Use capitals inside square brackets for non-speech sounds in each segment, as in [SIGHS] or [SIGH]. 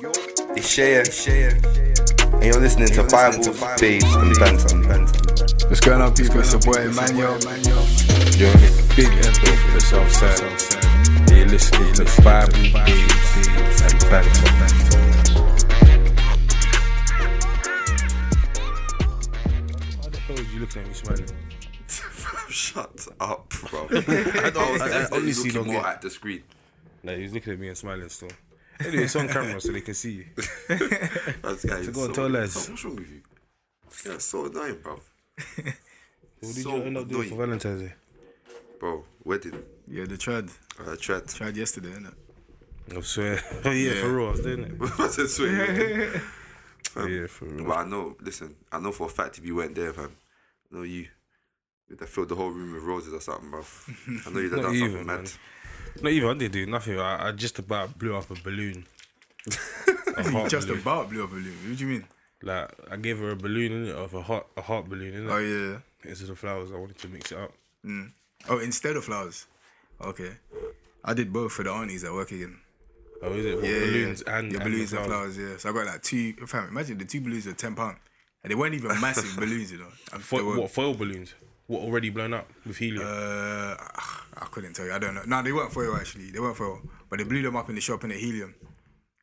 It's Shea, Shea. And you're listening to Bible, Babes, and Banter. What's going on, people? It's your boy Emmanuel. You're on the big end of the south side. You're listening to Bible, Babes, and Banter. How the hell is you looking at me smiling? [LAUGHS] Shut up, bro. [LAUGHS] I I don't- was I- I definitely honestly looking don't more get- at the screen. Like, he's looking at me and smiling still. Anyway, it's on camera so they can see [LAUGHS] you. That's guy. So go on, tell lads. What's wrong with you? Yeah, so annoying, bro. [LAUGHS] What did So you end up doing for. Valentine's Day? Bro, wedding. Yeah, the trad. Uh, tread. Tried yesterday, innit? I swear. Oh, [LAUGHS] yeah, Yeah. for real, I was doing it. I said, swear. yeah, for real. But I know, listen, I know for a fact if you weren't there, fam, I know you would have filled the whole room with roses or something, bro. I know you'd have Not done even, something man. Not even, I didn't do nothing. I, I just about blew up a balloon. [LAUGHS] a heart Just balloon. about blew up a balloon. What do you mean? Like, I gave her a balloon in of a heart, a heart balloon in it. Oh, yeah. Instead of the flowers, I wanted to mix it up. Mm. Oh, instead of flowers. Okay. I did both for the aunties at work again. Oh, is it? What, Yeah, balloons yeah. and, yeah, and balloons and flowers. flowers. Yeah, so I got like two. Fam, imagine the two balloons were ten pound, and they weren't even [LAUGHS] massive balloons, you know. Fo- were- what foil balloons? What already blown up with helium? Uh, I couldn't tell you. I don't know. No, they weren't foil actually. They weren't foil, but they blew them up in the shop in the helium.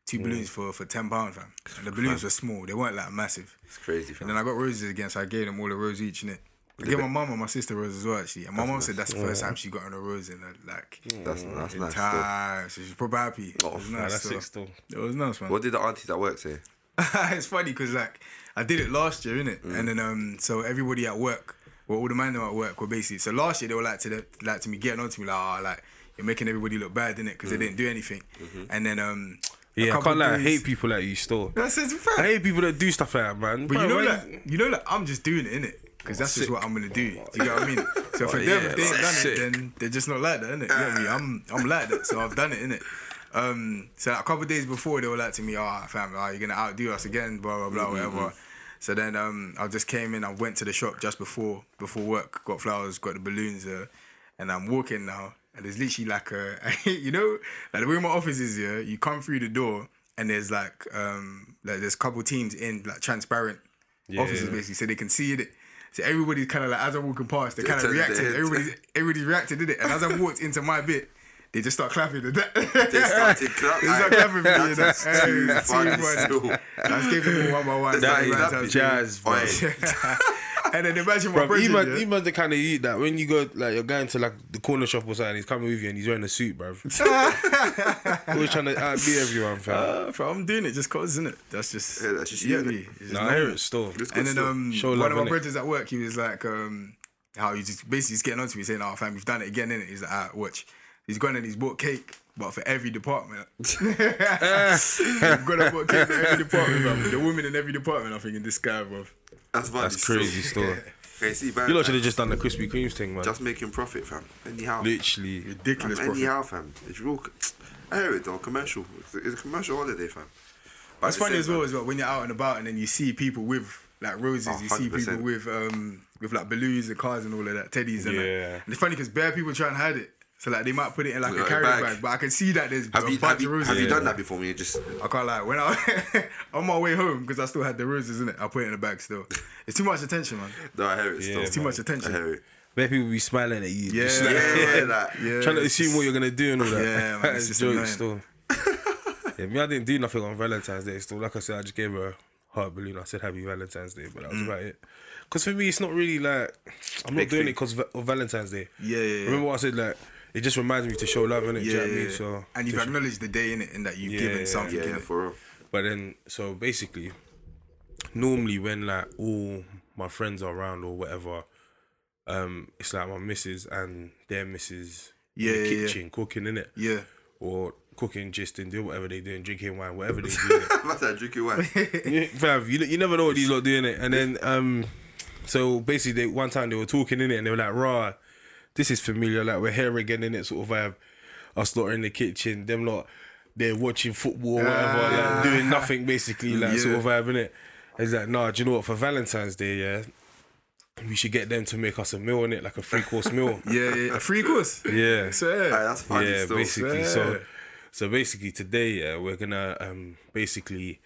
Two Mm. balloons for for ten pound, fam. And the balloons were small. They weren't like massive. It's crazy, And then I got roses again, so I gave them all a rose each, innit? I gave my mum and my sister roses as well, actually. And my mum said that's the first time she got on a rose in her, like That's, that's in nice. time. So she's probably happy. Oh, it was nice. that's still. it still. It was nice, man. What did the aunties at work say? [LAUGHS] it's funny because like I did it last year, innit? Mm. And then um, so everybody at work, well, all the men at work were basically. So last year they were like to the, like to me getting on to me like, oh, like you're making everybody look bad, innit? Because Mm. they didn't do anything. Mm-hmm. And then um, Yeah, I can't lie. I hate people like you still. That's it's I hate people that do stuff like that, man. But Bro, you know like, that you know that I'm just doing it, innit? Because that's just what I'm gonna do. Do you know what I mean? [LAUGHS] So for Oh, them, yeah, if they ain't that's done sick. it, then they're just not like that, innit? You get me? I'm I'm like that, so I've done it, innit? Um, so a couple of days before, they were like to me, "Oh, fam, oh, you're gonna outdo us again, blah blah blah, Mm-hmm, whatever." So then um, I just came in. I went to the shop just before before work, got flowers, got the balloons, uh, and I'm walking now. And there's literally like a, [LAUGHS] you know, like the way my office is here. You come through the door, and there's like um, like there's a couple teams in like transparent offices yeah. basically, so they can see it. So everybody's kind of like as I'm walking past, they're kind of turn their reacting. head. Everybody's everybody's reacting, did it? And as I walked into my bit, they just start clapping. [LAUGHS] They started clap- They start clapping for. That's Hey, too it's too funny funny. I was giving them one by one. That started is right that to- jazz, bro. [LAUGHS] And then imagine my Bro, president. even yeah? even the kind of eat that when you go like you're going to like the corner shop or something, he's coming with you and he's wearing a suit, bro. Always [LAUGHS] trying to outdo everyone, fam. Uh, bro, I'm doing it just cause, isn't it? That's just Yeah, that's just yeah, you, me. It's just Nah, I normal. hear it still. It's good And then um, Show one love, of my brothers at work, he was like, um, how he just basically he's getting on to me saying, "Oh, fam, we've done it again, innit?" He's like, "Ah, watch." He's gone and he's bought cake, but for every department. [LAUGHS] he's gone and bought cake for every department, bro. The woman in every department, I think, in this guy, bro. That's. That's crazy still. still. Okay, see, You lot should have just done the Krispy Kremes thing, man. just making profit, fam. Anyhow. Literally. Ridiculous Fam, profit. anyhow, fam. It's real. I hear it though. Commercial. It's a, it's a commercial holiday, fam. But It's funny same as well as well when you're out and about and then you see people with like roses, Oh, you see people with um with like balloons and cars and all of that, teddies and that. Yeah. And it's funny because bare people try and hide it. So like they might put it in like Like a a carry bag. bag. but I can see that there's Have a you, bunch have you, of roses. have you done that before? When you just I can't lie. When I [LAUGHS] on my way home because I still had the roses in it, I put it in a bag still. It's too much attention, man. no, I hear it still. Yeah, It's too much I attention. hear it. Where people be smiling at you. Yeah. [LAUGHS] just Yeah, like- yeah, like, Yeah, trying to assume what you're gonna do and all that. Yeah, man, [LAUGHS] it's It's just jokes annoying. still. yeah, me, I didn't do nothing on Valentine's Day. Still, like I said, I just gave her a heart balloon. I said Happy Valentine's Day, but that Mm. was about it. Because for me, it's not really like I'm not Big doing thing. it because of Valentine's Day. Yeah, yeah, yeah. Remember what I said? Like it just reminds me to show love, innit? Do you Yeah, know what I mean? So and you've acknowledged the day in it and that you've Yeah, given something Yeah, in yeah, it. for real. But then, so basically, normally when like all my friends are around or whatever, um, it's like my missus and their missus Yeah, in the yeah, yeah. kitchen cooking in it Yeah. or cooking, just and doing whatever they doing, drinking wine, whatever they [LAUGHS] do. That's that drinking wine. [LAUGHS] Yeah, Fam, you, you never know what these lot doing it. And then um so basically they one time they were talking in it and they were like, rah, this is familiar, like we're here again in it sort of vibe. Us lot are in the kitchen, them lot they're watching football or whatever, like, doing nothing basically, like sort of vibe in it. It's like, nah, do you know what? For Valentine's Day, yeah, we should get them to make us a meal in it, like a three course meal. [LAUGHS] Yeah, yeah. A free course. Yeah. So, Aye, that's funny yeah, still. basically. Yeah. So So basically today, yeah, we're gonna um basically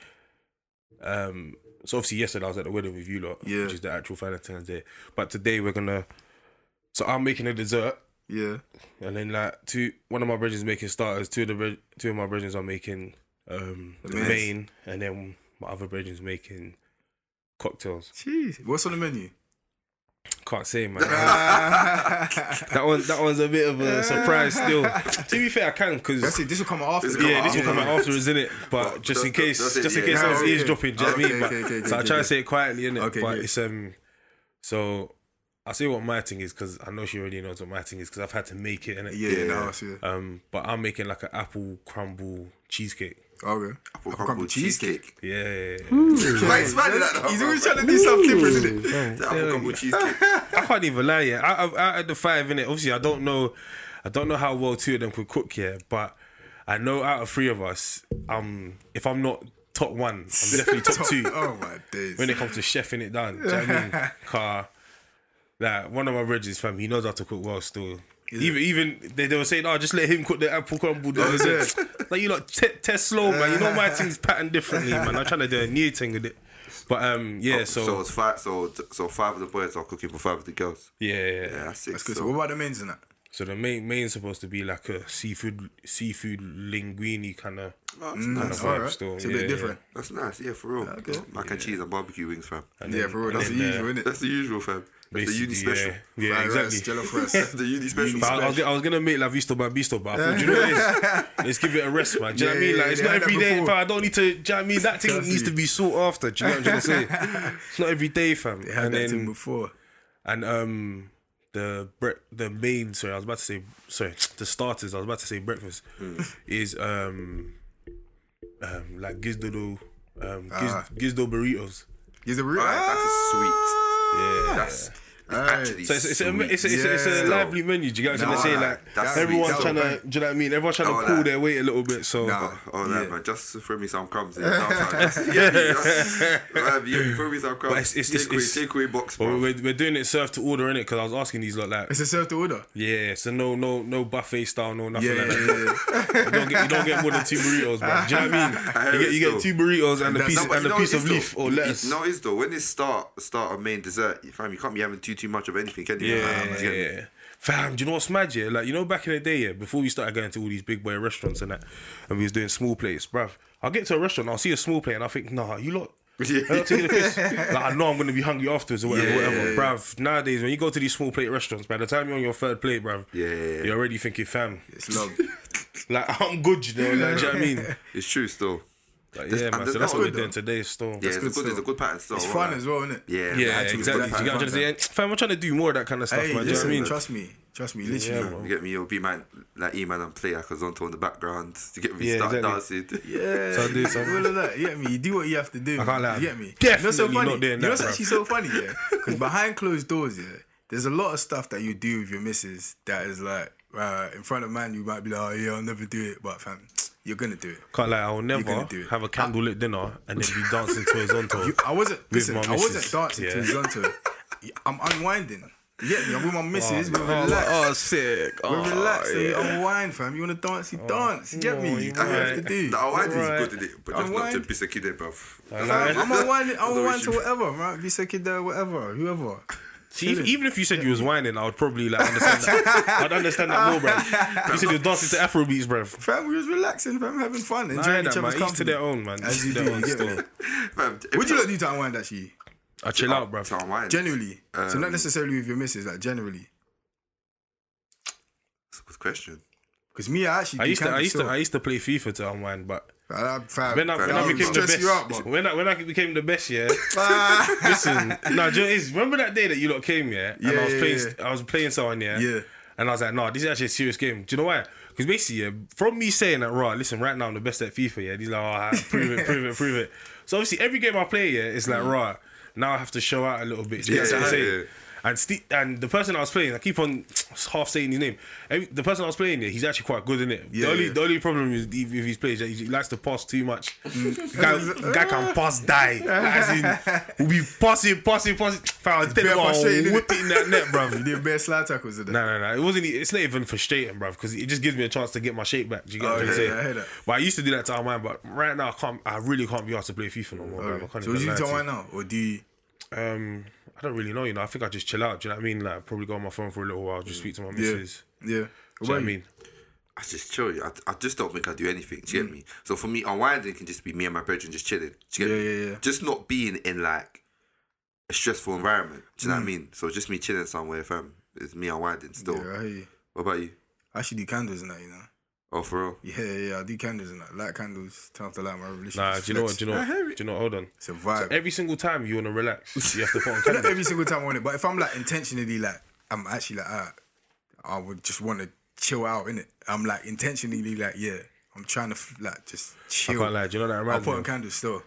um so obviously yesterday I was at the wedding with you lot, Yeah. which is the actual Valentine's Day. But today we're gonna so I'm making a dessert Yeah. and then like two one of my brothers making starters, two of the bre- two of my brothers are making um the mains. main and then my other brothers making cocktails. Jeez. What's on the menu? Can't say man. [LAUGHS] that one that one's a bit of a surprise still. [LAUGHS] to be fair I can because That's it. This will come after. The- will Yeah, this will come out Yeah. afterwards, innit? But But just in case, that's it, just in case I was eavesdropping, do you know what I mean? But, okay, okay, so I try to say it quietly, innit? Okay, but it's um, so I say what my thing is because I know she already knows what my thing is because I've had to make it, innit? Yeah, Yeah. yeah, no, I see it. Um, but I'm making like an apple crumble cheesecake. Okay. Apple Apple crumble cheesecake. Yeah, Why is man that though, He's always trying to do something different, isn't it? The apple crumble cheesecake. [LAUGHS] I can't even lie. Yeah, out of, out of the five, in it, Obviously, I don't know, I don't know how well two of them could cook here, but I know out of three of us, um, if I'm not top one, I'm definitely top [LAUGHS] two. Oh my days. when it comes to chefing it down. Do you know what I mean? [LAUGHS] Car, like one of my bridges, fam, he knows how to cook well still. Even even they, they were saying, oh, just let him cook the apple crumble. Oh, is [LAUGHS] This, like you lot te- test slow, man. You know my [LAUGHS] thing's patterned differently, man. I'm trying to do a new thing with it. But um, yeah. so, So, it's five. So so five of the boys are cooking for five of the girls. yeah, yeah, yeah. Yeah, that's six. That's good. So, So what about the mains in that? So the main main's supposed to be like a seafood seafood linguine kind of oh, that's kind nice. of All vibe right. still. It's a yeah, bit yeah. different. That's nice. Yeah, for real. Okay. Mac and cheese and barbecue wings, fam. And Yeah, then- for real. That's the then, uh, usual, isn't it? That's the usual, fam. That's the uni special. Yeah, yeah Fried rice, exactly. jollof rice. the uni [LAUGHS] special. But I, was, I was gonna make La Vista by Bisto, but I thought, do you know what it is? [LAUGHS] Let's give it a rest, man. Do you know what I mean? Like, yeah, it's not every day. Fam, I don't need to. Do you know what I mean? That thing needs to be sought after. Do you know what I'm trying to say? [LAUGHS] It's not every day, fam. They had and that thing then, before. and um, the bre- the main. Sorry, I was about to say. Sorry, [TSK] the starters. I was about to say breakfast is um, um, like Gizdodo, um, Giz, Ah. Gizdo burritos. Is it real? That is sweet. Yeah. Alright. actually So it's, it's, a, it's, a, it's, a, it's a lively menu. Do you get what I'm Nah, trying to say? Like that's everyone's sweet. trying to, do you know what I mean? Everyone's trying to pull nah. their weight a little bit. So Nah. Oh, no, Yeah. man, just throw me some crumbs. Yeah. [LAUGHS] Just- yeah, just- man, yeah, throw me some crumbs. it's- it's- take it's- take away box, But bro. we're, we're doing it serve to order in it because I was asking these lot like, It's a serve to order. yeah, so no no no buffet style, no nothing Yeah, like yeah, that. yeah. [LAUGHS] You don't get you don't get more than two burritos, bro. Do you know what I mean? [LAUGHS] heard You get you get two burritos and a piece and a piece of it is, leaf or lettuce. You know it is though? When it's start start a main dessert, fam, you can't be having too too much of anything, can you? Yeah, Fam, yeah, you yeah. Fam, do you know what's mad? Yeah, like you know, back in the day, yeah, before we started going to all these big boy restaurants and that, and we was doing small plates, bruv. I'll get to a restaurant, I'll see a small plate, and I think, nah, you lot. [LAUGHS] Yeah. Not. Like I know I'm gonna be hungry afterwards or whatever, Yeah, whatever. yeah. Bruv, nowadays when you go to these small plate restaurants, by the time you're on your third plate, bruv, Yeah, you're already thinking, fam, It's love. [LAUGHS] like I'm good, you know, like, you know what I mean? [LAUGHS] It's true still. Like, There's- yeah, man. So that's what we're doing today, still. Yeah, it's a good good, it's a good pattern still. It's fun as well, isn't it? Yeah, Yeah, exactly. You got fun, to say, fam. fam, I'm trying to do more of that kind of stuff, man. Do you know what I mean? trust me. Trust me, literally. Yeah, bro. You get me, you'll be man like E man and play like Azonto in the background. [LAUGHS] You get me Yeah, start exactly. dancing. [LAUGHS] Yeah, So I do some- all of that. You get me? You do what you have to do. I can't lie. You get me? Definitely you know, so funny. not doing you know what's actually so funny, yeah? [LAUGHS] Because behind closed doors, yeah, there's a lot of stuff that you do with your missus that is like, uh, in front of man, you might be like, oh yeah, I'll never do it, but fam, you're gonna do it. Can't lie, I'll never do it. have a candlelit dinner and then be [LAUGHS] dancing to Azonto. I wasn't. Listen, my I wasn't missus, dancing to yeah. Zonto. I'm unwinding. You get me? I'm with my oh, missus. we're oh, relaxed. oh, sick. We're Oh, relaxed and we yeah. unwind, fam. You wanna dance? You oh, dance. You get oh, me? you That's what have to do. The unwinding Right. is good in it, but just not to Unwind. piss a kid bruv. I'm unwinding. [LAUGHS] I'm no unwinding to whatever, right? Be sick there, whatever, whoever. See, if- even if you said you was whining, I would probably like understand that. [LAUGHS] I'd understand that more, bro. [LAUGHS] You said you was dancing to Afro beats, bro. Fam, we was relaxing, fam, having fun, I hear enjoying that, each man. other's Each to company. their own, man. As you Their do, [LAUGHS] own you get still. me? Fam, What you lot do to unwind, actually? I chill out, bro. To unwind. Generally. so not Um, necessarily with your missus, like generally. That's a good question. Because me, I actually I used to, I used to. I used to play FIFA to unwind, but Uh, fam, when I, when I became the best, out, when I when I became the best, yeah. [LAUGHS] Listen, no, you know is? remember that day that you lot came, yeah, and Yeah, I was yeah, playing, yeah. I was playing someone, yeah, Yeah. and I was like, no, this is actually a serious game. Do you know why? Because basically, yeah, from me saying that, right, listen, right now I'm the best at FIFA, yeah, these like, oh, prove it, prove it, prove it. So obviously, every game I play, yeah, it's like, right, now I have to show out a little bit. Do you Yeah, what I'm saying? And Steve, and the person I was playing, I keep on [TSK] half saying his name. Every, the person I was playing, yeah, he's actually quite good in it. Yeah, the only yeah. the only problem is if, if he's playing, is that he likes to pass too much. Mm. guy, guy can pass die. As in, we'll be passing, passing, passing. Fam, I was bare telling you, frustrating, I'll whip it in that net, bruv. [LAUGHS] You did bare slide tackles in there. No, no, no. It wasn't. It's not even frustrating, bruv, because it just gives me a chance to get my shape back. Do you get Oh, what I'm yeah, saying? yeah, I hear that. But I used to do that to Armand, but right now I can't. I really can't be asked to play FIFA no more. bruv. I can't So even you do to right now, or do you? Um, I don't really know. You know, I think I just chill out. Do you know what I mean? Like probably go on my phone for a little while, just speak to my missus. Yeah. yeah. Do you know what I mean? I just chill. I, I just don't think I do anything. Do you get me? So for me, unwinding can just be me and my brethren just chilling. Do you get Yeah, me? yeah, yeah. Just not being in like a stressful environment. Do you know Mm. what I mean? So just me chilling somewhere, fam. It's me unwinding still. Yeah, I hear you. What about you? I actually do candles and that, you know. Oh, for real? Yeah, yeah, yeah, I do candles and that. Light candles, turn off the light, my revolution. Nah, do you know what? flex. Do you know? what? Do you know? Hold on. It's a vibe. Every single time you want to relax, you have to put on Not [LAUGHS] candles. every single time I want it, but if I'm like intentionally like, I'm actually like, ah, I would just want to chill out in it. I'm like intentionally like, yeah, I'm trying to like just chill. I chill. can't lie. Do you know what that I'll reminds put me? on Of? candles still.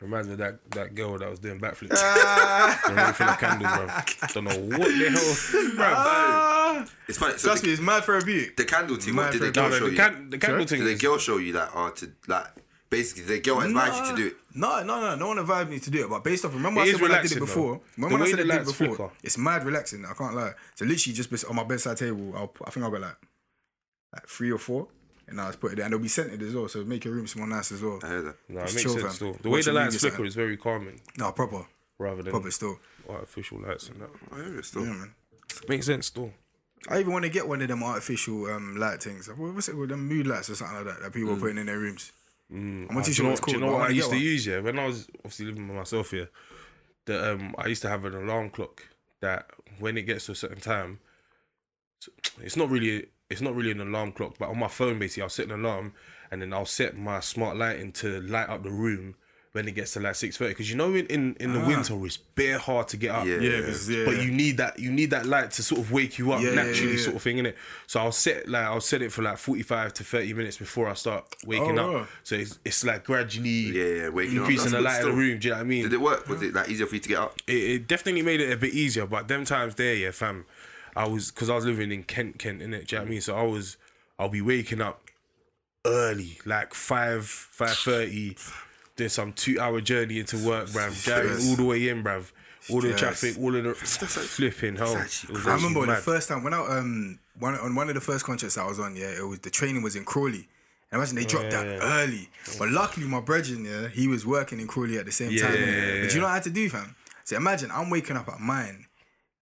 Reminds me of that that girl that was doing backflips. Ah. The room of candles, bro. [LAUGHS] Don't know what the hell, bro. Ah, It's funny. So trust the, me, it's mad for a therapeutic. the candle team, what did the for- girl No, show no, the, you? the candle thing did the girl show you that, or to like, basically, did the girl advise you to do it? No, no, no. No one advised me to do it, but based off, remember It I said when I did it before. though. Remember The when I said I did it before? flicker. It's mad relaxing. I can't lie. So literally just on my bedside table, I'll, I think I've got like like three or four, and I just put it there, and they'll be scented as well, so make your room smell nice as well. I heard that. no, it makes chill, sense. Still, the way the lights movie or flicker is very calming, No, proper, rather than proper still. artificial lights and that. I heard it still. Yeah, man. Makes sense, still. I even want to get one of them artificial um, light things. What- What's it called? Them mood lights or something like that that people are putting in their rooms. I'm not Ah, too do sure you know, what it's do you know what I wanna used to one. use? Yeah, when I was obviously living by myself here, that um, I used to have an alarm clock that when it gets to a certain time, it's not really it's not really an alarm clock, but on my phone basically I'll set an alarm and then I'll set my smart lighting to light up the room when it gets to like six thirty. Because you know in, in, in the ah. winter it's bare hard to get up. Yeah. Yeah, 'cause, yeah. But you need that you need that light to sort of wake you up Yeah, yeah, naturally, yeah, yeah. sort of thing, innit? So I'll set like I'll set it for like forty five to thirty minutes before I start waking Oh, up. right. So it's it's like gradually Yeah, yeah, waking increasing That's the light of still. the room. Do you know what I mean? Did it work? Was it like easier for you to get up? it, it definitely made it a bit easier. But them times there, yeah, fam, I was because I was living in Kent, Kent, innit? Do you know what I mean? So I was, I'll be waking up early, like five, five thirty, doing some two hour journey into work, bruv, driving Stress. all the way in, bruv. All the Stress. traffic, all of the flipping hell. actually It was I remember the mad. first time when I um one on one of the first concerts I was on, yeah, it was the training was in Crawley. And imagine they dropped that early. But luckily my brethren, yeah, he was working in Crawley at the same time. Yeah, innit? yeah, But you know what I had to do, fam? So imagine I'm waking up at mine,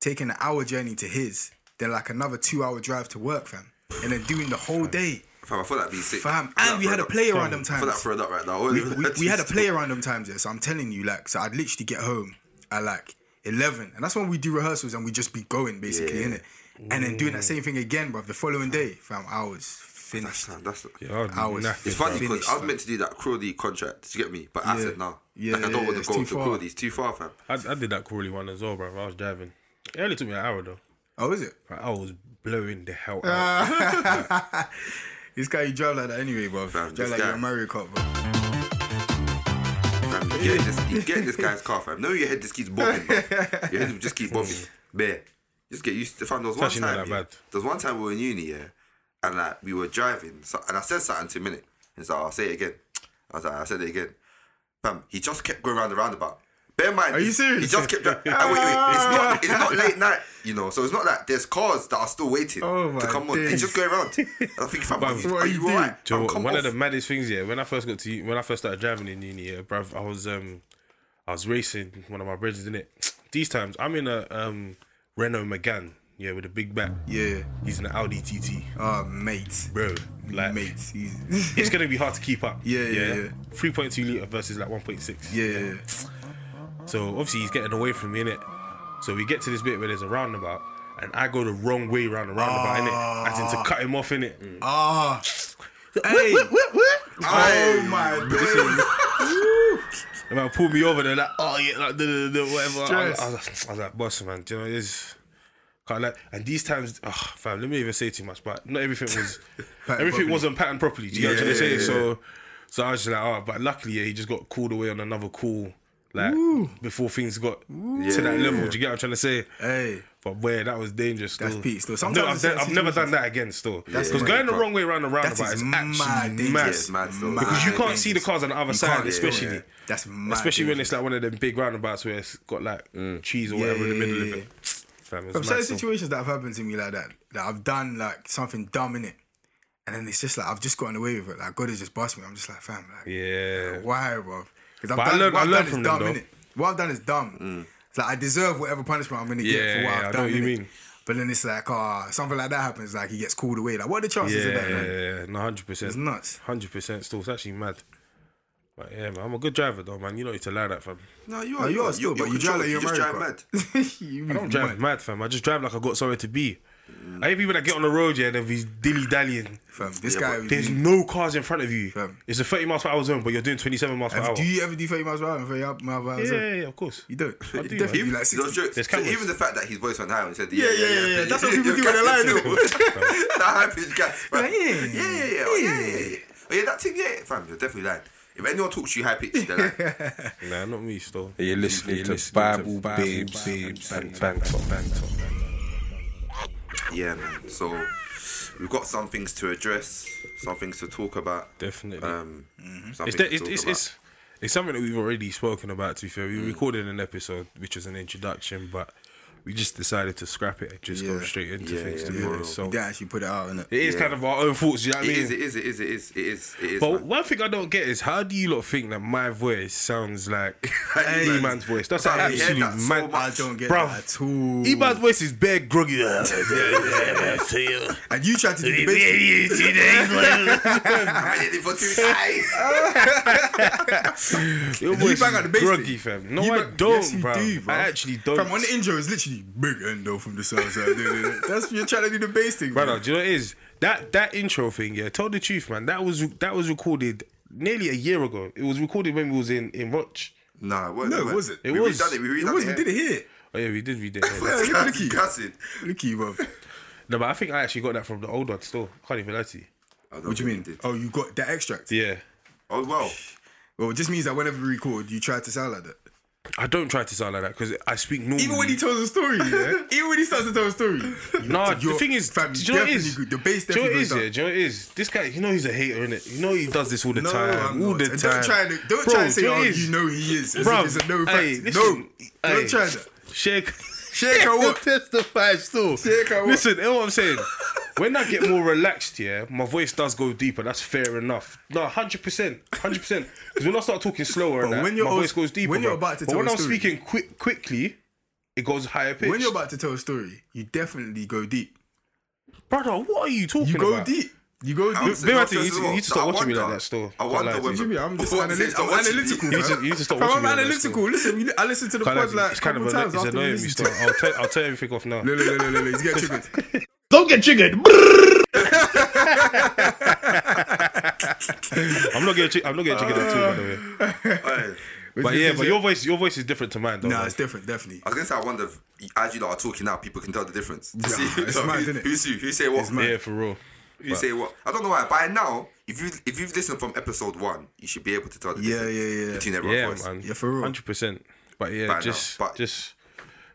taking an hour journey to his, then like another two hour drive to work, fam. And then doing the whole day. Fam, I thought that'd be sick. Fam. And we had a play around them I thought that times. up right now. we, [LAUGHS] we, we had a play around them times, yeah. So I'm telling you, like, so I'd literally get home at like 11. And that's when we do rehearsals and we just be going, basically, Yeah. innit? And then doing that same thing again, bro. The following day, fam, I was finished. That's, that's, Yeah, I'd be I was- knackered, it's funny because I was meant to do that Crawley contract. Did you get me? But I Yeah. said no. Yeah, like, I don't yeah, want to go to far. Crawley. It's too far, fam. I, I did that Crawley one as well, bruv. I was driving. It only took me an hour though. Oh, is it? Like, I was blowing the hell [LAUGHS] out. This guy, you drive like that anyway, bro. Fam, drive this like you're guy- a Mario Kart, bro. Fam, you get this, you get in this guy's car, fam. No, your head just keeps bobbing, bro. Your head just keep bobbing. Bear. Just get used to fam. There was one actually not time, that yeah, bad. there was one time we were in uni, yeah, and like we were driving, so, and I said something to him, minute. He's like, I'll say it again. I was like, I said it again. Fam, he just kept going around the roundabout. Bear in mind, Are you serious? He just kept. and wait, wait, it's not. It's not late night, you know. So it's not like there's cars that are still waiting Oh to come on. He's days. just going around. I think, fam, are you, what are are you you doing? alright? Do you know Fam, what, come one off. of the maddest things, yeah, when I first got to when I first started driving in uni, yeah, bruv, I was um I was racing one of my brothers in it. [TSK] These times I'm in a um Renault Megane, yeah, with a big back. Yeah. He's an Audi TT, Oh, mate. bro. Like mate. He's... it's gonna be hard to keep up. [LAUGHS] Yeah, yeah, yeah. Three point two liter versus like one point six. yeah, yeah, yeah. So obviously he's getting away from me, innit? So we get to this bit where there's a roundabout, and I go the wrong way around the roundabout, innit? As in to cut him off, innit? Ah. Hey. Oh, my days. The man pulled me over. They're like, oh yeah, like, duh, duh, duh, whatever. I Stress. I, was like, I was like, boss, man, do you know this? Can't like, and these times, oh, fam, let me even say too much, but not everything was, [LAUGHS] everything properly. wasn't patterned properly. Do you get what I'm Yeah, trying to yeah, So, so I was just like, oh, but luckily, yeah, he just got called away on another call Like before things got to that level. yeah. Do you get what I'm trying to say? Hey, But where that was dangerous. Still. That's peak still. I've, never, Sometimes I've, it's I've never done that again. Still, because mad. going the wrong way around the roundabout is is mad actually dangerous. mad. Yeah, mad still. Because you can't see the cars on the other You side, especially. yeah. That's mad Especially when it's like one of them big roundabouts where it's got like mm. cheese or Yeah, whatever in the middle yeah, of it. Fam, it's From certain still. situations that have happened to me like that, that I've done like something dumb in it, and then it's just like I've just gotten away with it. Like God has just bust me. I'm just like, fam, like, Yeah. why, bro? Because I've But I done learned- what I I've learned done from is them, dumb, though. innit? What I've done is dumb. It's like I deserve whatever punishment I'm gonna get Yeah, for what I've I know done. what you innit? mean. But then it's like, ah, something like that happens. Like he gets called away. Like, what are the chances Yeah, of that, yeah, man? yeah, no, hundred percent, It's nuts. hundred percent. Still, it's actually mad. But yeah, man, I'm a good driver though, man. You don't need to lie that, fam. No, you No, are. you are still, but you drive like you're just drive America. mad. [LAUGHS] you I don't drive mad, fam. I just drive like I got somewhere to be. I hate people that get on the road, yeah, and then be dilly dallying. Fam, this Yeah, guy. but There's no cars in front of you. Fam. It's a 30 miles per hour zone, but you're doing 27 miles per hour. do you ever do 30 miles per hour and 30 miles per hour? yeah, yeah, yeah, of course. You don't. I do, definitely man. do like 60. Those jokes. There's So cameras. even the fact that his voice went high and said, Yeah, "Yeah, yeah, yeah, yeah, yeah." that's what people do when they're lying, though. that high pitched gas. fam. Like, yeah. yeah, yeah, yeah, oh, yeah, yeah, yeah. Oh, yeah, that thing, yeah, fam. You're definitely lying. If anyone talks to you high pitched, they're lying. [LAUGHS] Nah, not me, still. You're listening You're to listening to Bible Babes Babes and and Banter. Yeah, man. So we've got some things to address, some things to talk about. Definitely. Um, some It's, de- it's, it's, it's, it's something that we've already spoken about, to be fair. We recorded an episode, which was an introduction, but we just decided to scrap it and just go straight into Yeah, things, yeah, to be honest. So You didn't actually put it out, innit? it is Yeah. kind of our own thoughts, you know what I mean? is, it is, it is, it is, it is, it is. But man. one thing I don't get is how do you lot think that my voice sounds like [LAUGHS] Hey, E Man's voice? That's Fam, an absolute that so man. much. I don't get Bruv. that at all. E voice is bare groggy. [LAUGHS] And you tried to do the basic. I'm ready for two [LAUGHS] guys. Your You voice bang is groggy, fam. No, You I don't, yes, bro. do. I actually don't. Fam, on the intro, it's literally big Hendo from the south side. That's you're trying to do the bass thing, Brother, bro. do you know what it is? That that intro thing, yeah. Tell the truth, man. That was that was recorded nearly a year ago. It was recorded when we was in in Roch. Nah, what, No, it wasn't. It we was. redone it. We It was, it. we did it here. Oh yeah, we did read it. yeah. Yeah, look, [LAUGHS] look at you. Cussing. Look at you, bro. no, but I think I actually got that from the old one. Still, can't even lie to you. What do you mean? Oh, you got that extract? Yeah, Oh well. Well, it just means that whenever we record, you try to sound like that. I don't try to sound like that because I speak normally. Even when he tells a story, yeah. [LAUGHS] Even when he starts to tell a story. [LAUGHS] No, the thing is, fam, do you know what it definitely is? good. The bass Do you know what it definitely is? goes Yeah, down. do you know it is? This guy, you know, he's a hater, innit? You know, he does this all the No, time, I'm all the time. Don't try to don't Bro, try to say, you know oh, you know he is. As Bruv, it's a no fact. hey, no, hey, don't try that. Shake. Shake or what? Testify still. Shake or what? Listen, you know what I'm saying? [LAUGHS] When I get more relaxed, yeah, my voice does go deeper. That's fair enough. No, hundred percent, hundred percent. Because when I start talking slower, and that, when you're my voice goes deeper. when you're about to but tell when a I'm story- speaking quick, quickly, it goes higher pitch. When you're about to tell a story, you definitely go deep. brother, what are you talking You go about? deep. You go deep. saying, Maybe I I'm think you saying need to- you need to stop I watching me like wonder- that still. I Can't wonder lie to whether. you. Jimmy, I'm just What, [LAUGHS] analytical. stop I'm watching analytical. You need to- you need to stop Fam, watching I'm me like that analytical. Listen, we- I listened to the Can't pod lie, like a it's kind couple of times it's after we annoying me listened still. to it. I'll turn, I'll turn everything off now. Look, look, look, look, look, he's getting [LAUGHS] triggered. Don't get triggered. [LAUGHS] I'm not getting, I'm not getting triggered at all, by the way. Hey, But yeah, but your voice, your voice is different to mine, though. Nah, it's different, definitely. I was gonna say I wonder if as you lot are talking now, people can tell the difference. To Yeah, [LAUGHS] see it's who- mad, innit? who's who, who say what, yeah, for real. who say what. I don't know why. By now, if you if you've listened from episode one, you should be able to tell the Yeah, difference yeah, yeah. between everyone's Yeah, voice. man. Yeah, for real. Hundred percent. But yeah, By now, just, but- just,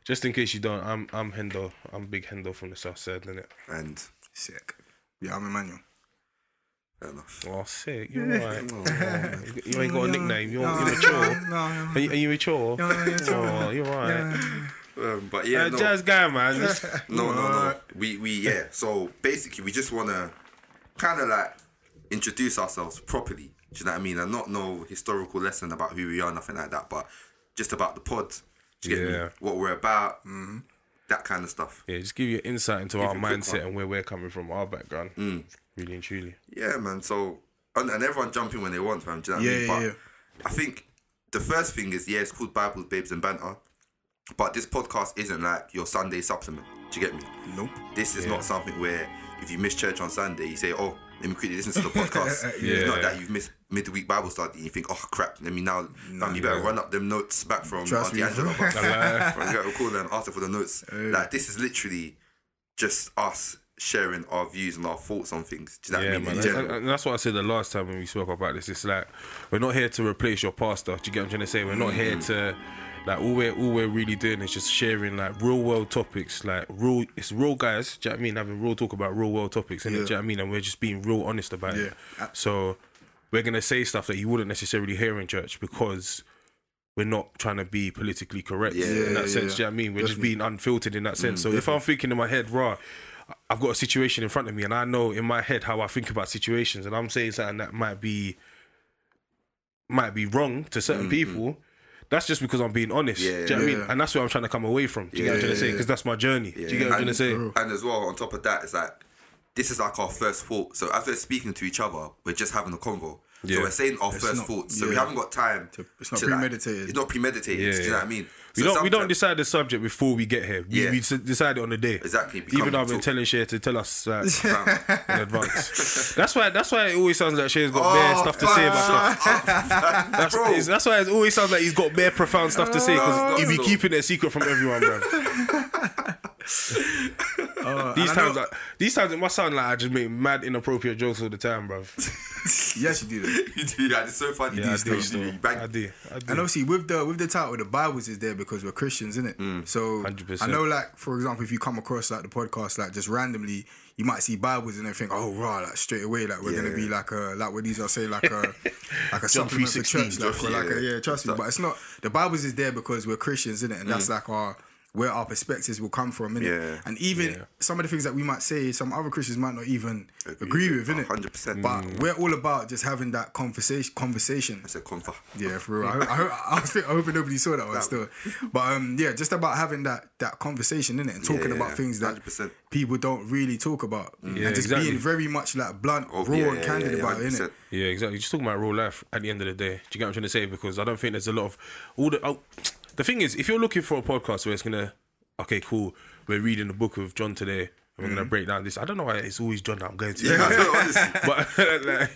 just in case you don't, I'm, I'm Hendo. I'm big Hendo from the south side, innit? And Sick. Yeah, I'm Emmanuel. fair enough. Oh, sick. You're right. Oh, [LAUGHS] you ain't got a nickname. You're, you're mature. Are you, are you mature? Oh, you're right. Um, but yeah, Uh, no, jazz guy, man. no, no, [LAUGHS] no. We we yeah. So basically, we just wanna kind of like introduce ourselves properly. Do you know what I mean? And not no historical lesson about who we are, nothing like that. But just about the pod. Do you get Yeah. me? What we're about. Mm-hmm. That kind of stuff. yeah, just give you insight into our a quick mindset and where we're coming from, our background. Mm. Really and truly. Yeah, man. So and, and everyone jump in when they want, man. Do you know what Yeah, I mean? yeah, but yeah. I think the first thing is yeah, it's called Bibles, Babes, and Banter. But this podcast isn't like your Sunday supplement. Do you get me? Nope. This is not something where if you miss church on Sunday, you say, "Oh, let me quickly listen to the [LAUGHS] podcast." It's not that you've missed midweek Bible study and you think, "Oh crap, let me now." fam, you better run up them notes back from Trust Auntie. Angela. [LAUGHS] From- gotta call them, ask for the notes. Like this is literally just us sharing our views and our thoughts on things. Do you know Yeah, what I mean? man. And, that's what I said the last time when we spoke about this. It's like we're not here to replace your pastor. Do you get what I'm trying to say? We're not here mm. to like all we're all we're really doing is just sharing like real world topics, like real. It's real guys. Do you know what I mean? Having real talk about real world topics, and Yeah. do you know what I mean? And we're just being real honest about it. So we're gonna say stuff that you wouldn't necessarily hear in church because. We're not trying to be politically correct Yeah, in that yeah, sense. yeah. Do you know what I mean? We're just being unfiltered in that sense. Mm, so if I'm thinking in my head, raw, I've got a situation in front of me, and I know in my head how I think about situations, and I'm saying something that might be might be wrong to certain mm, mm. people. That's just because I'm being honest. Yeah, do you know what I mean? And that's where I'm trying to come away from. Do you get what I'm trying to say? Because that's my journey. Do you get what I'm trying to and, say? and as well, on top of that, it's like this is like our first thought. So as we're speaking to each other, we're just having a convo. Yeah. So we're saying our first not- thoughts. So we haven't got time. To- it's not to, like- premeditated. it's not premeditated. Yeah, do you know what I mean? We don't we don't decide the subject before we get here. We, Yeah. we decide it on the day. Exactly, Even though I've been telling Shay to tell us uh, [LAUGHS] like, in advance. [LAUGHS] That's why that's why it always sounds like Shay's got bare Oh, stuff to say about stuff. [LAUGHS] Oh, fam. That's, that's why it always sounds like he's got bare profound stuff to say because Oh, he be no. keeping it a secret from everyone, bro. [LAUGHS] these times, know- like, these times, it must sound like I just make mad inappropriate jokes all the time, bro. [LAUGHS] Yes, you do [LAUGHS] you do that. It's so funny. Yeah, I these do, days, you bang- I do, I do. And obviously with the with the title, the Bibles is there because we're Christians, isn't it? Mm. So 100%. I know, like for example, if you come across like the podcast, like just randomly, you might see Bibles and everything. Oh, raw, like straight away, like we're gonna Yeah. be like a like what these are saying, like a like a supplement for church, like, or like a, yeah. yeah, trust me. But it's not. The Bibles is there because we're Christians, isn't it? And Mm. that's like our where our perspectives will come from, innit? Yeah. And even Yeah. some of the things that we might say, some other Christians might not even agree, with, innit? 100%. But we're all about just having that conversation. Conversation. It's a confa. Yeah, for real. I, [LAUGHS] hope, I, hope, I, was think- I hope nobody saw that one still. [LAUGHS] But um, yeah, just about having that that conversation in it and talking Yeah, about things that 100%. people don't really talk about, Yeah, and just exactly. being very much like blunt, Oh, raw, yeah, and candid yeah, yeah, about it, 100%. innit? Yeah, exactly. Just talking about real life at the end of the day. Do you get what I'm trying to say? Because I don't think there's a lot of all the. Oh, the thing is, if you're looking for a podcast where it's gonna, okay, cool, we're reading the book of John today, and we're gonna break down this. I don't know why it's always John that I'm going to. Yeah, [LAUGHS] but [LAUGHS] like,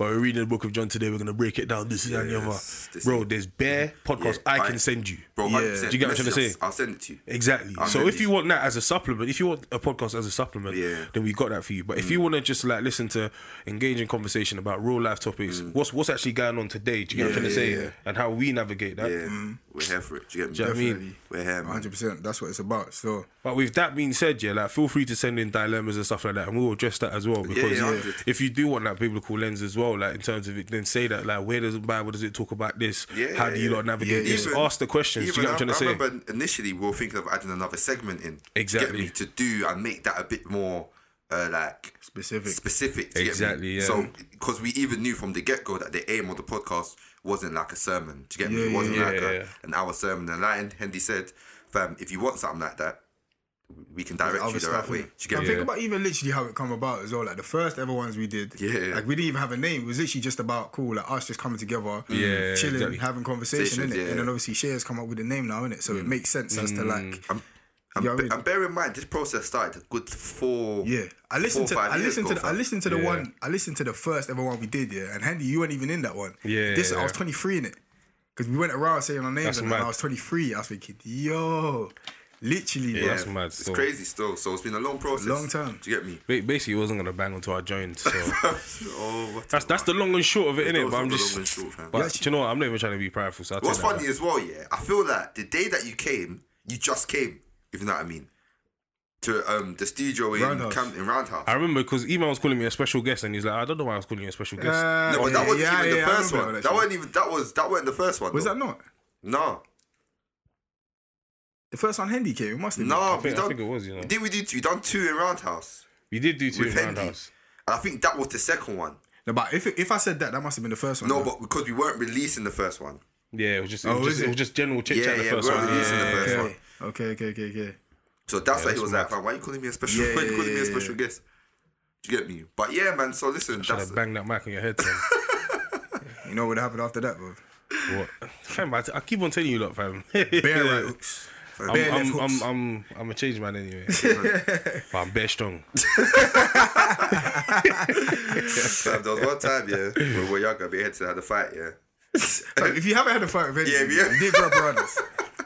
but we're reading the book of John today. We're gonna break it down. This is and the other. This Bro, is- there's bare podcasts Yeah, I I- can send you. Bro, 100%. Yeah. Do you get what I'm trying to say? I'll send it to you. Exactly. I'm so if you want that as a supplement, if you want a podcast as a supplement, Yeah. Mm. then we got that for you. But if you want to just like listen to engaging conversation about real life topics, what's what's actually going on today? Do you get what I'm trying to Mm. Say? yeah, yeah. And how we navigate that. Yeah, we're here for it. Do you get me? Do you know what I mean? We're here, man. 100%. That's what it's about. So But with that being said, yeah, like feel free to send in dilemmas and stuff like that, and we'll address that as well. Because yeah, 100. if you do want that biblical lens as well, like in terms of it, then say that like where does the Bible does it talk about this? Yeah, How do you yeah. lot navigate Yeah, this? Even- Ask the questions. Do you get what I'm trying to I, say? Remember initially we were thinking of adding another segment in. Exactly. Get me to do and make that a bit more uh, like specific. specific. do you get me? Exactly, yeah. So because we even knew from the get go that the aim of the podcast wasn't like a sermon. Do you get me? It wasn't like a, an hour sermon. And like Hendy said, fam, if you want something like that, we can direct you other the right stuff. way. innit? Do you get And think about even literally how it come about as well. Like the first ever ones we did, Yeah. like we didn't even have a name. It was literally just about cool, like us just coming together, Yeah, chilling, exactly. having conversation in it. yeah. Mm. And then obviously Shares come up with a name now, in it, so it makes sense as to like. And, You know I be- mean? and bear in mind, this process started a good four. Yeah, I listened four, to five I listened to the, I listened to the Yeah. one I listened to the first ever one we did, yeah. And Handy, you weren't even in that one. Yeah, this I was 23 in it because we went around saying our names That's and then. I was 23. I was thinking, yo, literally, Yeah, bro. that's mad. It's still. crazy still. So it's been a long process. Long time. Do you get me? Ba- Basically, it wasn't gonna bang until I joined. So [LAUGHS] oh, that's that's the long and short of it, innit? Those But I'm just. long and short. But Yeah, you know what? I'm not even trying to be prideful. So I'll What's take that funny as well, yeah, I feel that the day that you came, you just came, if you know what I mean, to um the studio in Roundhouse. Camden Roundhouse. I remember because Eman was calling me a special guest, and he's like, I don't know why I was calling you a special guest. Uh, no, but that yeah, wasn't yeah, even yeah, the I first one. that That wasn't even that was that wasn't the first one. Was though. that not No, the first one? Handy came. It must have no. been. I we think, I done, think it was, you know. Did we do two? We done two in Roundhouse We did do two with in Hendy, and Roundhouse. I think that was the second one. No, but if if I said that, that must have been the first one. No, though. but because we weren't releasing the first one. Yeah, it was just, it Oh, was is just, it? it? was just general chit Yeah, chat. the yeah, first we're one. releasing the first yeah, one. okay, okay, okay, okay, okay. So that's why he that's was like, why are you calling me a special? Yeah, why you yeah, calling me a yeah, special guest?" Do you get me? But yeah, man. So listen, I Should that's have banged that mic on your head, son. [LAUGHS] You know what happened after that, bro? what? Fam, I, I keep on telling you, lot, fam. Bare [LAUGHS] right hooks. I'm, bare left I'm. I'm, I'm, I'm a changed man anyway. [LAUGHS] but I'm bare strong. [LAUGHS] Fam, there was one time, yeah, when we were younger, we had to have a fight, yeah. Like, if you haven't had a fight with anyone, Yeah, yeah. you didn't grow up around us.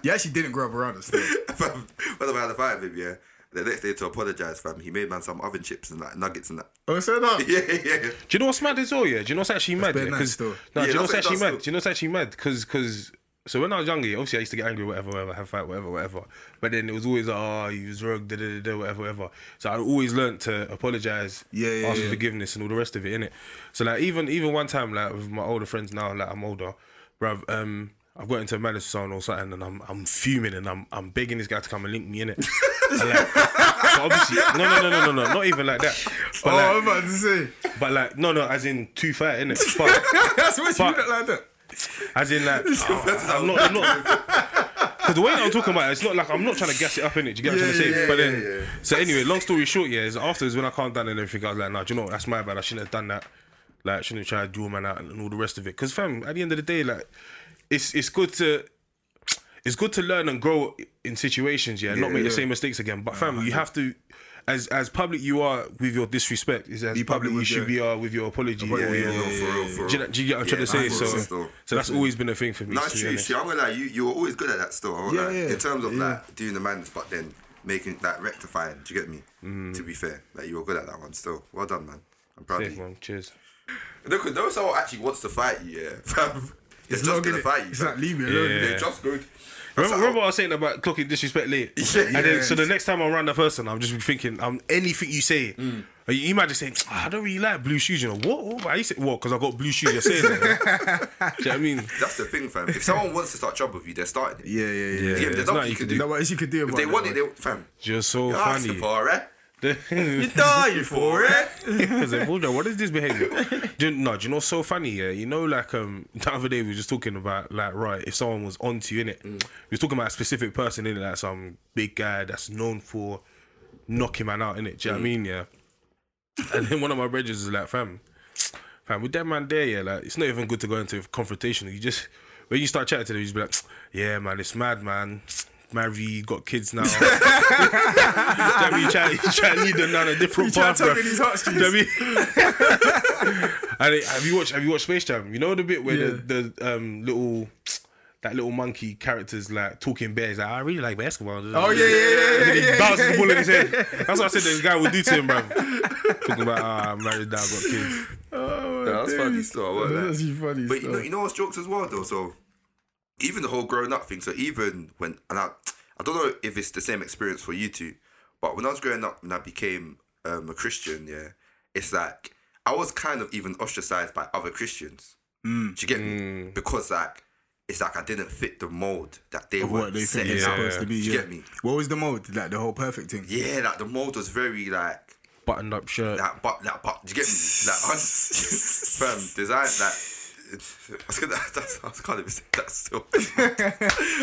You actually didn't grow up around us. Still. [LAUGHS] Fam, when I had a fight with him, yeah, the next day to apologize, fam. He made man some oven chips and like nuggets and that. Oh, so that. Yeah, yeah, yeah. Do you know what's mad as well? Yeah, do you know what's actually mad? bare Yeah, nice 'Cause- no, Yeah, do you know what's actually that's mad? Do you know what's actually mad? Because because so when I was younger, yeah, obviously I used to get angry, whatever, whatever, have fight, whatever, whatever. But then it was always like, oh, you was wrong, da da da whatever, whatever. So I always learned to apologize, Yeah, yeah, ask for forgiveness, and all the rest of it, innit? So like even even one time, like with my older friends now, like I'm older, bruv, um. I've got into a malice zone or something, and I'm I'm fuming, and I'm I'm begging this guy to come and link me in it. [LAUGHS] like, so obviously, no, no, no, no, no, no, not even like that. But Oh, like, I'm about to say. but like, no, no, as in two fight, innit? [LAUGHS] But That's what you look like that. As in like, I'm not, I'm not. Because the way that I'm talking about it, it's not like I'm not trying to gas it up in it. Do you get what I'm trying to say? yeah, but then, yeah, yeah. so anyway, long story short, yeah, is afterwards when I calmed down and everything, I was like, nah, do you know what? That's my bad. I shouldn't have done that. Like, I shouldn't have tried to draw man out and all the rest of it. Because fam, at the end of the day, like, it's it's good to. It's good to learn and grow in situations, yeah, not make the same mistakes again. But fam, you have to, as as public you are with your disrespect, is as Be public public you should be are with your apology. Yeah, or yeah, your- no, for real, for real. do you, do you get what I'm trying to say? So, so that's always been a thing for me. No, it's true. See, I'm gonna lie, you you were always good at that still. Yeah, yeah, In terms of yeah. like doing the madness, but then making that rectifying. Do you get me? Mm. To be fair, like you were good at that one still. Well done, man. I'm proud Sick, of you. man. Cheers. Look, those someone actually wants to fight you, yeah, [LAUGHS] fam, they're just not gonna fight you. it's like, leave me alone. Yeah. They're just good. Remember, That's remember what I was saying about clocking disrespect late? [LAUGHS] Yeah. And then, so the next time I'm around that person, I'm just thinking, um, anything you say, Mm. you, you might just say, "Ah, I don't really like blue shoes. You know what? what? Why you say what? Because I got blue shoes. You're saying that. yeah? [LAUGHS] Do you know what I mean? That's the thing, fam. If someone wants to start trouble with you, they're starting it. Yeah, yeah, yeah. Yeah, Yeah, there's there's nothing nothing you can do. do. No, what else you could do If they that, want it, they fam. You're so You're asking funny. for it. You're dying for it. [LAUGHS] Because on, what is this behavior? do you, no, do you know so funny? Yeah, you know, like um, [LAUGHS] the other day we were just talking about like right, if someone was onto you in it, Mm. we was talking about a specific person in it, like some big guy that's known for knocking man out in it. Do you know what I Mm. mean? Yeah. And then one of my brothers is like, fam, fam, with that man there, yeah, like it's not even good to go into a confrontation. You just when you start chatting to them, you just be like, [TSK] yeah, man, it's mad, man. Married, got kids now. Do [LAUGHS] you know what I mean? You try, you try to lead them down a different You try path, to tug bruv. in his heartstrings. Do you know what I mean? and it- have you watched Have you watched Space Jam? You know the bit where Yeah. the the um little that little monkey characters like talking bears. Like I really like basketball. Oh, yeah, yeah, yeah, And then he yeah, yeah, bounces yeah, the ball in his head. [LAUGHS] That's what I said. This guy would do to him, bro. Talking about ah, I'm married now, got kids. Oh, Yeah, that's funny still, I. That's actually funny. But you know, stuff. you know what's jokes as well though. So even the whole growing up thing. So even when and I, I don't know if it's the same experience for you two, but when I was growing up and I became um, a Christian, yeah, it's like I was kind of even ostracized by other Christians. Mm. Do you get me? Because like it's like I didn't fit the mold that they Of were what they setting out. supposed to be. Do you yeah. get me? What was the mold? Like the whole perfect thing. Yeah, like the mold was very like Buttoned up shirt. that but that but do you get me? Like [LAUGHS] firm design that I was gonna that's, I was can't even say that still.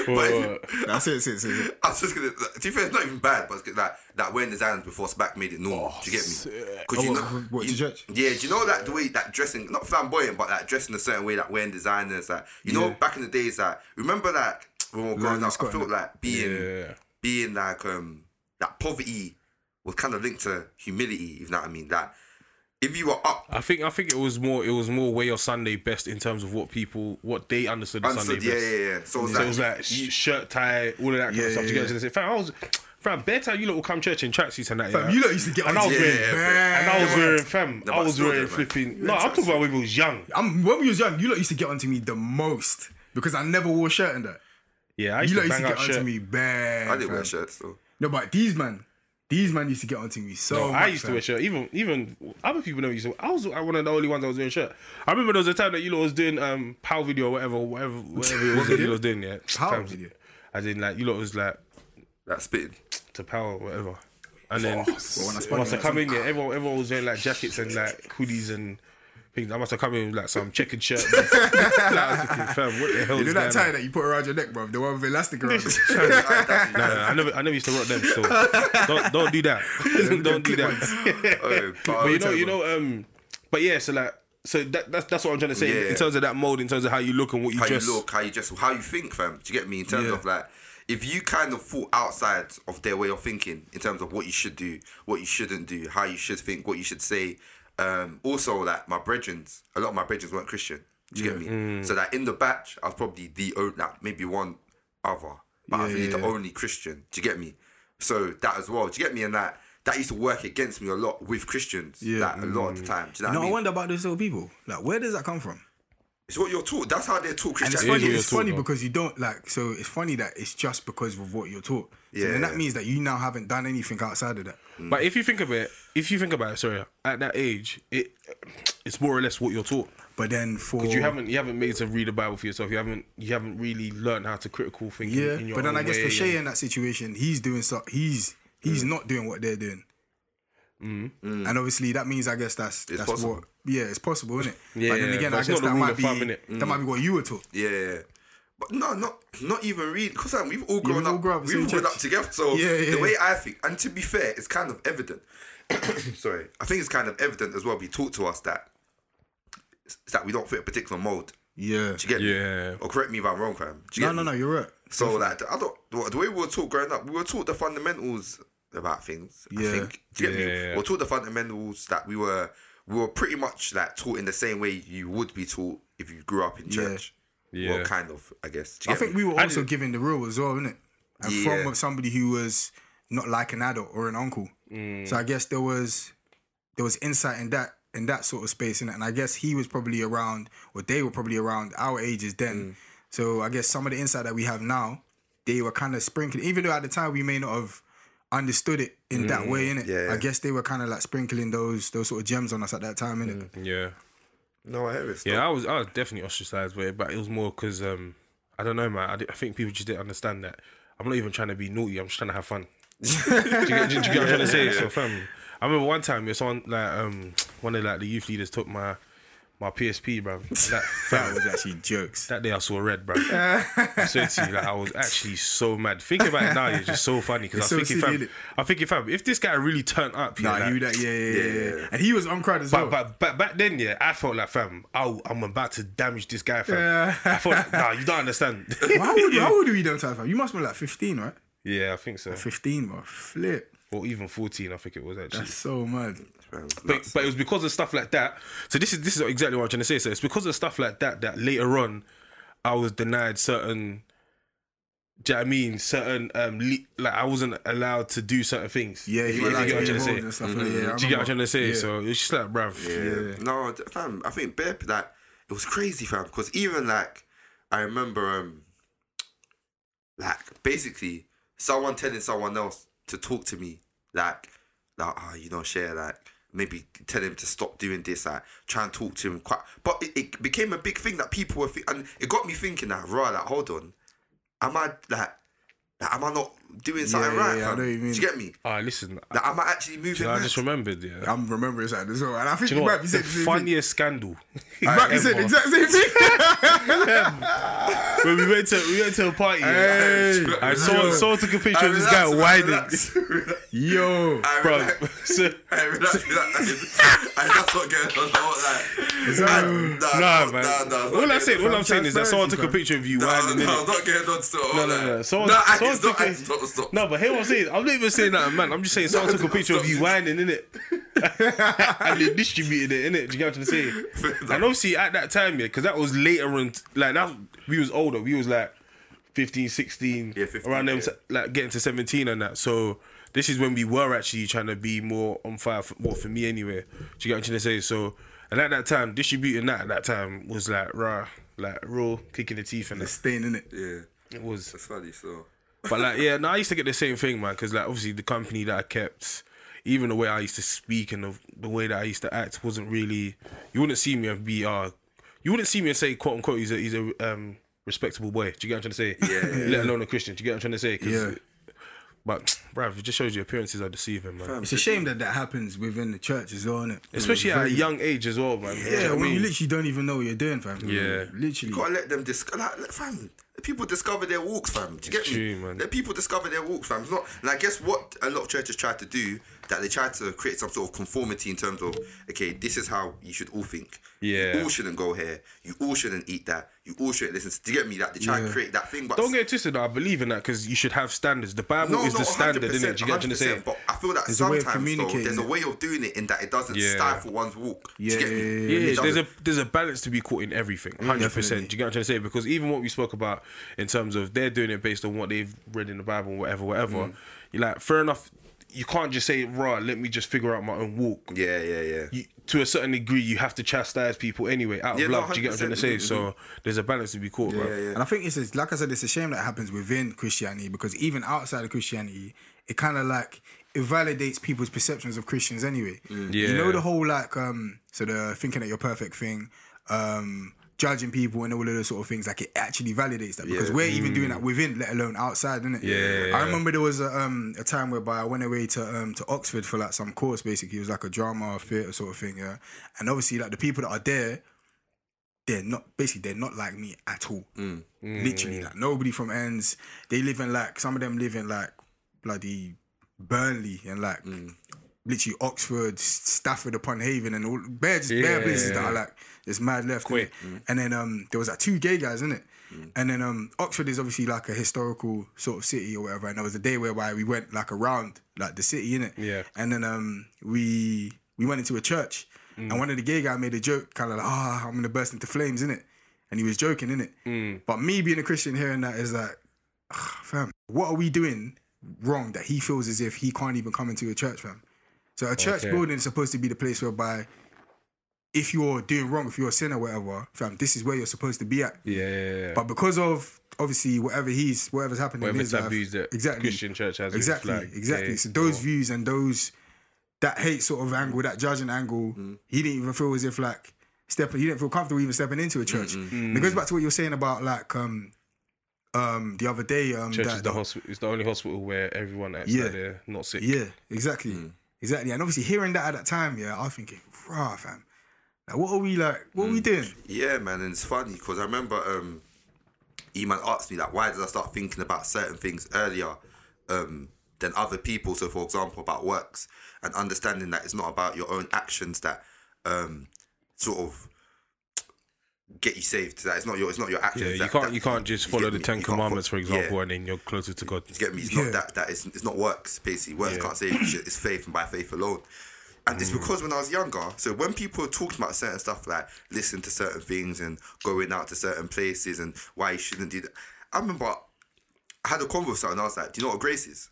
Or- That's it. That's it. That's it. I was just gonna. To be fair, it's not even bad, but it's like that wearing designers before Spack made it normal. do you get me? Because Oh, what- what, you, church? Yeah, do you know like the way that dressing, not flamboyant, but like dressing a certain way, like wearing designers, like you know, Yeah. back in the days, like remember like when we were growing London, up, I felt like being Yeah. being like um like poverty was kind of linked to humility. If you know what I mean, like if you were up. I think I think it was more it was more way your Sunday best in terms of what people what they understood as Sunday Understood, yeah, best. yeah, yeah. So, it was So like, it was like sh- shirt tie, all of that kind Yeah, of stuff. yeah, you get yeah. what I'm? Fam, I was, fam, bare time you lot will come church in tracksuits and that. Fam, yeah. you lot used to get and on I was wearing, Yeah, and I was wearing, fam, No, I was wearing though, flipping. No, I'm talking about when we was young. I'm, when we was young, you lot used to get onto me the most because I never wore a shirt in that. Yeah, I You used lot to used to bang get onto me bad. I didn't wear shirts though. No, but these man, these man used to get onto me so No, much. I used to fam. wear shirt. Even even other people never used to. I was one of the only ones that was wearing shirt. I remember there was a time that you lot was doing um pow video or whatever, whatever, whatever it [LAUGHS] was that you lot was doing. Yeah, Pow Fam, video? As in like you lot it was like that spitting. to power whatever. And then when I spun must it, have come in, yeah. Everyone, everyone was wearing like jackets and like hoodies and things. I must have come in with like some checkered shirt. like, I was thinking, fam, what the hell You know that tie on? that you put around your neck, bro? The one with elastic around it. no, no, I never, I never used to rock them. So don't, don't do that. don't do that. Oh, but you know, you know, um, but yeah. So like, so that, that's that's what I'm trying to say Yeah. in terms of that mode, in terms of how you look and what you how dress. you look, how you dress, how you think, fam. Do you get me? In terms Yeah. of like, if you kind of fall outside of their way of thinking, in terms of what you should do, what you shouldn't do, how you should think, what you should say. Um, also, like my brethrens, a lot of my brethrens weren't Christian. Do you get me? Mm. So that in the batch, I was probably the only, like maybe one other, but I was really yeah, the yeah. only Christian. Do you get me? So that as well. Do you get me? And that that used to work against me a lot with Christians. Yeah. Like, a lot of the time. Do you know No, what I I mean? wonder about those little people. Like, where does that come from? It's what you're taught. That's how they're taught And it's funny. what It's you're funny taught, because you don't like. So it's funny that it's just because of what you're taught. So then Yeah. that means that you now haven't done anything outside of that. But if you think of it, if you think about it, sorry, at that age, it it's more or less what you're taught. But then for You haven't you haven't made to read the Bible for yourself. You haven't you haven't really learned how to critical thinking. yeah. in your But then own I guess way for Shay and- in that situation, he's doing so. He's he's mm. not doing what they're doing. Mm. Mm. And obviously that means I guess that's that's possible. what yeah it's possible, isn't it? [LAUGHS] Yeah, but then yeah, again, but I guess not the that rule might of be thumb, innit? that mm. might be what you were taught. Yeah. But no, not not even really, because like, um, we've all grown we've all up, grown up we've same grown up together. So Yeah, yeah. the way I think, and to be fair, it's kind of evident. [COUGHS] Sorry, I think it's kind of evident as well. Be taught to us that it's that we don't fit a particular mold. Yeah. Do you get me? Yeah. Or correct me if I'm wrong, fam. Do you No, get no, me? no. You're right. So like, the- I don't. the- The way we were taught growing up, we were taught the fundamentals about things. I Yeah. think. Do you get me? Yeah. We were taught the fundamentals that we were. We were pretty much like taught in the same way you would be taught if you grew up in church. Yeah. Well, kind of, I guess. I think me? we were I also did- given the rule as well, innit? And Yeah. from somebody who was not like an adult or an uncle. So I guess there was there was insight in that in that sort of space, innit? And I guess he was probably around, or they were probably around our ages then. Mm. So I guess some of the insight that we have now, they were kind of sprinkling, even though at the time we may not have understood it in that way, innit? Yeah. I guess they were kind of like sprinkling those those sort of gems on us at that time, innit? Yeah. No, I hear it. Yeah, I was I was definitely ostracized with it, but it was more because um, I don't know, man. I, di- I think people just didn't understand that. I'm not even trying to be naughty. I'm just trying to have fun. [LAUGHS] do, you get, do, you get what I'm trying to [LAUGHS] say? So, fam, I remember one time, yeah, someone like um, one of like the youth leaders took my my PSP, bro. [LAUGHS] That, That was actually jokes. that day I saw red, bro. I said to you, like I was actually so mad. Think about it now, it's just so funny because I so thinking, silly, fam, innit? I if this guy really turned up, yeah, Nah, like, he would, yeah, yeah, yeah, yeah, And he was on crowd as well. but, but but back then, yeah, I felt like, fam, oh, I'm about to damage this guy, fam. Yeah. I felt, like, nah, you don't understand. how old, how old are you done time, fam? You must be like 15, right? yeah, I think so. 15, bro. Flip. Or even 14, I think it was actually. That's so mad. But, but it was because of stuff like that. So this is this is exactly what I'm trying to say. So it's because of stuff like that that later on, I was denied certain. Do you know what I mean? Certain um, le- like I wasn't allowed to do certain things. Yeah, if you you, were if you like get what I'm trying to say. and stuff like. Yeah, Do you get what I'm trying to say? Yeah. So it's just like, bruv. Yeah. No, fam. I think Bep like it was crazy, fam. Because even like I remember, um, like basically someone telling someone else to talk to me, like, like, oh, you know, share, like maybe tell him to stop doing this, like try and talk to him quite. But it, it became a big thing that people were, thi- and it got me thinking that, right, like, hold on, am I like, like am I not doing something yeah, right, yeah, I know what you mean. Do you get me? Alright, listen. Like, am I actually moving? I mad? just remembered, yeah. I'm remembering something as well. And I think Do you, you know might what? be The saying the same thing. funniest scandal. You might be [LAUGHS] saying the ever. exact same thing. [LAUGHS] when we went to we went to a party, Hey. and someone, someone took a picture of this guy Relax, man, whining. relax, relax. [LAUGHS] Yo. I Bro, relax. so, Hey, relax, relax. Hey, that's not going on. I won't lie. Nah, Nah, nah, man. Nah, nah, it's all I'm saying, going all I'm saying is that someone took a Transparency, picture of you on. whining Nah, in nah, it. not getting on still. No, no, no. Someone, Nah, someone it's not. took a, Stop, stop. No, but hear what I'm saying. I'm not even saying that, man. I'm just saying someone took a picture of you whining in it, [LAUGHS] and they distributed it in it. Do you get what I'm trying to say? And obviously at that time, yeah, because that was later on. Like that, we was older. We was like 15, 16, Yeah, 15, around them, yeah. like getting to 17 and that. So this is when we were actually trying to be more on fire. For, well, for me anyway. Do you get what I'm trying to say? So. And at that time, distributing that at that time was like raw, like raw, kicking the teeth, and The stain in it. Yeah, it was that's funny. So, but like, yeah, no, I used to get the same thing, man. Because like, obviously, the company that I kept, even the way I used to speak and the, the way that I used to act wasn't really. You wouldn't see me and be, uh, you wouldn't see me and say, quote unquote, he's a he's a um, respectable boy. Do you get what I'm trying to say? Yeah, [LAUGHS] Let alone a Christian. Do you get what I'm trying to say? 'Cause- Yeah. But, [TSK] bruv, it just shows you appearances are deceiving, man. It's a shame that that happens within the church as well, innit? Especially at a young age as well, man. Do you know Yeah, I when you literally don't even know what you're doing, fam. Yeah. Literally. you gotta let them discover. Like, let- fam, people discover their walks, fam. Do you get me? true, man. Let people discover their walks, fam. It's not. And I guess what a lot of churches try to do that they try to create some sort of conformity in terms of okay, this is how you should all think. Yeah. You all shouldn't go here. You all shouldn't eat that. you all should listen. To, do you get me? Like they try and create that thing, but Don't get twisted. I believe in that because you should have standards. The Bible no, is no, the standard, isn't it? Do you get what I'm saying? But I feel that There's sometimes though, there's a way of doing it in that it doesn't Yeah. stifle one's walk. Do Yeah, you get me? yeah, yeah, Yeah, there's a there's a balance to be caught in everything, hundred percent. Do you get what I'm trying to say? Because even what we spoke about in terms of they're doing it based on what they've read in the Bible, whatever, whatever. Mm. You're like, fair enough. You can't just say, "Right, let me just figure out my own walk." Yeah, yeah, yeah. You, to a certain degree, you have to chastise people anyway out of Yeah, no, love. Do you get what I'm trying to 100%, say? So there's a balance to be caught, bro. yeah, yeah. And I think it's just, like I said, it's a shame that happens within Christianity because even outside of Christianity, it kind of like it validates people's perceptions of Christians anyway. You Yeah. know the whole like um so the thinking that you're perfect thing, um judging people and all of those sort of things. Like it actually validates that because Yeah. we're even doing that within, let alone outside, isn't it? Yeah. I remember there was a um a time whereby I went away to um to Oxford for like some course. Basically, it was like a drama theatre sort of thing. Yeah, and obviously like the people that are there they're not basically they're not like me at all. Literally, like nobody from ends. They live in like some of them live in like bloody Burnley and like literally Oxford, Stratford upon Avon, and all bare just bare Yeah. places that are like there's mad left. Quick. innit? And then um there was like two gay guys in it. And then um Oxford is obviously like a historical sort of city or whatever. And there was a day whereby we went like around like the city in it. Yeah. And then um we we went into a church and one of the gay guy made a joke, kind of like, ah, I'm gonna burst into flames, in it. And he was joking, in it. But me being a Christian hearing that is like, ah, fam, what are we doing wrong that he feels as if he can't even come into a church, fam? So a church Okay. building is supposed to be the place whereby if you're doing wrong, if you're a sinner, whatever, fam, this is where you're supposed to be at. Yeah, yeah, yeah. But because of obviously whatever he's whatever's happening Whatever in his life, that exactly, Christian church has exactly, exactly. So those views and those that hate sort of angle, that judging angle, Mm. he didn't even feel as if like stepping. He didn't feel comfortable even stepping into a church. And it goes back to what you were saying about like um um the other day um Church that- is the hospital. It's the only hospital where everyone acts Yeah. like they're not sick. yeah, exactly, Mm. exactly. And obviously hearing that at that time, yeah, I was thinking, rah, fam. Like, what are we like? What Mm. are we doing? Yeah, man, and it's funny because I remember um, Eman asked me like, why did I start thinking about certain things earlier um, than other people? So, for example, about works and understanding that it's not about your own actions that um, sort of get you saved. That it's not your, it's not your actions. Yeah, you that- can't that- you can't just you follow the me? Ten You Commandments, for example, yeah. and then you're closer to God. You get me? It's not Yeah. that that is it's not works basically. Works Yeah. can't save you. It's faith and by faith alone. And Mm. it's because when I was younger, so when people were talking about certain stuff like listen to certain things and going out to certain places and why you shouldn't do that, I remember I had a convo with someone and I was like, Do you know what grace is?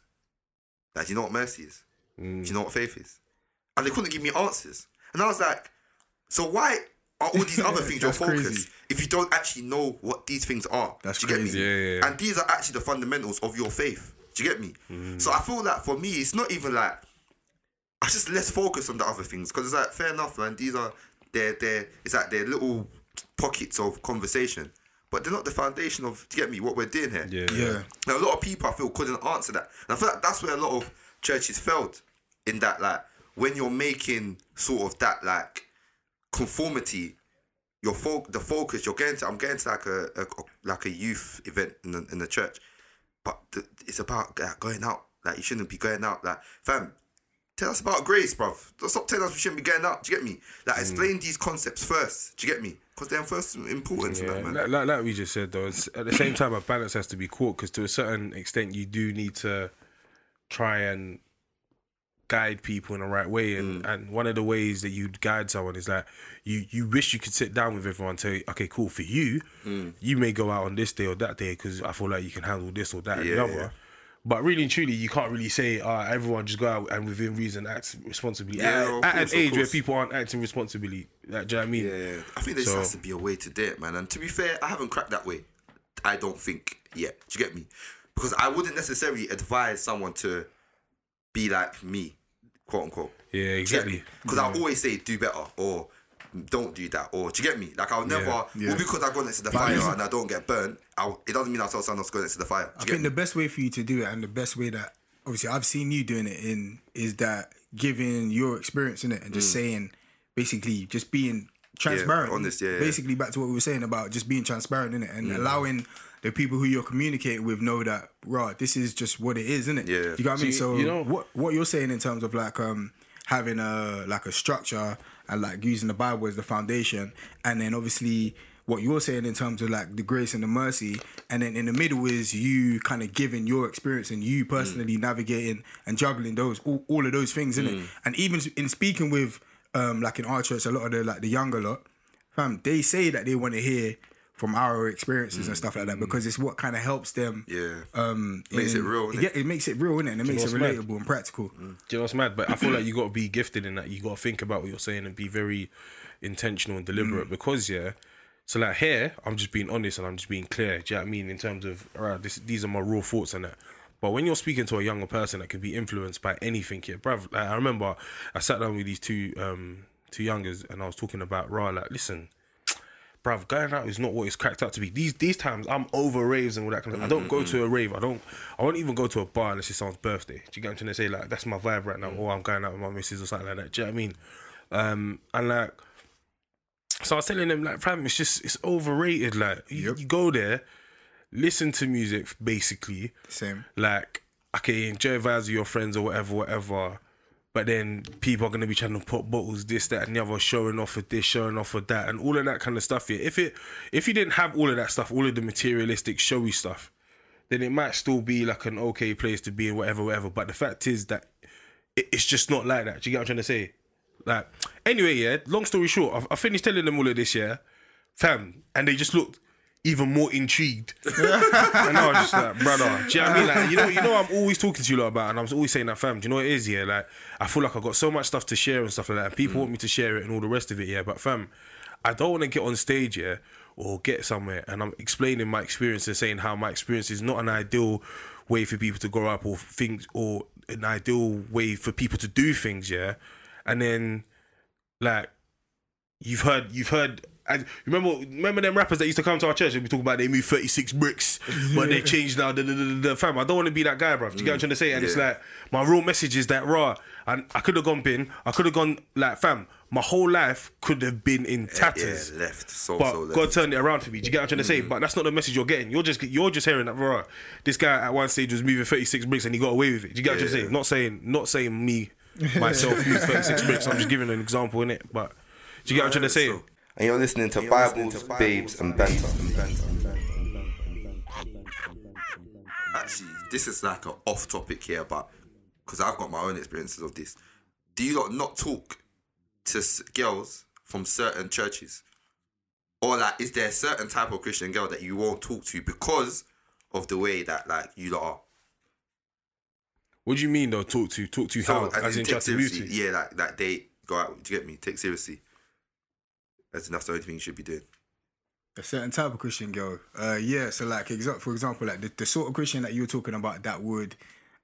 Like, do you know what mercy is? Mm. Do you know what faith is? And they couldn't give me answers. And I was like, So why are all these other [LAUGHS] things your focus crazy. if you don't actually know what these things are? That's do you crazy. get me? Yeah, yeah, yeah. And these are actually the fundamentals of your faith. Do you get me? So I feel like for me, it's not even like just less focus on the other things because it's like fair enough, man. These are they're they're it's like they're little pockets of conversation, but they're not the foundation of do you get me what we're doing here. Yeah, Yeah, Now, a lot of people I feel couldn't answer that, and I feel like that's where a lot of churches failed in that like when you're making sort of that like conformity, your fo- the focus you're getting to. I'm getting to like a, a like a youth event in the, in the church, but the, it's about like, going out. Like you shouldn't be going out. Like fam, tell us about grace, bruv. Stop telling us we shouldn't be getting out. Do you get me? Like Mm. explain these concepts first. Do you get me? Because they're first important Yeah, that man. like, like, like we just said though, at the same time a balance has to be caught because to a certain extent you do need to try and guide people in the right way, and, and one of the ways that you guide someone is like you you wish you could sit down with everyone and say, okay, cool for you, you may go out on this day or that day because I feel like you can handle this or that and the other. yeah. But really and truly, you can't really say, uh, everyone just go out and within reason act responsibly. Yeah, at at course, an age where people aren't acting responsibly. Like, do you know what I mean? Yeah, I think there just So- has to be a way to do it, man. And to be fair, I haven't cracked that way. I don't think yet. Do you get me? Because I wouldn't necessarily advise someone to be like me, quote unquote. Yeah, exactly. Because I always say do better or don't do that or do you get me? Like I'll never, Yeah. all because I go next to the fire and I don't get burnt. I'll, it doesn't mean I'll tell someone else to go next to the fire. Do I you get think me? the best way for you to do it, and the best way that obviously I've seen you doing it in, is that giving your experience in it and just saying, basically, just being transparent. Mm. honest, yeah, yeah. Basically, back to what we were saying about just being transparent in it and allowing the people who you're communicating with know that, right, this is just what it is, isn't it? Yeah. You got what I mean? See, So you know- what what you're saying in terms of like um having a like a structure and like using the Bible as the foundation, and then obviously what you're saying in terms of like the grace and the mercy, and then in the middle is you kind of giving your experience and you personally navigating and juggling those all, all of those things in it. And even in speaking with um like in our church, a lot of the like the younger lot, fam, they say that they want to hear from our experiences and stuff like that because it's what kind of helps them. Yeah. Um, Makes in- it real. Yeah, it makes it real, innit? And it makes it what's mad? relatable and practical. Do you know what's mad? But I feel like you got to be gifted in that. You got to think about what you're saying and be very intentional and deliberate. Mm. Because yeah, so like here, I'm just being honest and I'm just being clear. Do you know what I mean? In terms of alright, this these are my raw thoughts and that. But when you're speaking to a younger person that can be influenced by anything, yeah, bruv. Like, I remember I sat down with these two um two youngers and I was talking about raw. Like, listen, bruv, going out is not what it's cracked up to be. These these times, I'm over raves and all that kind of. I don't go to a rave. I don't. I won't even go to a bar unless it's someone's birthday. Do you get what I'm trying to say? Like that's my vibe right now. Or I'm going out with my missus or something like that. Do you know what I mean? Um, and like, so I was telling them like, fam, it's just it's overrated. Like you, you go there, listen to music basically. Same. Like, okay, enjoy vibes with your friends or whatever, whatever. But then people are gonna be trying to put bottles, this, that, and the other, showing off of this, showing off of that, and all of that kind of stuff. If it, if you didn't have all of that stuff, all of the materialistic, showy stuff, then it might still be like an okay place to be and whatever, whatever. But the fact is that it, it's just not like that. Do you get what I'm trying to say? Like, anyway, yeah. Long story short, I, I finished telling them all of this, yeah, fam, and they just looked even more intrigued. and [LAUGHS] I was just like, brother, do you know what I mean? Like, you know, you know, I'm always talking to you lot about, and I'm always saying that, fam. Do you know what it is? Yeah, like, I feel like I got so much stuff to share and stuff like that, and people mm. want me to share it and all the rest of it. Yeah, but fam, I don't want to get on stage, yeah, or get somewhere, and I'm explaining my experience and saying how my experience is not an ideal way for people to grow up or things or an ideal way for people to do things, yeah, and then like you've heard you've heard I remember remember them rappers that used to come to our church and we talk about they moved 36 bricks but they changed now the, the, the, the fam I don't want to be that guy bruv do you get what I'm mm. trying to say and it's like my real message is that raw and I could have gone bin I could have gone like fam my whole life could have been in tatters Yeah, left. So but so left. God turned it around for me. Do you get what I'm trying to say? Mm. But that's not the message you're getting. You're just you're just hearing that, bro. This guy at one stage was moving 36 bricks and he got away with it. Do you get what I'm trying to say? Not saying not saying me myself [LAUGHS] moved 36 bricks. I'm just giving an example in it. But do you get what I'm trying to say? So- and you're listening to Bibles, Babes, and Banter. Actually, this is like an off topic here, but because I've got my own experiences of this. Do you lot not talk to s- girls from certain churches? Or like, is there a certain type of Christian girl that you won't talk to because of the way that like you lot are? What do you mean though? Talk to talk to how? As, in take chat to seriously. Yeah, like like they go out. Do you get me? Take seriously. As in, that's the only thing you should be doing. A certain type of Christian girl. Uh, yeah. So like, exa- for example, like the, the sort of Christian that you were talking about that would,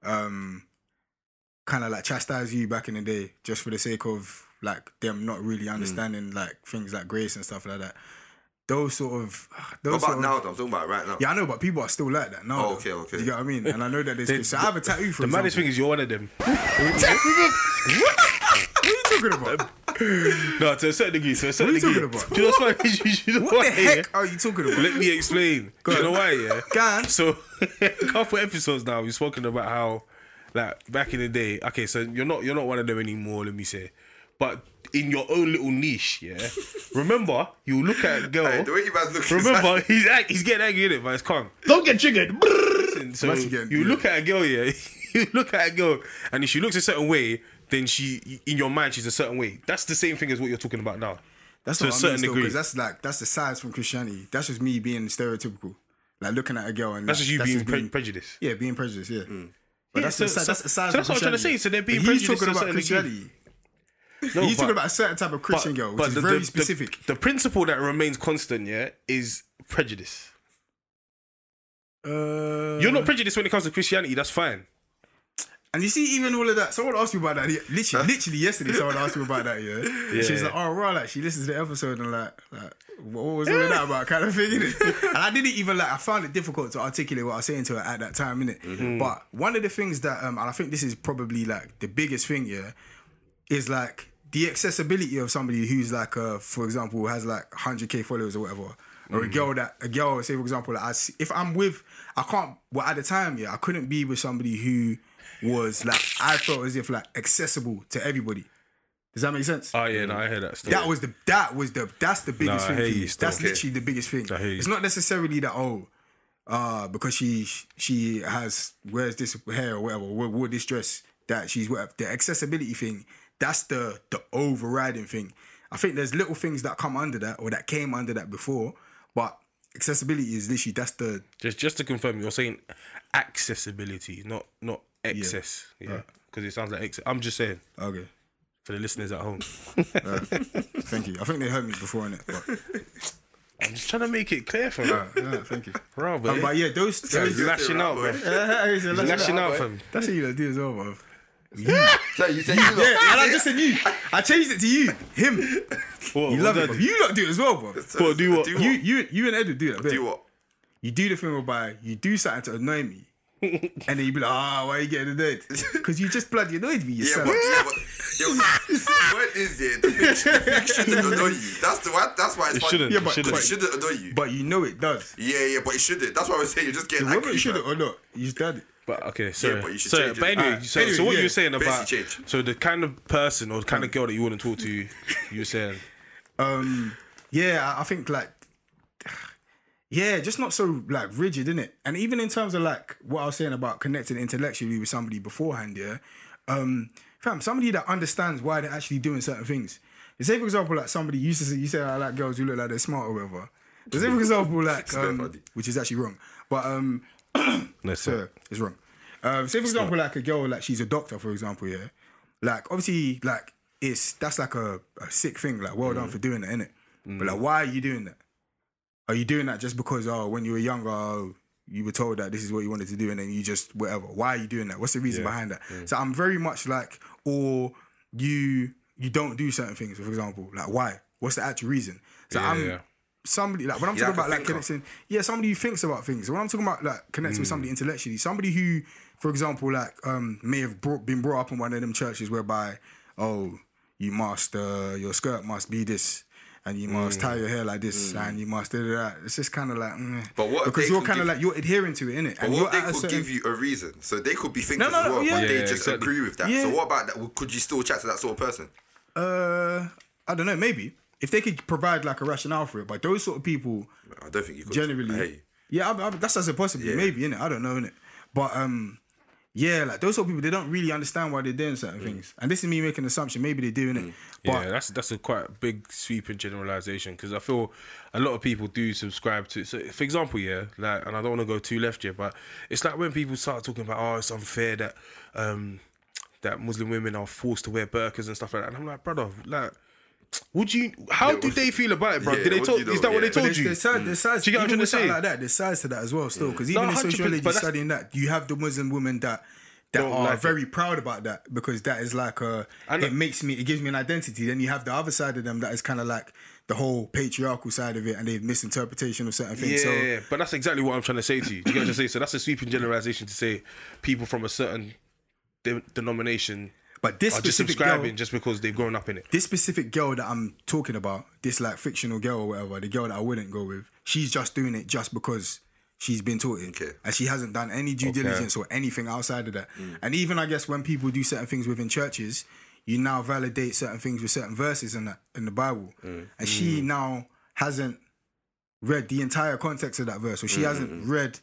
um, kind of like chastise you back in the day, just for the sake of like them not Mm. really understanding like things like grace and stuff like that. Those sort of. [SIGHS] Those What sort about of, now? Though? I'm talking about right now. Yeah, I know, but people are still like that now. Oh, though. okay, okay. You get what I mean? And I know that there's. so I have a tattoo for The maddest thing is you're one of them. [LAUGHS] [LAUGHS] What talking about? [LAUGHS] No, to a certain degree. To a certain What are you degree. talking about? Do you know what's funny? you know What the why, yeah? heck are you talking about? Let me explain. Do you know why? Yeah. Go on. So [LAUGHS] a couple episodes now, we've spoken about how, like back in the day. Okay, so you're not you're not one of them anymore. Let me say, but in your own little niche, yeah. [LAUGHS] Remember, you look at a girl. Hey, the way you guys look. is like- Remember, he's act, he's getting angry in it, but it's calm. Don't get triggered. Listen, So you look at a girl, yeah. You look at a girl, and if she looks a certain way, then she, in your mind, she's a certain way. That's the same thing as what you're talking about now. That's to a what certain still, degree. that's like that's the size from Christianity. That's just me being stereotypical, like looking at a girl and That's like, just you being, just pre- prejudiced. yeah, being prejudiced, yeah. But Yeah, that's, so- the, so- that's the side so that's what I'm trying to say. So they're being But he's prejudiced talking about. Christianity. No, he's but- talking about a certain type of Christian girl, which is the- very the- specific. The, the principle that remains constant, yeah, is prejudice. uh, You're not prejudiced when it comes to Christianity. That's fine. And you see, even all of that. Someone asked me about that. yeah, Literally, literally yesterday, [LAUGHS] someone asked me about that. Yeah, she was Yeah. like, "Oh, right." Like she listens to the episode and like, like, what was all that about? Kind of thing. innit? [LAUGHS] and I didn't even like. I found it difficult to articulate what I was saying to her at that time. Innit? Mm-hmm. But one of the things that, um, and I think this is probably like the biggest thing. Yeah, is like the accessibility of somebody who's like, uh, for example, has like 100k followers or whatever, or Mm-hmm. a girl that a girl, say for example, like I if I'm with, I can't. Well, at the time, yeah, I couldn't be with somebody who was like I felt as if like accessible to everybody. Does that make sense? Oh yeah, no, I hear that. Story. That was the that was the that's the biggest Nah, thing. you. That's Okay. literally the biggest thing. I hear you. It's not necessarily that oh, uh, because she she has wears this hair or whatever, wore, wore this dress that she's whatever. The accessibility thing. That's the the overriding thing. I think there's little things that come under that or that came under that before, but accessibility is literally that's the Just just to confirm, you're saying accessibility, not not excess. Yeah, because it sounds like excess. I'm just saying okay. for the listeners at home. Thank you. I think they heard me before in it, but [LAUGHS] I'm just trying to make it clear for them, yeah, thank you. bro. But, Um, but yeah, those, those [LAUGHS] He's lashing out, bro. He's He's lashing out, fam. That's what you do as well, bro. [LAUGHS] So you said you lot- Yeah, and I just said you. I changed it to you. Him. What, You what love did it. Bro. do? You lot do it as well, bro. What, do what? Do You, what? you, you and Edu do that. Do what? You do the thing whereby you do something to annoy me, [LAUGHS] and then you be like, "Ah, why are you getting annoyed?" [LAUGHS] Because you just bloody annoyed me. You Yeah, but, yeah, but yo, [LAUGHS] what is it? The thing, the thing shouldn't annoy you. That's the why. That's why it's It funny. shouldn't. Yeah, it but- shouldn't. But it shouldn't annoy you. But you know it does. yeah, yeah, but it shouldn't. That's why I was saying you're just getting Whether angry. you should fam. or not, you just done it. But okay, sorry. but you should sorry, but anyway, Alright, so, anyway, so what yeah. you were saying about so the kind of person or the kind of girl that you wouldn't talk to, you were saying Um, yeah, I- I think like, yeah, just not so like rigid, innit? And even in terms of like what I was saying about connecting intellectually with somebody beforehand, yeah, um, fam, somebody that understands why they're actually doing certain things. Say for example, like somebody used to say, you say I like girls who look like they're smart or whatever. Say for example, [LAUGHS] like, um, which is actually wrong, but um, [CLEARS THROAT] no, so it's wrong. Um, say for example, like a girl, like she's a doctor, for example, yeah. Like obviously, like it's that's like a, a sick thing. Like, well done for doing that, innit? But like, why are you doing that? Are you doing that just because oh, when you were younger, oh, you were told that this is what you wanted to do, and then you just whatever? Why are you doing that? What's the reason Yeah. behind that? So I'm very much like, or you you don't do certain things. For example, like why? What's the actual reason? So Yeah, I'm yeah. somebody like when I'm You're talking about like thinker. connecting, yeah, somebody who thinks about things. When I'm talking about like connecting with Mm. somebody intellectually, somebody who, for example, like um may have brought, been brought up in one of them churches whereby, oh, you must uh, your skirt must be this. And you Mm. must tie your hair like this, and you must do that. It's just kind of like, mm. But what because you're kind of like you're adhering to it, innit? But And what they could certain- give you a reason? So they could be thinking no, as no, well, yeah. but they Yeah, just exactly. agree with that. Yeah. So what about that? Could you still chat to that sort of person? Uh, I don't know. Maybe if they could provide like a rationale for it, but those sort of people, I don't think you could. generally. You. Yeah, I, I, that's as a possibly, Yeah. maybe, innit? I don't know, innit? But um, yeah, like those sort of people, they don't really understand why they're doing certain things. And this is me making an assumption, maybe they do, innit? But yeah, that's that's a quite big sweeping generalization because I feel a lot of people do subscribe to. So, for example, yeah, like, and I don't want to go too left here, but it's like when people start talking about, oh, it's unfair that um that Muslim women are forced to wear burqas and stuff like that, and I'm like, brother, like. Would you? How Yeah, did they feel about it, bro? yeah, Did they talk? you know? Is that what they told there's, you? there's, sides, there's sides, Do you get what I'm trying to say? like that, there's sides to that as well, still. Mm. Because No, even in 100%, sociology studying that, you have the Muslim women that that Don't are like it. very proud about that because that is like a. it makes me, it gives me an identity. Then you have the other side of them that is kind of like the whole patriarchal side of it and the misinterpretation of certain things. Yeah, so yeah, but that's exactly what I'm trying to say to you. Do you get what I'm saying? So that's a sweeping generalization to say people from a certain de- denomination But this are just specific subscribing girl, just because they've grown up in it. this specific girl that I'm talking about, this like fictional girl or whatever, the girl that I wouldn't go with, she's just doing it just because she's been taught it. Okay. And she hasn't done any due Okay. diligence or anything outside of that. Mm. And even I guess when people do certain things within churches, you now validate certain things with certain verses in that in the Bible. Mm. And she mm. now hasn't read the entire context of that verse, or she hasn't read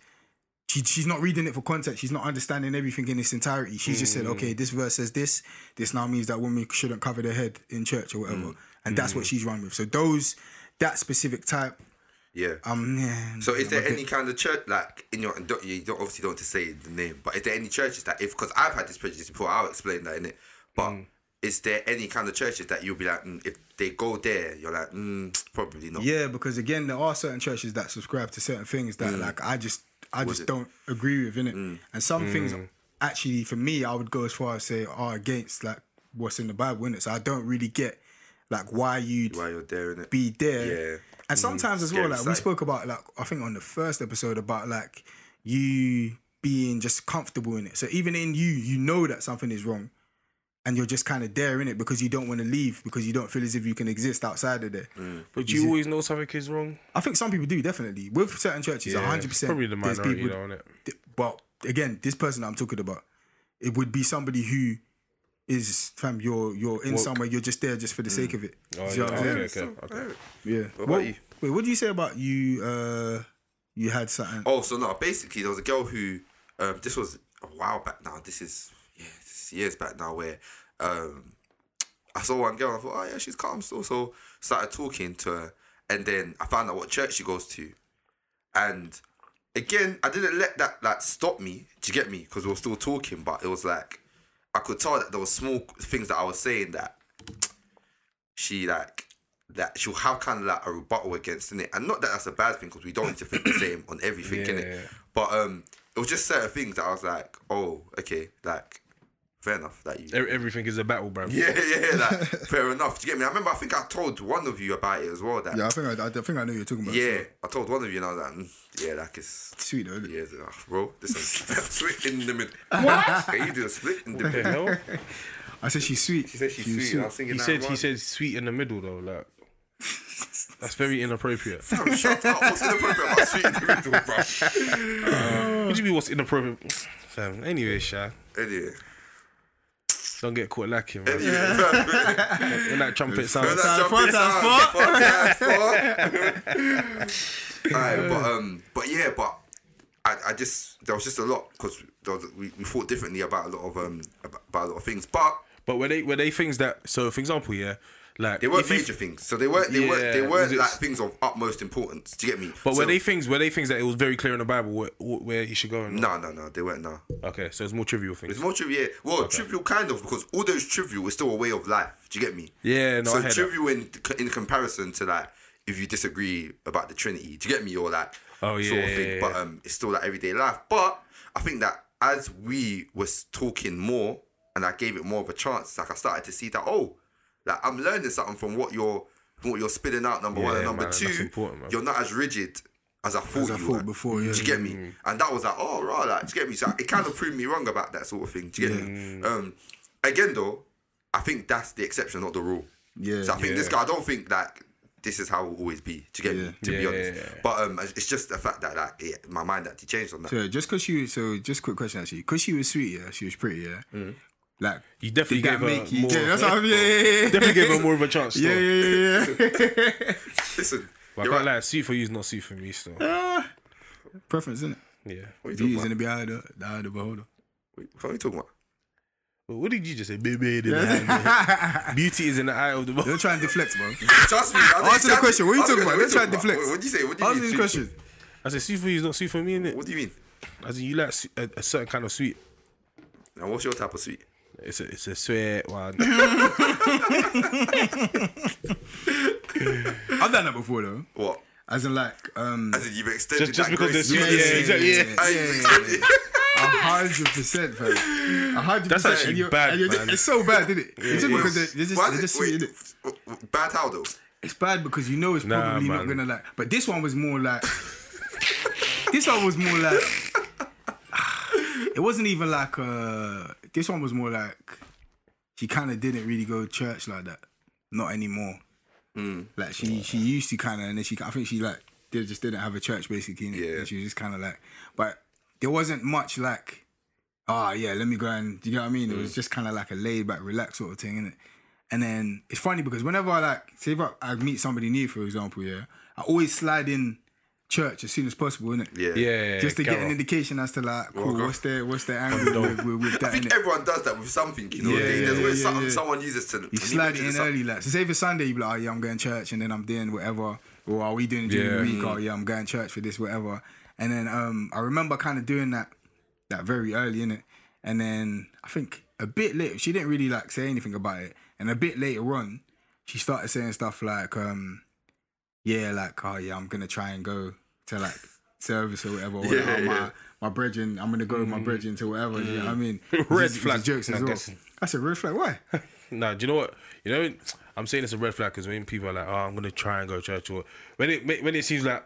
she, she's not reading it for context. She's not understanding everything in its entirety. She's just said, okay, this verse says this. This now means that women shouldn't cover their head in church or whatever. And that's what she's run with. So those, that specific type, Yeah. um, yeah. So is there bit- any kind of church like in your don't, you don't obviously don't want to say the name, but is there any churches that if because I've had this prejudice before, I'll explain that in it. But Mm. is there any kind of churches that you'll be like, mm, if they go there, you're like, mm, probably not. Yeah, because again, there are certain churches that subscribe to certain things that like I just I just it? don't agree with in it. Mm. And some things mm. actually for me I would go as far as say are against like what's in the Bible in it. So I don't really get like why you'd While you're there in it. be there. Yeah. And mm-hmm. sometimes as well, Scary like we sight. spoke about like I think on the first episode about like you being just comfortable in it. So even in you, you know that something is wrong. And you're just kind of there in it because you don't want to leave because you don't feel as if you can exist outside of there. Mm. But do you always know something is wrong? I think some people do definitely with certain churches. One hundred percent, probably the minority, though, innit? But again, this person I'm talking about, it would be somebody who is fam, you're you're in Woke. somewhere, you're just there just for the sake of it. Oh, yeah, I'm okay, okay, okay. Yeah. What about you? Wait, what do you say about you? Uh, you had something. Oh, so no, basically there was a girl who, um, this was a while back now. This is yeah, this is years back now. Where um, I saw one girl. and I thought, oh yeah, she's calm still. So started talking to her, and then I found out what church she goes to, and again, I didn't let that like stop me. to get me? Because we were still talking, but it was like I could tell that there were small things that I was saying that she like that she'll have kind of like a rebuttal against in it, and not that that's a bad thing because we don't need to think the same on everything in [COUGHS] Yeah. it. But um, it was just certain things that I was like, oh, okay, like fair enough that you. E- Everything is a battle, bro. Yeah, yeah, yeah, like [LAUGHS] fair enough. Do you get me? I remember I think I told one of you about it as well. That Yeah, I think I, I think I know you're talking about. yeah, I told one of you and I was like, mm, yeah, like it's Sweet though. isn't it? yeah, it's, uh, bro. This is [LAUGHS] [LAUGHS] split in the middle. What? Can you do a split in the The middle? I said she's sweet. She said she's sweet. I was thinking He that said he said sweet in the middle though, like that's very inappropriate. Fam, shut up. What's inappropriate about sweet in the middle, bro? What do you mean what's inappropriate? Fam, anyway, Sha, Anyway. Don't get caught lacking, man. [LAUGHS] Yeah. [LAUGHS] When that trumpet When sounds, that Times four, jumping times sound, four. Alright, [LAUGHS] but um, but yeah, but I, I just there was just a lot because we, we thought differently about a lot of um about, about a lot of things, but but were they were they things that? So, for example, yeah, like they weren't if you- major things. So they weren't they weren't they weren't like things of utmost importance. Do you get me? But so, were they things? Were they things that it was very clear in the Bible where, where you should go? No, no, no, they weren't. No, Okay, so it's more trivial things. it's more trivial. Well, trivial kind of because all those trivial is still a way of life. Do you get me? Yeah, no, so I heard that. trivial in in comparison to like if you disagree about the Trinity, do you get me? Or like Oh, sort yeah, of thing. yeah, But um, it's still like everyday life. But I think that as we was talking more and I gave it more of a chance, like I started to see that oh, like I'm learning something from what you're from what you're spitting out. Number one and number man, two, man. you're not as rigid. As I thought I you thought were. before, yeah. Do you get me? And that was like, oh, right, like, do you get me? So it kind of proved me wrong about that sort of thing. Do you get me? Um, again, though, I think that's the exception, not the rule. Yeah. So I think this guy, I don't think that this is how it will always be. To get Yeah. me? To be honest, yeah, yeah. but um, it's just the fact that like it, my mind actually changed on that. So just because she was, so just quick question actually, because she was sweet, yeah, she was pretty, yeah. Mm. Like You definitely did gave her make you? more. Yeah, that's what I'm, yeah, yeah, yeah, definitely gave her more of a chance. yeah, Still. yeah, yeah, yeah. [LAUGHS] Listen, But I you're can't right. lie, suit for you is not suit for me. Still, Ah, Preference, isn't it? yeah. What are you Beauty's talking in about? the eye of the, the of the beholder. Wait, What are you talking about? But what did you just say? Baby, in the eye of the- [LAUGHS] beauty is in the eye of the. Beholder. Don't try and deflect, bro. [LAUGHS] Trust me. Answer the question. What are you talking about? What Let's try and deflect. What do you say? What do you Answer mean? this question. I said suit for you is not suit for me, innit? What do you mean? As in, you like a, a certain kind of sweet. Now, what's your type of sweet? It's a, it's a sweat one. [LAUGHS] I've done that before though. What? As in like, um, As in you've extended Just- just that because grace. they're yeah, sweet, yeah, yeah, yeah, exactly, yeah, yeah. yeah, Ah, yeah, yeah. A hundred percent, fam. A hundred percent. That's actually And bad, and you're- man. It's so bad, isn't it? It's just Wait, because they're, they're just, why they're is just it- sweet, wait, innit? w- w- Bad how though? It's bad because you know it's Nah, probably not gonna like. But this one was more like. [LAUGHS] this one was more like. [SIGHS] It wasn't even like. This one was more like. She kind of didn't really go to church like that. Not anymore. Like she she used to kind of, and then she I think she like they just didn't have a church basically. Yeah. And she was just kind of like, but there wasn't much like, ah yeah, let me go and do you know what I mean? It was just kind of like a laid back, relaxed sort of thing, innit? And then it's funny because whenever I like, say if I, I meet somebody new, for example, yeah, I always slide in church as soon as possible, innit? Yeah. Yeah, Just to get an indication as to like, cool, Okay. what's their what's their angle with, with, with I think innit? everyone does that with something, you know. Yeah, they, yeah, there's always yeah, something yeah. someone uses to. You slide it in early, like. So say for Sunday, you be like, oh yeah, I'm going to church, and then I'm doing whatever. Or are we doing during Yeah. the week? Oh yeah, I'm going to church for this, whatever. And then um, I remember kind of doing that, that very early in it. And then I think a bit later, she didn't really like say anything about it. And a bit later on, she started saying stuff like, um, yeah, like, oh yeah, I'm gonna try and go to like service or whatever. Or Yeah, oh, my yeah. my brethren, I'm gonna go with my mm-hmm. brethren to whatever. You know what I mm. mean? [LAUGHS] Red flag, jokes as well. I said red flag. Why? [LAUGHS] Nah, do you know what? You know, I'm saying it's a red flag because when people are like, "Oh, I'm gonna try and go to church," or when it when it seems like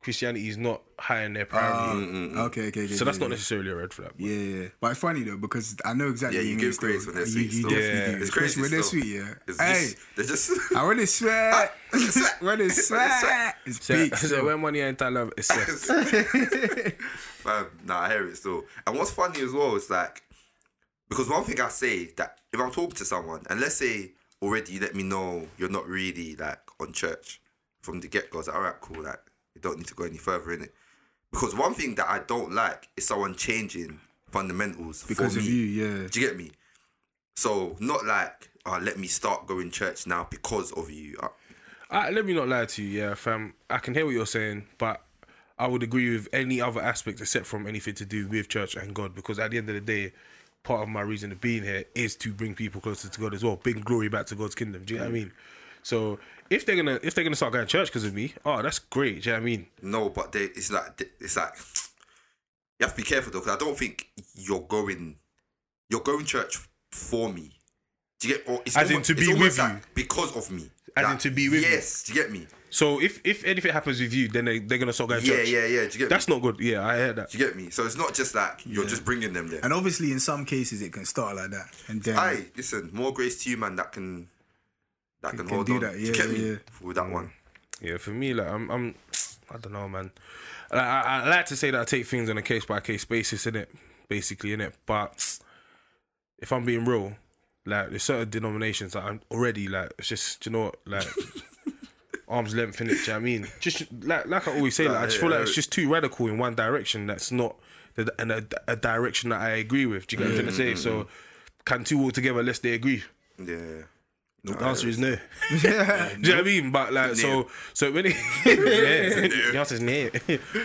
Christianity is not high in their ah, priority, mm, mm, mm. Okay, okay, okay. so that's yeah, not necessarily a red flag. Yeah, yeah. But it's funny though because I know exactly. Yeah, what you mean give still. grace when they're sweet You, still. definitely Yeah. do. It's crazy when they're still. sweet. Yeah. It's hey, just, they're just. I want to sweat. sweat. when it's sweat, [LAUGHS] it's So, big. so when money ain't that love, it's sex. Fam, [LAUGHS] nah, I hear it still. And what's funny as well is like, because one thing I say that if I'm talking to someone and let's say already you let me know you're not really like on church from the get go, like, all right, cool, like you don't need to go any further in it. Because one thing that I don't like is someone changing fundamentals Because for of me. you, yeah. Do you get me? So not like, oh, let me start going church now because of you. Uh, I, let me not lie to you, yeah, fam. I can hear what you're saying, but I would agree with any other aspect except from anything to do with church and God, because at the end of the day, part of my reason of being here is to bring people closer to God as well, bring glory back to God's kingdom. Do you know what I mean? So if they're gonna if they're gonna start going to church because of me, oh, that's great. Do you know what I mean? No, but they, it's like it's like you have to be careful though, because I don't think you're going you're going church for me. Do you get? Or it's As in to be with like you. because of me. As in to be with you. Yes, do you get me? So if if anything happens with you, then they they're gonna start going Yeah, church. yeah, yeah. Do you get That's me? not good. Yeah, I heard that. Do you get me? So it's not just like you're just bringing them there. And obviously, in some cases, it can start like that, and then Aye, listen, more grace to you, man. That can that can, can hold do on. that, yeah, get me yeah. with that one? Yeah, for me, like I'm, I'm, I don't know, man. Like, I, I like to say that I take things on a case by case basis, in it, basically, in it. But if I'm being real, like there's certain denominations that I'm already like, it's just, do you know what, like [LAUGHS] arm's length in it. Do you know what I mean? Just like, like I always say, like I just feel like it's just too radical in one direction. That's not the, in a, a direction that I agree with. Do you get what I'm trying to mm, say? Mm, so, mm, can two walk together unless they agree? Yeah. The answer is no. [LAUGHS] Do you know what I mean? But like, so so when it [LAUGHS] yeah, the answer is no.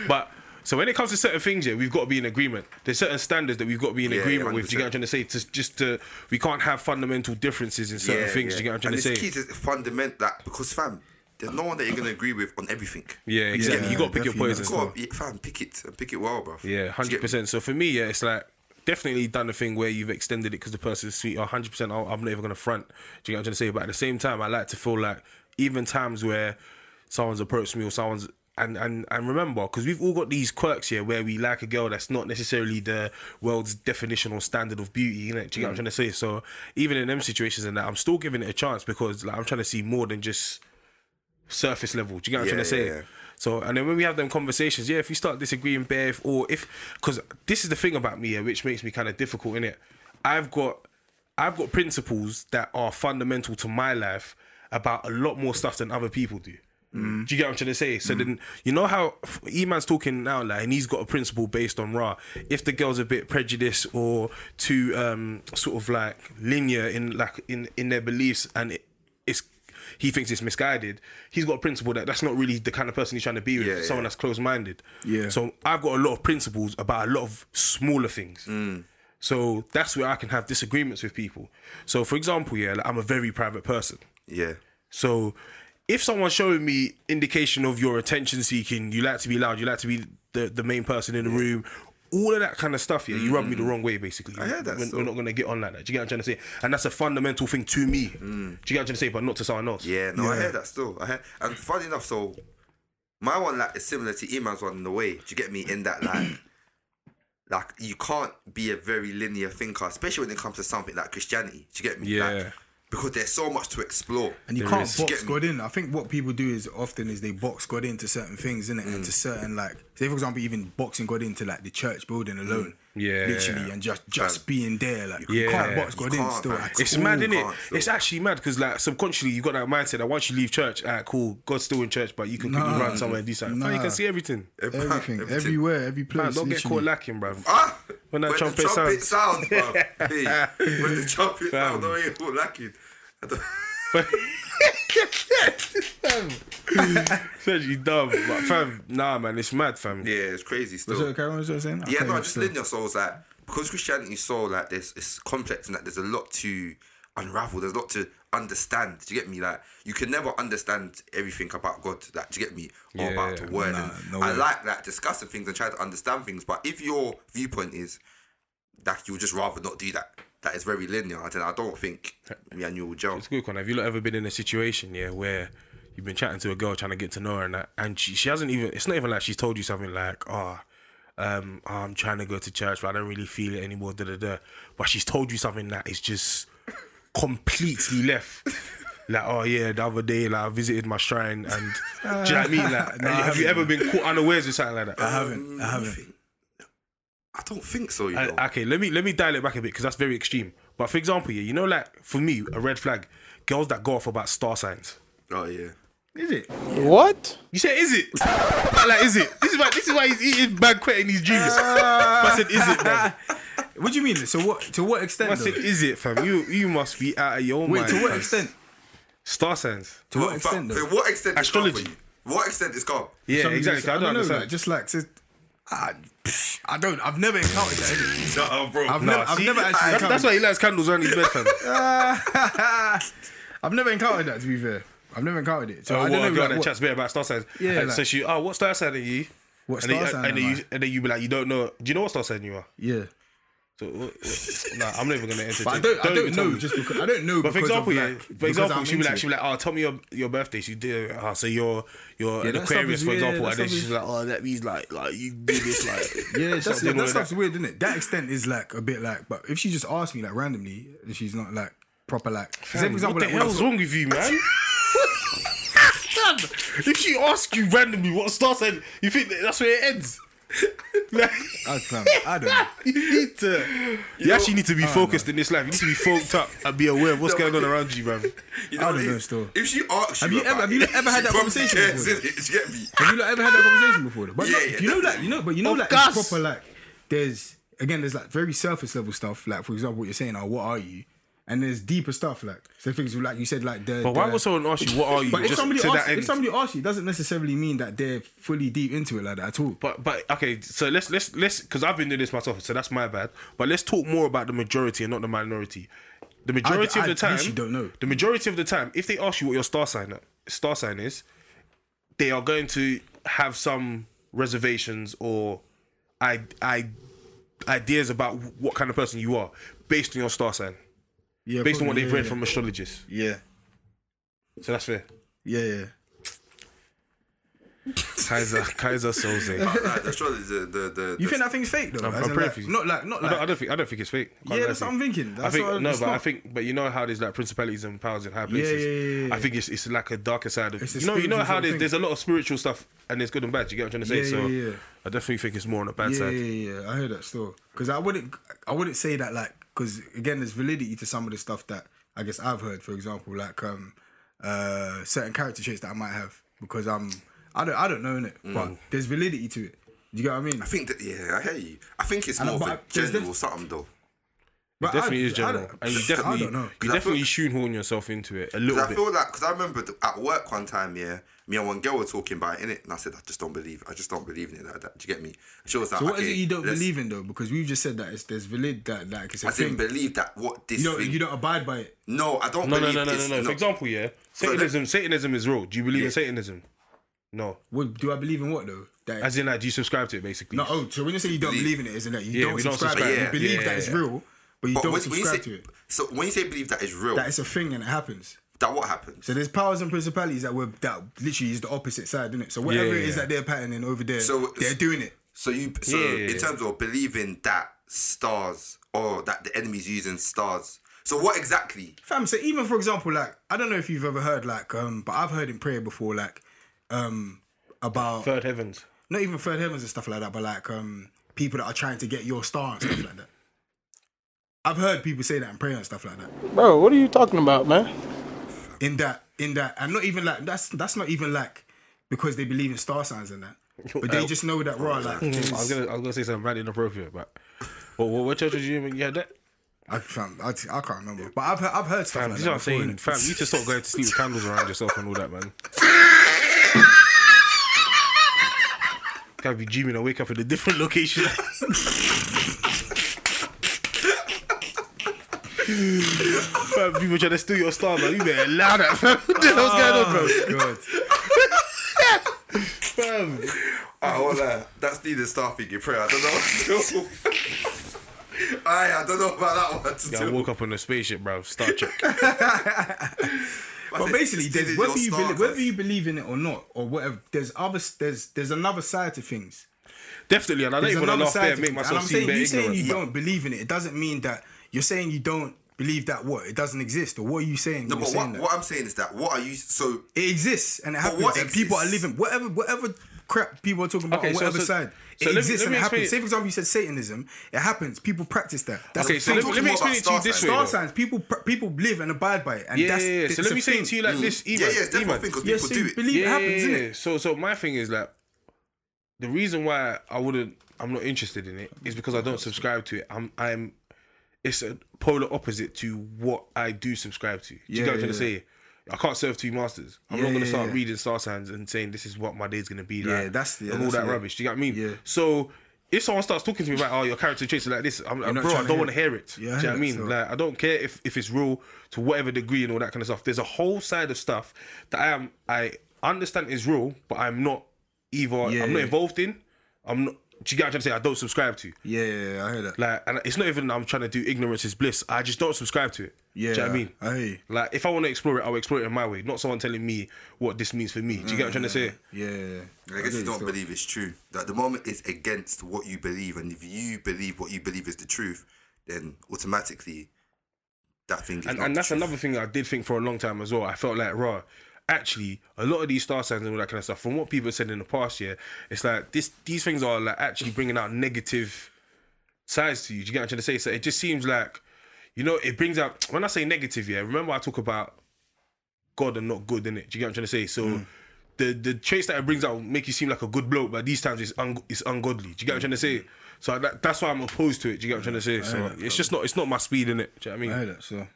but so when it comes to certain things, yeah, we've got to be in agreement. There's certain standards that we've got to be in Yeah, agreement with. Do you get what I'm trying to say? To, just to, we can't have fundamental differences in certain things. Do you get what I'm trying and to it's say? key to fundament that because fam, there's no one that you're gonna agree with on everything. Yeah, exactly. Yeah, you got to pick your poison. not. Go on, yeah, fam, pick it and pick it well, bro. Yeah, hundred percent. So for me, yeah, it's like definitely done the thing where you've extended it because the person's sweet. hundred percent. I'm never gonna front. Do you get what I'm trying to say? But at the same time, I like to feel like even times where someone's approached me or someone's and and and remember because we've all got these quirks here where we like a girl that's not necessarily the world's definition or standard of beauty. You know, do you get what I'm mm. trying to say? So even in them situations and that, I'm still giving it a chance because like I'm trying to see more than just surface level. Do you get what I'm trying to say? yeah, yeah. So, and then when we have them conversations, yeah, if we start disagreeing, bare, if, or if, because this is the thing about me, yeah, which makes me kind of difficult in it. I've got, I've got principles that are fundamental to my life about a lot more stuff than other people do. Mm. Do you get what I'm trying to say? So then, you know how E-Man's talking now, like, and he's got a principle based on raw. If the girl's a bit prejudiced or too um sort of like linear in like in in their beliefs, and it, he thinks it's misguided. He's got a principle that that's not really the kind of person he's trying to be with. Yeah, someone yeah. that's close minded. Yeah. So I've got a lot of principles about a lot of smaller things. Mm. So that's where I can have disagreements with people. So for example, yeah, like I'm a very private person. Yeah. So if someone's showing me indication of your attention seeking, you like to be loud, you like to be the, the main person in the room, all of that kind of stuff, yeah, you rub me the wrong way, basically. I heard that We're, still. we're not going to get on like that. Do you get what I'm trying to say? And that's a fundamental thing to me. Do you get what I'm trying to say? But not to someone else. Yeah, no, I hear that still. I hear, and funny enough, so my one like is similar to Iman's one in the way. Do you get me? In that like, [CLEARS THROAT] like you can't be a very linear thinker, especially when it comes to something like Christianity. Do you get me? Yeah. Like, because there's so much to explore. And you There can't is. box Get me. God in. I think what people do is often is they box God into certain things, innit? Mm. And to certain like, say for example, even boxing God into like the church building alone. Yeah. Literally, and just just being there, like you Yeah. can't box You God in can't, still. man. at It's all. mad, innit? can't, so- It's actually mad because, like, subconsciously, you got that mindset that once you leave church, alright, cool, God's still in church, but you can quickly Nah. run somewhere and do something. Fam, You can see everything. Everything, everywhere, every place. Man, don't get caught lacking, bruv. Ah, When that the trumpet trumpet sounds. sounds, bro. [LAUGHS] hey, when the trumpet Fam. sounds, don't hear what lacking. I don't- Said you dumb, but fam, nah, man, it's mad, fam. Yeah, it's crazy still. So, Karen, what was I saying? Yeah, can't no, just still- linear souls like because Christianity is so like this it's complex and that there's a lot to unravel, there's a lot to understand. Do you get me? Like you can never understand everything about God, like do you get me? Or Yeah, about the word. Nah, and no I way. like like discussing things and trying to understand things. But if your viewpoint is that you would just rather not do that, that is very linear, then I don't think you will gel. It's a good one. Have you ever been in a situation, yeah, where you've been chatting to a girl trying to get to know her and that, and she, she hasn't even, it's not even like she's told you something like, oh, um, I'm trying to go to church, but I don't really feel it anymore, da da da. But she's told you something that is just completely left. Like, oh yeah, the other day, like I visited my shrine, and do you know what I mean? Like, [LAUGHS] Nah, have you ever been caught unawares with something like that? I haven't. I haven't. I don't think so. You I- know. okay, let me let me dial it back a bit because that's very extreme. But for example, yeah, you know, like for me, a red flag, girls that go off about star signs. oh yeah. Is it? What? You said, is it? like, is it? This is why this is why he's eating banquet in his dreams. I said, is it, man? [LAUGHS] What do you mean? So what? To what extent? I said, is it, fam? You you must be out of your Wait, mind. to what extent? Star signs. To what But- extent though? to what extent is calm Astrology. for? What extent is calm? Yeah, Somebody exactly. just- I don't, know, understand. like, just like, says, I, I don't. I've never encountered that. innit? [LAUGHS] No, bro. I've Nah, never, I've see, never actually. that's, encountered that's why he lights candles around his bed, fam. I've never encountered that. To be fair, I've never encountered it. So Oh, I what, don't a know girl like, that what, chats a bit about star signs. Yeah, And like- so she, oh, what star sign are you? what And then, star you- sign and, then am you, I? and then you be like, you don't know. Do you know what star sign you are? Yeah, So, what, what, nah, I'm not even gonna entertain. I don't. I even don't know just because I don't know. But for example, yeah, like, for example, she'd be like, she'd be like, oh, tell me your your birthday. She did, oh, ah, so you're you're Yeah, an Aquarius, is- for example, that and then she's is- like, oh, that means like like you do this like. [LAUGHS] Yeah, that's, that stuff's that. weird, isn't it? That extent is like a bit like. But if she just asks me like randomly, and she's not like proper like. Fam, example, what the like, hell's wrong with you, man? [LAUGHS] [LAUGHS] If she asks you randomly what star sign, you think that that's where it ends? Like, I, fam, I don't know. [LAUGHS] you need to. You, actually need to be focused in this life. You need to be focused up and be aware of what's No, going on around you, man. You I don't if, know still. If she asks Have you, you ever- have you it, ever had that conversation cares, before? innit? Get me? Have you ever had that conversation before? Though? But Yeah, no, yeah, you know that you know, but you know Of like proper like there's again there's like very surface level stuff like for example what you're saying, oh, what are you? And there's deeper stuff like so things like you said like the. But why the- would someone ask you what are you? But if just somebody to asks, that end. if somebody asks you, it doesn't necessarily mean that they're fully deep into it like that at all. But but okay, so let's let's let's because I've been doing this myself, so that's my bad. But let's talk more about the majority and not the minority. The majority I of the time, literally don't know. The majority of the time, if they ask you what your star sign star sign is, they are going to have some reservations or I I ideas about what kind of person you are based on your star sign, Yeah, based on what probably, they've yeah, read yeah. from astrologists. Yeah, So that's fair. yeah, yeah. Kaiser Kaiser Soze. Like, that's probably the the the. You the- think that thing's fake though? I'm- As I'm in, praying like, for you. Not like, not I like. don't, I don't think I don't think it's fake. Can't Yeah, lie that's to what you. I'm thinking. I think what- no, it's but I not- think, but you know how there's like principalities and powers in high places. yeah, yeah, yeah. I think it's it's like a darker side of It's a you know you know spiritual how there's thing. there's a lot of spiritual stuff and there's good and bad. You get what I'm trying to say? Yeah, so yeah, yeah. I definitely think it's more on the bad yeah, side. yeah, yeah. I heard that still because I wouldn't, I wouldn't say that like because again, there's validity to some of the stuff that I guess I've heard. For example, like um, uh, certain character traits that I might have because I'm, I don't, I don't know it, but Mm. there's validity to it. Do you get what I mean? I think that yeah, I hear you. I think it's And more of a general diff- something though. But Definitely I- is general, don't- and you [LAUGHS] I definitely don't know. you 'Cause I definitely shoehorn yourself into it a little Because I bit. feel like because I remember at work one time, yeah, me and one girl were talking about it in it, and I said I just don't believe. I just don't believe in it like that. Do you get me? And she was like, So what is okay, it you don't let's- believe in though? Because we've just said that it's there's valid that like it's a I thing. didn't believe that what this you don't thing. you don't abide by it. no, I don't no, no, believe no, no, no, it's no. For example, yeah, Satanism. Satanism is real. Do you believe in Satanism? No. What do I believe in? What though? That As in, like, do you subscribe to it basically? no. Oh, so when you say you don't Believe- believe in it, isn't it? You Yeah, don't we don't subscribe. subscribe. to it. Yeah, You believe yeah, that it's yeah. real, but you But don't when, when you subscribe say, to it. so when you say believe that it's real, That it's a thing and it happens. That what happens? So there's powers and principalities that were that literally is the opposite side, isn't it? So whatever Yeah, it is yeah. that they're patterning over there, So- they're doing it. So you so Yeah, yeah, in terms of believing that stars or that the enemy's using stars. So what exactly? Fam, so even for example, like I don't know if you've ever heard like um, but I've heard in prayer before like um about Third heavens. not even third heavens and stuff like that, but like um people that are trying to get your star and stuff like that. I've heard people say that in prayer and stuff like that. Bro, what are you talking about, man? In that, in that, and not even like that's that's not even like because they believe in star signs and that, but they just know that raw like. I was gonna, I was gonna say something bad inappropriate, but what, what, what church was you in when you had that? I, fam, I, I can't remember, but I've heard, I've heard stuff Fam, like this is that what I'm saying. Fam, you to stop going to sleep with candles around yourself and all that, man. Can't be dreaming and wake up in a different location. [LAUGHS] fam, people trying to steal your star, man. You better allow that, fam. [LAUGHS] What the going on, bro? Oh, God. [LAUGHS] Fam. I won't lie. That's needed star thinking prayer. I don't know. Still. [LAUGHS] Aye, I don't know about that one. Yeah, I woke up on a spaceship, bro. Star Trek. But basically, there's, whether you believe, whether you believe in it or not, or whatever, there's other there's there's another side to things. Definitely, and I don't There's even want to laugh another there side and make things. And myself I'm seem saying very you saying ignorant. you but- don't believe in it. It doesn't mean that you're saying you don't believe that what it doesn't exist, or what are you saying? No, but you're what, what I'm saying is that what are you so It exists and it happens. what and people are living whatever whatever crap people are talking about Okay, on whatever so- side. so it let exists let and it happens. explain- Say for example, you said Satanism. It happens. People practice that. That's Okay, so thing. let, me- let me explain it to you this way. Star signs. People people live and abide by it, and Yeah, that's yeah, yeah. So let me say it to you like mm. this, Yeah, Iman. yeah, it's definitely Iman. a thing because Yeah, people so do it. believe it yeah, happens, yeah, isn't yeah. it? So, so my thing is like the reason why I wouldn't, I'm not interested in it is because I don't subscribe to it. I'm, I'm, it's a polar opposite to what I do subscribe to. Do you Yeah, get what I'm trying to say? I can't serve two masters. I'm not gonna start reading star signs and saying this is what my day's gonna be like. Yeah, that's- and all that's that rubbish. Do you get what I mean? Yeah. So. If someone starts talking to me about oh your character traits are like this, I'm like, bro, I don't want to hear it. Yeah, Do you know what I mean? so- Like I don't care if, if it's real to whatever degree and all that kind of stuff. There's a whole side of stuff that I am I understand is real, but I'm not either I'm not involved in. I'm not. Do you get what I'm trying to say? I don't subscribe to. Yeah, yeah, yeah, I hear that. Like, and it's not even I'm trying to do ignorance is bliss. I just don't subscribe to it. Yeah, do you know what I mean? I hear you. Like, if I want to explore it, I'll explore it in my way, not someone telling me what this means for me. Do you get what I'm trying to say? Mm, yeah, yeah, yeah. I guess you don't so- believe it's true. That the moment is against what you believe, and if you believe what you believe is the truth, then automatically that thing is and, not and the that's truth. another thing I did think for a long time as well. I felt like, raw. Actually, a lot of these star signs and all that kind of stuff, from what people said in the past year, it's like this. These things are like actually bringing out negative sides to you. Do you get what I'm trying to say? So it just seems like, you know, it brings out. When I say negative, yeah, remember I talk about God and not good in it. Do you get what I'm trying to say? So. Mm. The, the traits that it brings out make you seem like a good bloke, but these times it's un- it's ungodly. Do you get what I'm trying to say? So that, that's why I'm opposed to it. Do you get what I'm trying to say? So it's just not it's not my speed in it. Do you know what I I mean? heard that. So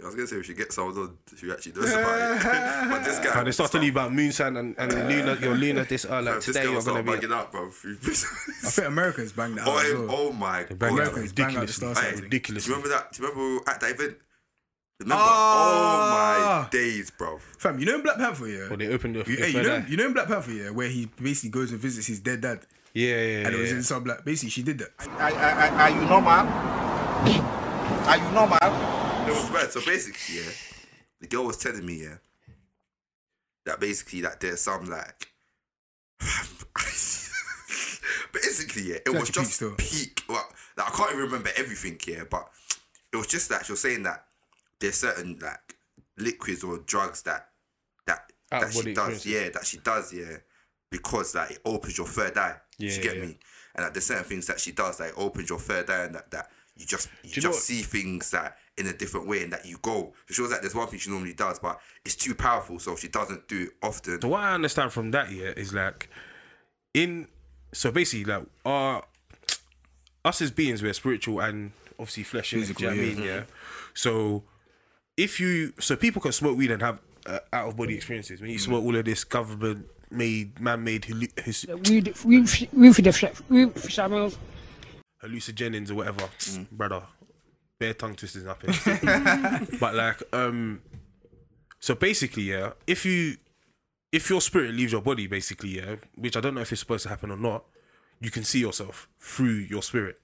I was gonna say we should get someone on who actually knows about it, but this guy. And they start telling you about moon sign and, and lunar, your lunar this, uh, like this today you're gonna not be. bagging up, bro. I think Americans bang that out as oh, well. oh my bang god! it out. Americans bang out the star ridiculously. Hey, ridiculous. Do you remember that? Do you remember at that event? Remember? Ah. Oh my days, bro. Fam, you know in Black Panther, yeah? Well, they opened the, You, the hey, you know, eye. you know in Black Panther, yeah, where he basically goes and visits his dead dad, Yeah, yeah, yeah. and it was yeah. in some black. Basically, she did that. Are, are, are you normal? Are you normal? It was bad. So basically, yeah, the girl was telling me, yeah, that basically that there's some like, [LAUGHS] basically, yeah, it was peak just still. peak. Well, like, I can't even remember everything, yeah, but it was just that she was saying that there's certain like liquids or drugs that that Out that she does, yeah, that she does, yeah, because like it opens your third eye. Yeah, you get yeah. me? And like, there's certain things that she does that opens your third eye, and that that you just you, you just see things that in a different way, and that you go. So she was like, there's one thing she normally does, but it's too powerful, so she doesn't do it often. So what I understand from that, yeah, is like in so basically like our us as beings we're spiritual and obviously flesh is Physical, do you know what I mean? Yeah. So if you so people can smoke weed and have uh, out of body experiences when you smoke all of this government made man made hallucinogens or whatever, brother. Bare tongue twisters [LAUGHS] happen. [LAUGHS] but like, um, so basically, yeah, if you if your spirit leaves your body, basically, yeah, which I don't know if it's supposed to happen or not, you can see yourself through your spirit.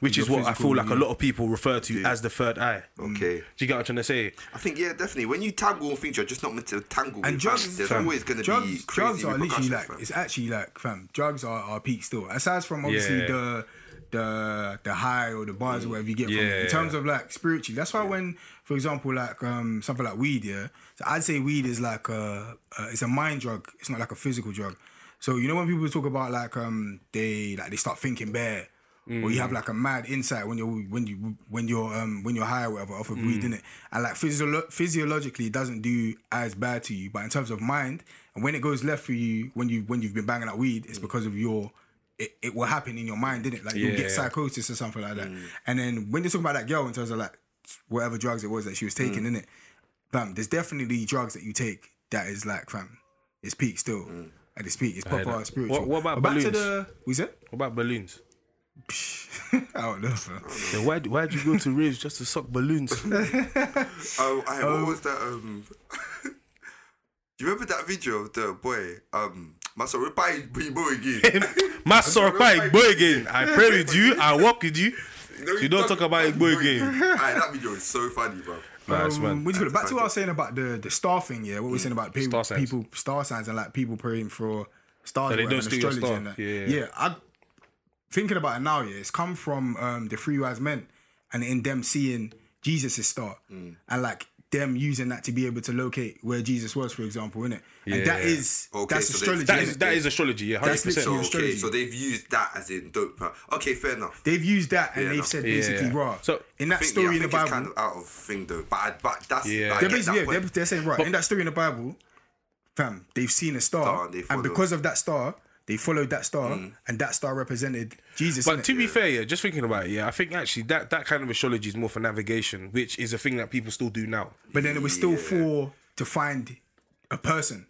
Which is what I feel like a lot of people refer to as the third eye. Okay. Do you get what I'm trying to say? I think yeah, definitely. When you tangle with things, you're just not meant to tangle. And with, drugs, fam. there's fam, always going to drugs, be drugs are literally like fam. it's actually like fam. Drugs are, are peak still. Aside from obviously Yeah. the the the high or the bars or whatever you get from it. In terms of like spiritually, that's why when, for example, like um something like weed, yeah. So I'd say weed is like a, uh, it's a mind drug. It's not like a physical drug. So you know when people talk about like um they like they start thinking bad. Or you have like a mad insight when you're when you when you're um when you're high or whatever off of weed in it, and like physio- physiologically it doesn't do as bad to you, but in terms of mind, and when it goes left for you when you when you've been banging out weed, it's because of your it, it will happen in your mind, didn't it? Like you'll Yeah. get psychosis or something like that. And then when they talk about that girl in terms of like whatever drugs it was that she was taking, in it, bam, there's definitely drugs that you take that is like fam, it's peak still. At its peak, it's hear proper that. spiritual. What- what about But back to balloons? the we said? What about balloons? [LAUGHS] I don't know. fam. So why why'd you go to raves just to suck balloons? [LAUGHS] Oh, I, what was that? Um, [LAUGHS] do you remember that video of the boy? Um, my sorry, bye, boy again. [LAUGHS] My sorry, boy again. I pray with you. I walk with [LAUGHS] you. know, You don't talk about it, boy again. Aye, [LAUGHS] that video is so funny, bro. Nice Um, man. you? Back to what I was saying about the the star thing, yeah. What we were saying about people, Star signs. people, star signs, and like people praying for stars. That they don't whatever, steal your and star. and that. Yeah. yeah. I thinking about it now. Yeah, it's come from um, the three wise men, and in them seeing Jesus' star, Mm. and like them using that to be able to locate where Jesus was, for example, innit? Yeah. And that is Okay, that's so astrology. That is, that is astrology. Yeah, hundred That's percent. So literally okay, astrology. so they've used that as in dope. huh? Okay, fair enough. They've used that and Yeah, they've said basically, yeah. raw. So- in that think, story yeah, I in the think Bible, kind of out of thing though. But I, but that's Yeah. I they're get basically that yeah, they're, point. they're saying right in that story in the Bible, fam, they've seen a star, Star and and because of that star, they followed that star, Mm. and that star represented Jesus. But innit? to be fair, yeah, just thinking about it, yeah, I think actually that that kind of astrology is more for navigation, which is a thing that people still do now. but then it was still Yeah. for to find a person.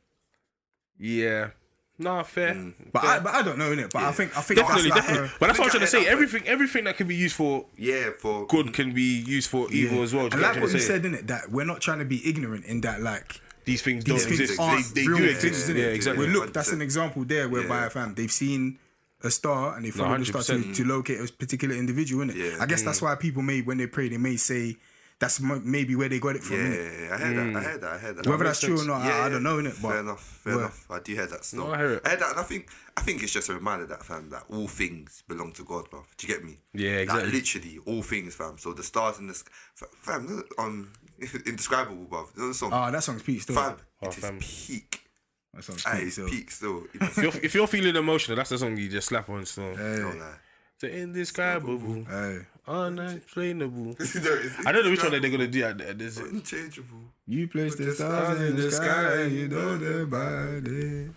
Yeah. Nah, fair. But I, but I don't know innit? But I think I think Definitely, that's like definitely. a- But that's what I'm trying to say. get that, Everything, everything that can be used for Yeah, for good can be used for evil as well. And you like what you said in it, that we're not trying to be ignorant in that like These things don't things exist. aren't They, they real do things, exist. innit? Yeah, exactly. Well, look, that's an example there whereby Yeah. fam they've seen a star and they follow the star to, 100%. to locate a particular individual in it. Yeah. I guess that's why people may when they pray they may say that's maybe where they got it from. Yeah, innit? I heard that. I heard that. I heard that. Whether that's true or not, I, I don't know in it. But fair enough. Fair Well, enough. I do hear that still. No, I hear it. heard that, and I think I think it's just a reminder that fam that all things belong to God, bro. Do you get me? Yeah, Like, exactly. literally all things, fam. So the stars in the sky, fam, um, [LAUGHS] indescribable, bro. You know the song, Ah, that song's peak still. fam. Oh, it is fam. peak. That song's At peak its still. peak still. [LAUGHS] If you're, if you're feeling emotional, that's the song you just slap on. Still, Don't lie. the indescribable, Hey, unexplainable. [LAUGHS] It's I don't know which one they're gonna do. At, at this. unchangeable. you place the the stars in the sky and you know them by day.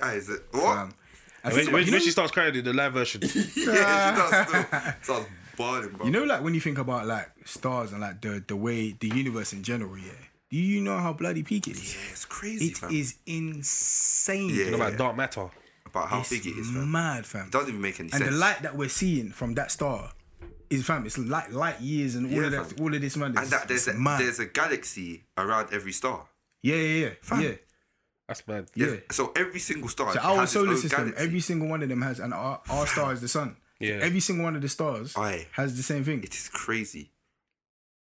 Ah, is it what? Fam. I When, think about- when, you when she starts crying in the live version, yeah, she does still. Starts balling, bro. You know, like when you think about like stars and like the the way the universe in general, yeah. Do you know how bloody peak it is? yeah, it's crazy, It fam. is insane. Yeah. you know about dark matter. about how It's big it is, fam. mad, fam. It doesn't even make any and sense. And the light that we're seeing from that star is fam. It's light light years and all Yeah, of that, fam. all of this man. and that there's a, mad. there's a galaxy around every star. yeah, yeah, yeah, yeah. That's bad. Yeah. So every single star So has our its solar own system, galaxy. every single one of them has, and our, our star is the sun. Yeah. Every single one of the stars Aye. has the same thing. It is crazy.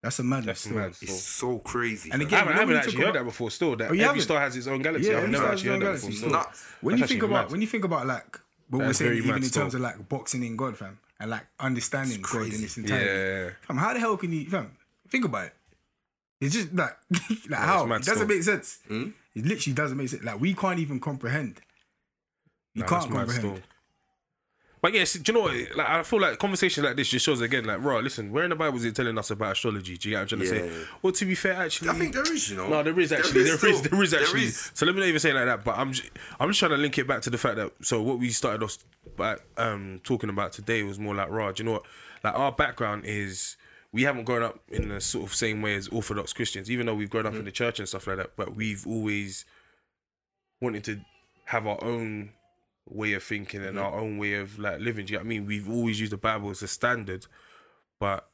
That's a madness. That's mad. It's so crazy. And again, I haven't, I haven't actually heard about- that before. Still, that Oh, every haven't? star has its own galaxy. Yeah, I've every never star has actually its heard own that before. galaxy. Still. nuts. When That's you think about mad when you think about like what we're saying, very even mad in terms of like boxing in God, fam, and like understanding God in crazy. its entirety. Yeah. Fam, how the hell can you, fam? Think about it. It's just like, [LAUGHS] like how mad it doesn't make sense. Hmm? It literally doesn't make sense. Like we can't even comprehend. You Nah, can't that's mad comprehend. But yes, do you know what? Like I feel like conversations like this just shows again, like, right, listen, where in the Bible is it telling us about astrology? Do you get what I'm trying to Yeah. say? Well, to be fair, actually, I think there is, you know. No, there is actually. There is. still- There is actually. is. So let me not even say it like that. But I'm. Just, I'm just trying to link it back to the fact that. So what we started off by um, talking about today was more like Raj. You know what? Like our background is. We haven't grown up in the sort of same way as Orthodox Christians, even though we've grown up in the church and stuff like that. But we've always wanted to have our own way of thinking and our own way of like living. Do you know what I mean? We've always used the Bible as a standard, but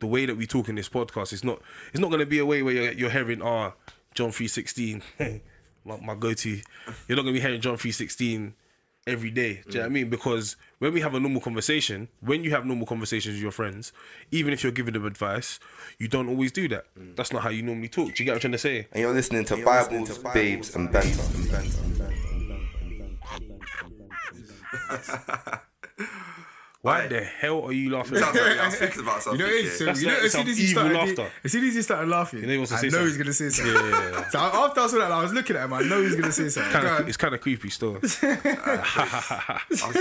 the way that we talk in this podcast is not it's not going to be a way where you're, you're hearing ah John three sixteen, [LAUGHS] my, my go to. You're not going to be hearing John three sixteen every day. Do you know what I mean? Because when we have a normal conversation, when you have normal conversations with your friends, even if you're giving them advice, you don't always do that. That's not how you normally talk. Do you get what I'm trying to say? And you're listening to Bibles, Babes, and Banter. Why Aye. the hell are you laughing? Sounds like I was thinking about You something. know, it's, so, you know, like as soon as he started, laughter. as soon as he started laughing, know he wants to I say know something. he's gonna say something. Yeah, yeah, yeah. So after I saw that, I was looking at him. I know he's gonna say something. Kinda, it's kind of creepy still. [LAUGHS] [LAUGHS] I was,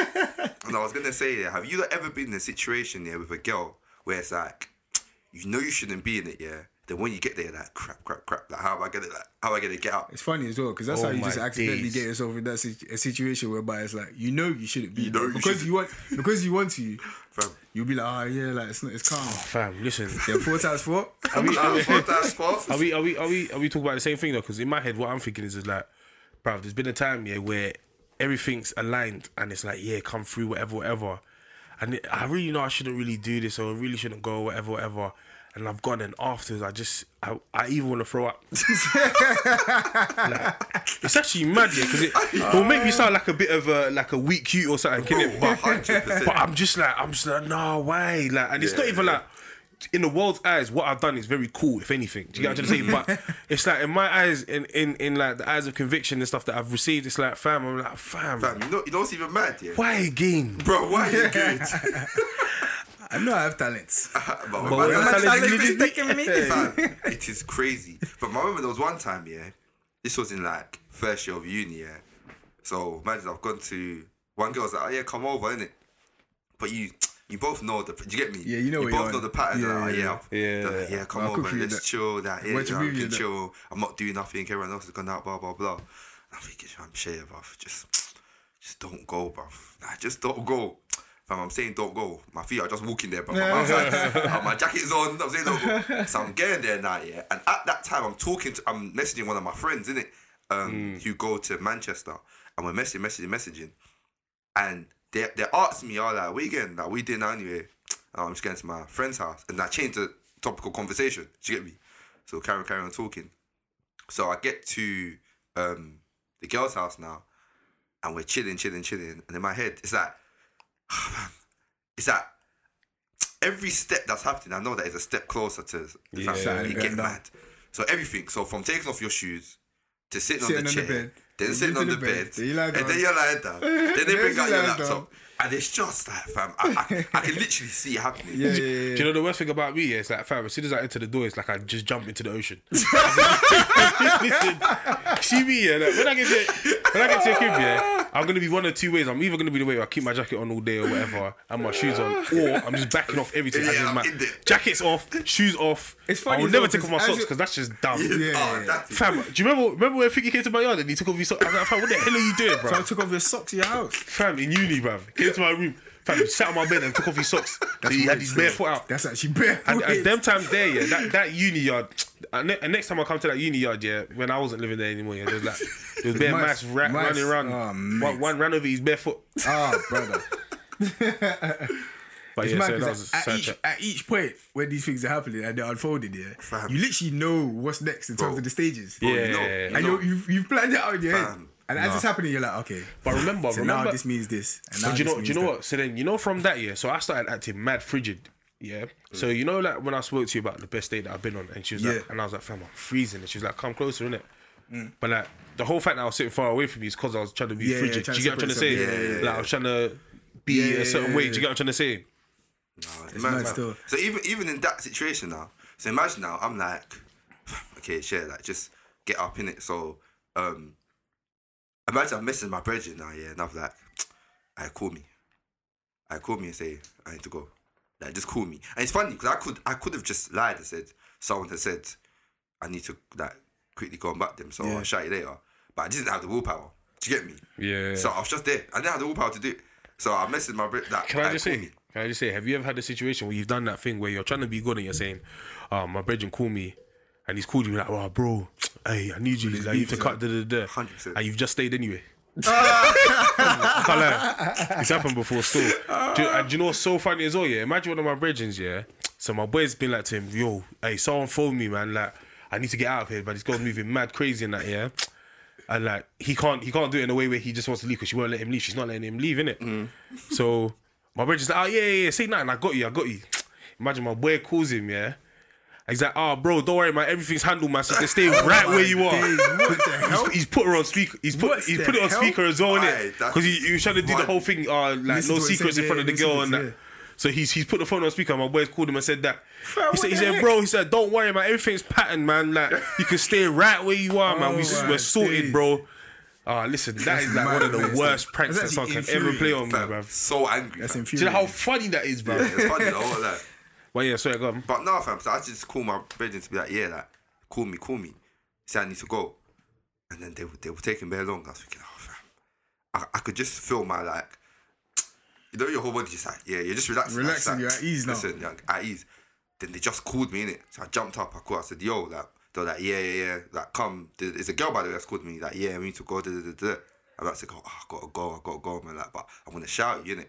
and I was gonna say, yeah, have you ever been in a situation yeah with a girl where it's like, you know you shouldn't be in it, yeah. Then when you get there, like crap, crap, crap. Like how am I gonna, like, how am I gonna get out? It's funny as well because that's Oh how you just accidentally days. get yourself in that situ- a situation whereby it's like you know you shouldn't be You know there you because shouldn't. you want because you want to. Fam. You'll be like, oh yeah, like it's not, it's calm. Oh, fam, listen. Yeah, four times four. Are we, are we, fuck that spot. are we, are we, are we, are we talking about the same thing though? Because in my head, what I'm thinking is, is like, bruv, there's been a time, yeah, where everything's aligned and it's like, yeah, come through, whatever, whatever. And it, I really know I shouldn't really do this or I really shouldn't go, whatever, whatever. And I've gone and afterwards, I just, I, I even want to throw up. [LAUGHS] like, it's actually mad, yeah, because it, it'll make me sound like a bit of a, like a weak cute or something, can it? But, 100%. but I'm just like, I'm just like, no, way, Like, and it's not even yeah. like, in the world's eyes, what I've done is very cool, if anything. Do you get what I'm trying to say? But mm. it's like in my eyes, in, in in like the eyes of conviction and stuff that I've received, it's like, fam, I'm like, fam, Fam, you know, you what's even mad, yeah. why again? Bro, why are [LAUGHS] you good? I know I have talents. but [LAUGHS] But my when man- my talent talent is is taking me. [LAUGHS] It is crazy. But my remember there was one time, yeah. This was in like first year of uni, yeah. So imagine I've gone to one girl's like, oh yeah, come over, innit? But you you both know the you get me? Yeah, you know You what both you're know on. the pattern. Yeah, like, oh, yeah, yeah, yeah. yeah, yeah, come I'll over, for let's that. chill. That yeah, Watch a yeah, can that. chill. I'm not doing nothing. Everyone else has gone out. Blah blah blah. And I'm thinking, I'm shit, bruv. Just just don't go, bruv. Nah, just don't go. Fam, I'm saying don't go. My feet are just walking there. I'm outside. Uh, my jacket's on. I'm saying don't go. So I'm getting there now, yeah. And at that time, I'm talking to, I'm messaging one of my friends, innit? Um, who go to Manchester, and we're messaging, messaging, messaging, and they they asked me, "Oh, like, we getting like we dinner anyway." Oh, I'm just going to my friend's house, and I changed the topical conversation. Do you get me? So carry carry on talking. So I get to um, the girl's house now, and we're chilling, chilling, chilling, and in my head, it's like, Ah, it's that every step that's happening, I know that it's a step closer to Yeah. yeah, Something get going down. mad. So everything, so from taking off your shoes to sitting, Sitting on the on the chair, bed, then then sitting on the the bed, bed, then you lie and down. then you're lying down. then they [LAUGHS] bring out your laptop, down. and it's just like, fam, I, I, I can literally see it happening. Yeah, yeah, Do you know the worst thing about me? Yeah, it's like, fam, as soon as I enter the door, it's like I just jump into the ocean. [LAUGHS] [LAUGHS] Listen, see me, yeah. Like, when I get to when I get to a crib, yeah, I'm gonna be one of two ways. I'm either gonna be the way where I keep my jacket on all day or whatever, and my shoes on, or I'm just backing off everything. Yeah, as in my in jackets off, shoes off. It's funny I will never take off my socks because that's just dumb. Yeah. Oh, that's Fam, do you remember remember when Figgy came to my yard and he took off his socks? I was like, fam, what the hell are you doing, bro? So I took off your socks in your house. Fam, in uni, bruv. Came to my room, fam, sat on my bed and took off his socks. so he had his bare foot out. That's actually bare. And, and them times there, yeah, that, that uni yard. And, ne- and next time I come to that uni yard, yeah, when I wasn't living there anymore, yeah, there was like there was bare Mice- mice, ra- mice. running around. Oh, one, mate. one ran over his bare foot. Ah, brother. [LAUGHS] But It's yeah, mad so 'cause that was at, each, at each point when these things are happening and they're unfolding, yeah, Fam. you literally know what's next in terms Bro. of the stages. Yeah, you know, yeah, you yeah. And know. you you've, you've planned it out in your head. Fam, And as nah. it's happening, you're like, okay. But remember, So remember, now this means this. And now do you know? Do you know that. what? So then, you know, from that year, so I started acting mad frigid. Yeah. So you know, like when I spoke to you about the best date that I've been on, and she was like, and I was like, fam, I'm freezing, and she was like, come closer, innit? But like the whole fact that I was sitting far away from you is because I was trying to be Yeah, yeah, frigid. trying do you get what I'm trying to say? separate. Yeah, yeah, like I was trying to be Yeah, a certain yeah, way. yeah. Do you get what I'm trying to say? Nah, it's mad mad, still. So even even in that situation now, so imagine now I'm like, [SIGHS] okay, shit, like just get up in it. So um, imagine I'm missing my brethren now, yeah, and I'm like, [TSK] I call me, I call me and say I need to go, like just call me. And it's funny because I could I could have just lied and said someone had said I need to like quickly go and back them, so I'll shout you later. But I didn't have the willpower. Do you get me? Yeah. So I was just there. I didn't have the willpower to do it. So I messaged my brethren. Like, Can I "Aye, just say? me." Can I just say? Have you ever had a situation where you've done that thing where you're trying to be good and you're saying, "Oh, my brethren call me," and he's called you like, "Oh, bro, hey, I need you. Like, you have to cut da da da," 100%. and you've just stayed anyway. [LAUGHS] Lie. It's happened before still. Do, and do you know what's so funny as well? Yeah, imagine one of my brethrens, yeah. So my boy's been like to him, yo, hey, someone phone me, man. Like, I need to get out of here, but this girl's moving mad crazy and that, yeah. And like he can't he can't do it in a way where he just wants to leave because she won't let him leave. She's not letting him leave, innit? So my brother's like, oh yeah, yeah, yeah, say nothing. I got you, I got you. Imagine my boy calls him, yeah. He's like, oh, bro, don't worry, man. Everything's handled, man. So can stay right where you are. Days, what the hell? He's, he's put her on speaker. He's put What he's put it on hell? speaker as well, innit? Because he, he was trying to do the whole thing, uh, like Listen no to what he secrets in front of the girl and that. So he's he's put the phone on speaker. My boys called him and said that. he said, he said, heck? bro, he said, don't worry, man. Everything's patterned, man. Like you can stay right where you are, man. We Oh, we're sorted, days. bro. Ah, listen, that is like one of the man. worst pranks that someone can ever play on me, bro. So angry. That's fam. Do you know how funny that is, bro? It's funny though, all But yeah, sorry, go on. But no, fam. So I just call my brethren to be like, yeah, like, call me, call me. Say I need to go, and then they were- they were taking very long. I was thinking, oh fam, I, I could just feel my like, you know, your whole body just like, yeah, you're just relaxing. Relaxing, Just you're at ease now. Listen, like, at ease. Then they just called me in it, so I jumped up. I called. I said, yo, like, they're like, yeah, yeah, yeah, like, come. There's a girl by the way that's called me. Like, yeah, we need to go. Da, da, da, da. I'm about to go. Oh, I gotta go. I gotta go, man. Like, but I'm gonna shout you, innit?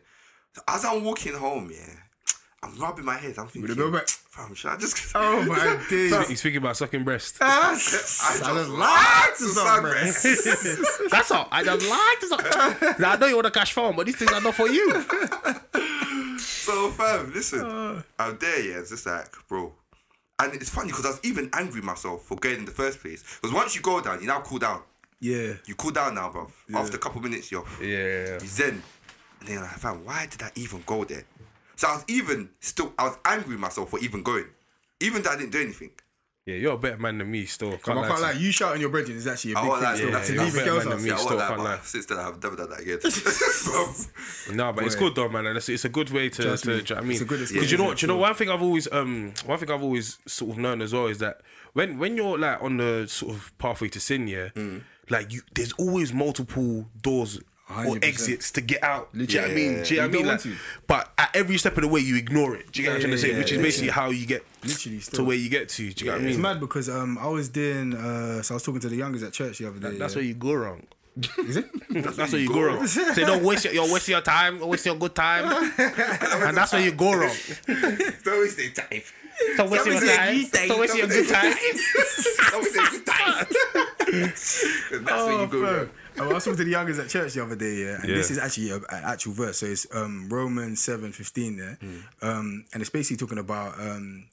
So as I'm walking home, yeah, I'm rubbing my head. I'm thinking, go back? fam, should I just? Oh [LAUGHS] my days. He's thinking about sucking breast. [LAUGHS] I just just like like to to suck suck breast. That's all. I just like to suck. Now, I know you want a cash phone, but these things are not for you. [LAUGHS] So, fam, listen, uh. I'm there, yeah. It's just like, bro. And it's funny because I was even angry myself for going in the first place. Because once you go down, you now cool down. Yeah. You cool down now, bro. After a couple minutes, you're Yeah. you zen. And then you're like, fam, why did I even go there? So I was even still, I was angry with myself for even going, even though I didn't do anything. Yeah, you're a better man than me still. Come Can't I can't lie lie. to You shouting your brethren is actually a I big won't thing. lie, still. that's- to that's leave a better girl's man than house. me. Yeah, I still won't lie, can't lie. since then I've never done that again. [LAUGHS] [LAUGHS] No, but it's good though, man. And it's, it's a good way to. Trust to me. do you know what I mean, It's a good because escape, you know, isn't you know, one thing I've always, um, one thing I've always sort of known as well is that when when you're like on the sort of pathway to sin, yeah, Mm. like you, there's always multiple doors. Or 100%. exits to get out. Do you know what I mean? Do you know what I mean? Like, but at every step of the way, you ignore it. Do you get what I'm trying to say? yeah, Which is yeah, basically how you get Literally to still. where you get to. Do you get what I mean? It's mad because um I was doing uh so I was talking to the youngers at church the other day. That's yeah. where you go wrong. Is it? [LAUGHS] That's, where you go wrong. Say don't waste your, you're wasting your time, don't waste your good time, [LAUGHS] and that's where you go wrong. Don't waste their time. Don't waste your time. Don't waste your good time. Don't waste their good time. And that's where you go bro. wrong. Oh, I was talking to the youngers at church the other day, yeah, and Yeah. this is actually a- an actual verse. So it's um, Romans seven fifteen there, Hmm. um, and it's basically talking about um,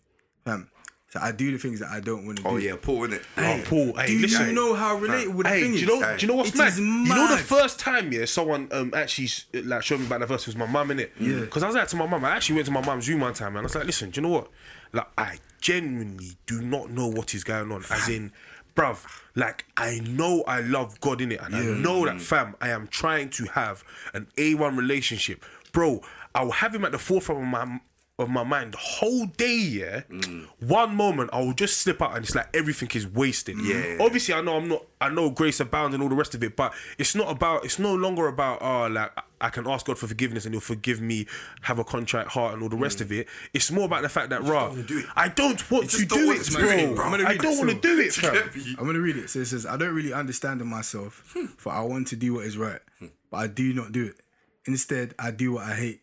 um, so I do the things that I don't want to do. Oh yeah, Paul, innit? Oh, Paul, hey, Do listen. you know how relatable the Hey, thing do you know? Hey. Do you know what's It mad? You know the first time, yeah, someone um actually like showed me about the verse was my mum in it. Yeah. Because I was like to my mum, I actually went to my mum's room one time, and I was like, listen, do you know what? Like, I genuinely do not know what is going on. As in, bruv, like I know I love God in it, and I know that mm. fam, I am trying to have an A1 relationship, bro. I will have him at the forefront of my of my mind the whole day, yeah. One moment I will just slip out and it's like everything is wasted. Yeah. Obviously I know I'm not I know grace abounds and all the rest of it, but it's not about it's no longer about oh like I- I can ask God for forgiveness and he'll forgive me, have a contract heart and all the rest mm. of it. It's more about the fact that rah, do. I don't want to don't do want it, bro. it, bro. I'm gonna I don't want to do it, [LAUGHS] fam. I'm gonna read it. So it says, I don't really understand in myself, hmm. for I want to do what is right, but I do not do it. Instead, I do what I hate.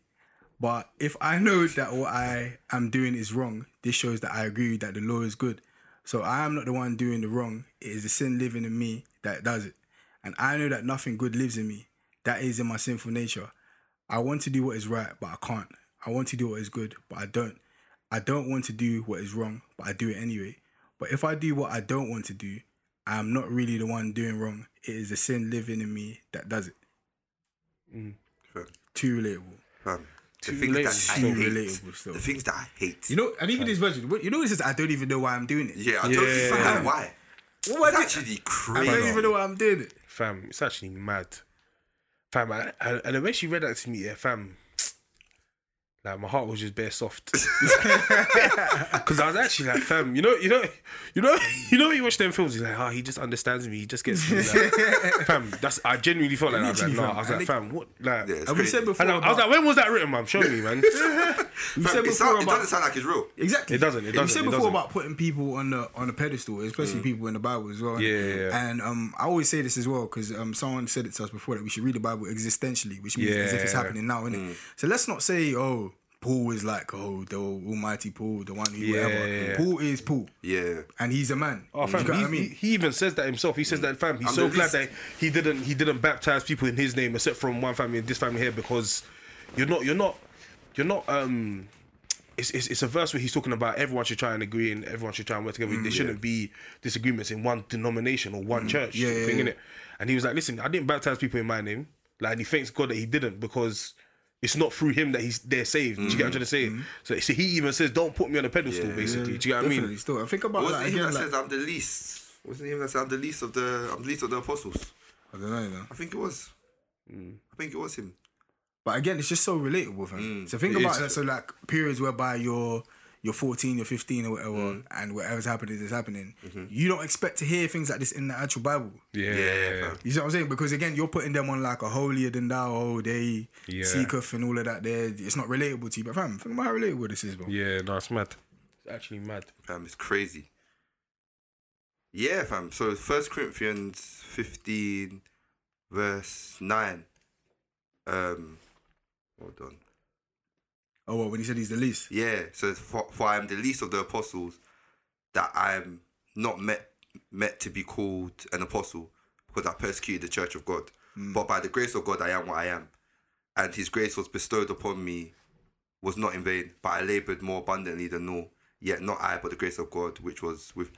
But if I [LAUGHS] know that what I am doing is wrong, this shows that I agree that the law is good. So I am not the one doing the wrong. It is the sin living in me that does it. And I know that nothing good lives in me. That is in my sinful nature. I want to do what is right, but I can't. I want to do what is good, but I don't. I don't want to do what is wrong, but I do it anyway. But if I do what I don't want to do, I am not really the one doing wrong. It is the sin living in me that does it. Mm. Fam, Too relatable. The Too things that I hate. Relatable still. The things that I hate. You know, and even this version, you know, it says I don't even know why I'm doing it. Yeah, I don't Yeah. even know why. What It's I actually I crazy. don't even know why I'm doing it. Fam, it's actually mad. Fam, I, I, and then when she read that to me, yeah, fam, like my heart was just bare soft. [LAUGHS] [LAUGHS] Because I was actually like, fam, you know, you know, you know, you know, when you watch them films, you're like, oh, he just understands me, he just gets me. Like, [LAUGHS] fam, that's I genuinely felt like that. I was like, nah. I was like, they- fam, what, like. Yeah, it's we said before And I, I was like, when was that written, man? Show me, man. we Fam, said before sound, it doesn't sound like it's real. Exactly. It doesn't, it We doesn't, You said before doesn't. about putting people on the on a pedestal, especially people in the Bible as well. Yeah, yeah, yeah. And um, I always say this as well because um, someone said it to us before that we should read the Bible existentially, which means as if it's happening now, innit? So let's not say, oh, Paul is like, oh, the Almighty Paul, the one who Yeah, whatever. yeah, yeah. Paul is Paul, Yeah. and he's a man. Oh, Do fam, you get what I mean? he, he even says that himself. He says that, fam, he's I'm so glad least- that he didn't he didn't baptize people in his name except from one family and this family here because you're not you're not you're not um. It's, it's, it's a verse where he's talking about everyone should try and agree and everyone should try and work together. there shouldn't be disagreements in one denomination or one church Mm. Yeah, yeah, thing, yeah. innit? And he was like, listen, I didn't baptize people in my name. Like, and he thanks God that he didn't because it's not through him that he's they're saved. Do you get what I'm trying to say? So, so he even says, don't put me on a pedestal, basically. Do you get what I mean? Still, and think about Wasn't like, it him again, that like, says I'm the least? Wasn't it him that said I'm the least of the I'm the least of the apostles? I don't know, you know. I think it was. I think it was him. But again, it's just so relatable, fam. so think Mm. It about is. that. So like periods whereby you're you're 14, you're 15 or whatever, Mm. and whatever's happening is happening. Mm-hmm. You don't expect to hear things like this in the actual Bible. Yeah. Yeah. You see what I'm saying? Because again, you're putting them on like a holier than thou, oh, they Yeah. seeketh and all of that. There, it's not relatable to you. But fam, think about how relatable this is, bro. Yeah, no, it's mad. It's actually mad. Fam, it's crazy. Yeah, fam. So First Corinthians fifteen, verse nine. Um, hold on. Oh, well, when he said he's the least. Yeah, so for, for I am the least of the apostles, that I am not met met to be called an apostle, because I persecuted the church of God. Hmm. But by the grace of God, I am what I am, and His grace was bestowed upon me, was not in vain. But I laboured more abundantly than all. Yet not I, but the grace of God, which was with.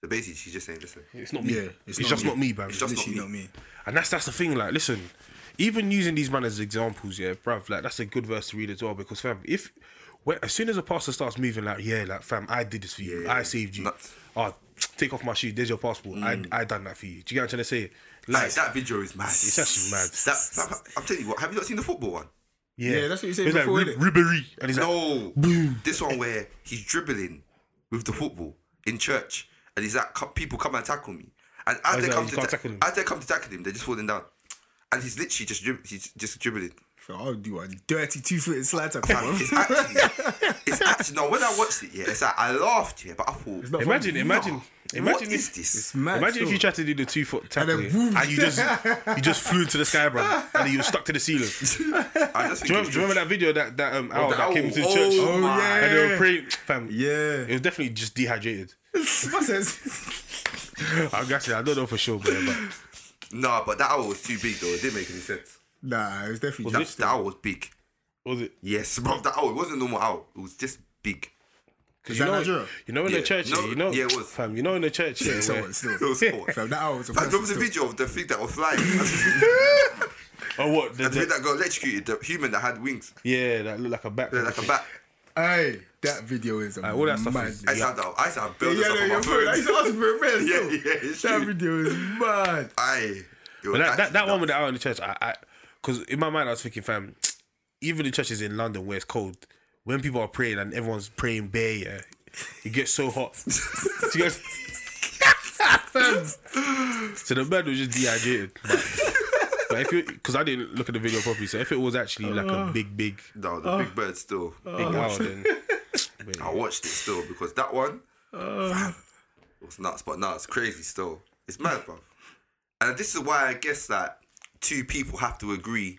So basically, she's just saying, listen, It's not me. Yeah, it's it's not just me. not me, bro. It's just not me. not me. And that's that's the thing. Like, listen, even using these man as examples, yeah, bruv, like that's a good verse to read as well because fam, if when, as soon as a pastor starts moving like, yeah, like fam, I did this for you, Yeah, I saved you. nuts. Oh, take off my shoe. There's your passport. I mm. I done that for you. Do you get what I'm trying to say? Like Like, that video is mad. it's actually mad. That, that- I'm telling you what. Have you not seen the football one? yeah, Yeah, that's what you said It's like before, Rib- innit? Ribéry, and he's like, No, this one where he's dribbling with the football in church, and he's like, people come and tackle me, and as Oh, they like, come you to ta- tackle him. as they come to tackle him, they're just falling down, and he's literally just drib- he's just dribbling. So I'll do a dirty two footed slide tackle. Fam, bro. it's actually, [LAUGHS] it's actually no. When I watched it, yeah, it's like I laughed, yeah, but I thought, not imagine, imagine, what imagine is if. this? Mad. Imagine if you tried to do the two foot tackle and, boom. and you just you just flew into the sky, bro, and you were stuck to the ceiling. [LAUGHS] I just think Do you, remember, do you remember that video that that um owl the that came owl. to the Oh, church? Oh, yeah. and they were praying, fam. Yeah. it was definitely just dehydrated. [LAUGHS] What's this? I got you. I don't know for sure, but, but No, but that owl was too big though. It didn't make any sense. Nah, it was definitely That, just that owl was big. was it? Yes, [LAUGHS] bro. That owl. It wasn't normal owl. It was just big. Because that you know, Nigeria? you know in Yeah. the church, No, yeah, you know, yeah, it was. fam. You know in the church, yeah, So where- what, still. [LAUGHS] It was sport. Fam, that hour was a Fam, there was a video of the thing that was flying. [LAUGHS] oh what? The, the thing the, that got electrocuted. The human that had wings, yeah, that looked like a bat. They're like a bat. Hey, that video is all that stuff mad. is- I used to have that. I used to have build Yeah, stuff on my phone. I used to ask for a best. Yeah, yeah, it's That true. video is mad. Aye. But that, that, that one with the owl in the church, I, I, because in my mind I was thinking, fam, even the churches in London where it's cold, when people are praying and everyone's praying bare, yeah, it gets so hot. so, you guys, so the man was just dehydrated. But, but if you, because I didn't look at the video properly, so if it was actually like a uh. big, big, No, the uh. big bird still. big uh. owl, then I watched it still because that one, fam, it was nuts. But no, it's crazy still. It's mad, bro. And this is why I guess that two people have to agree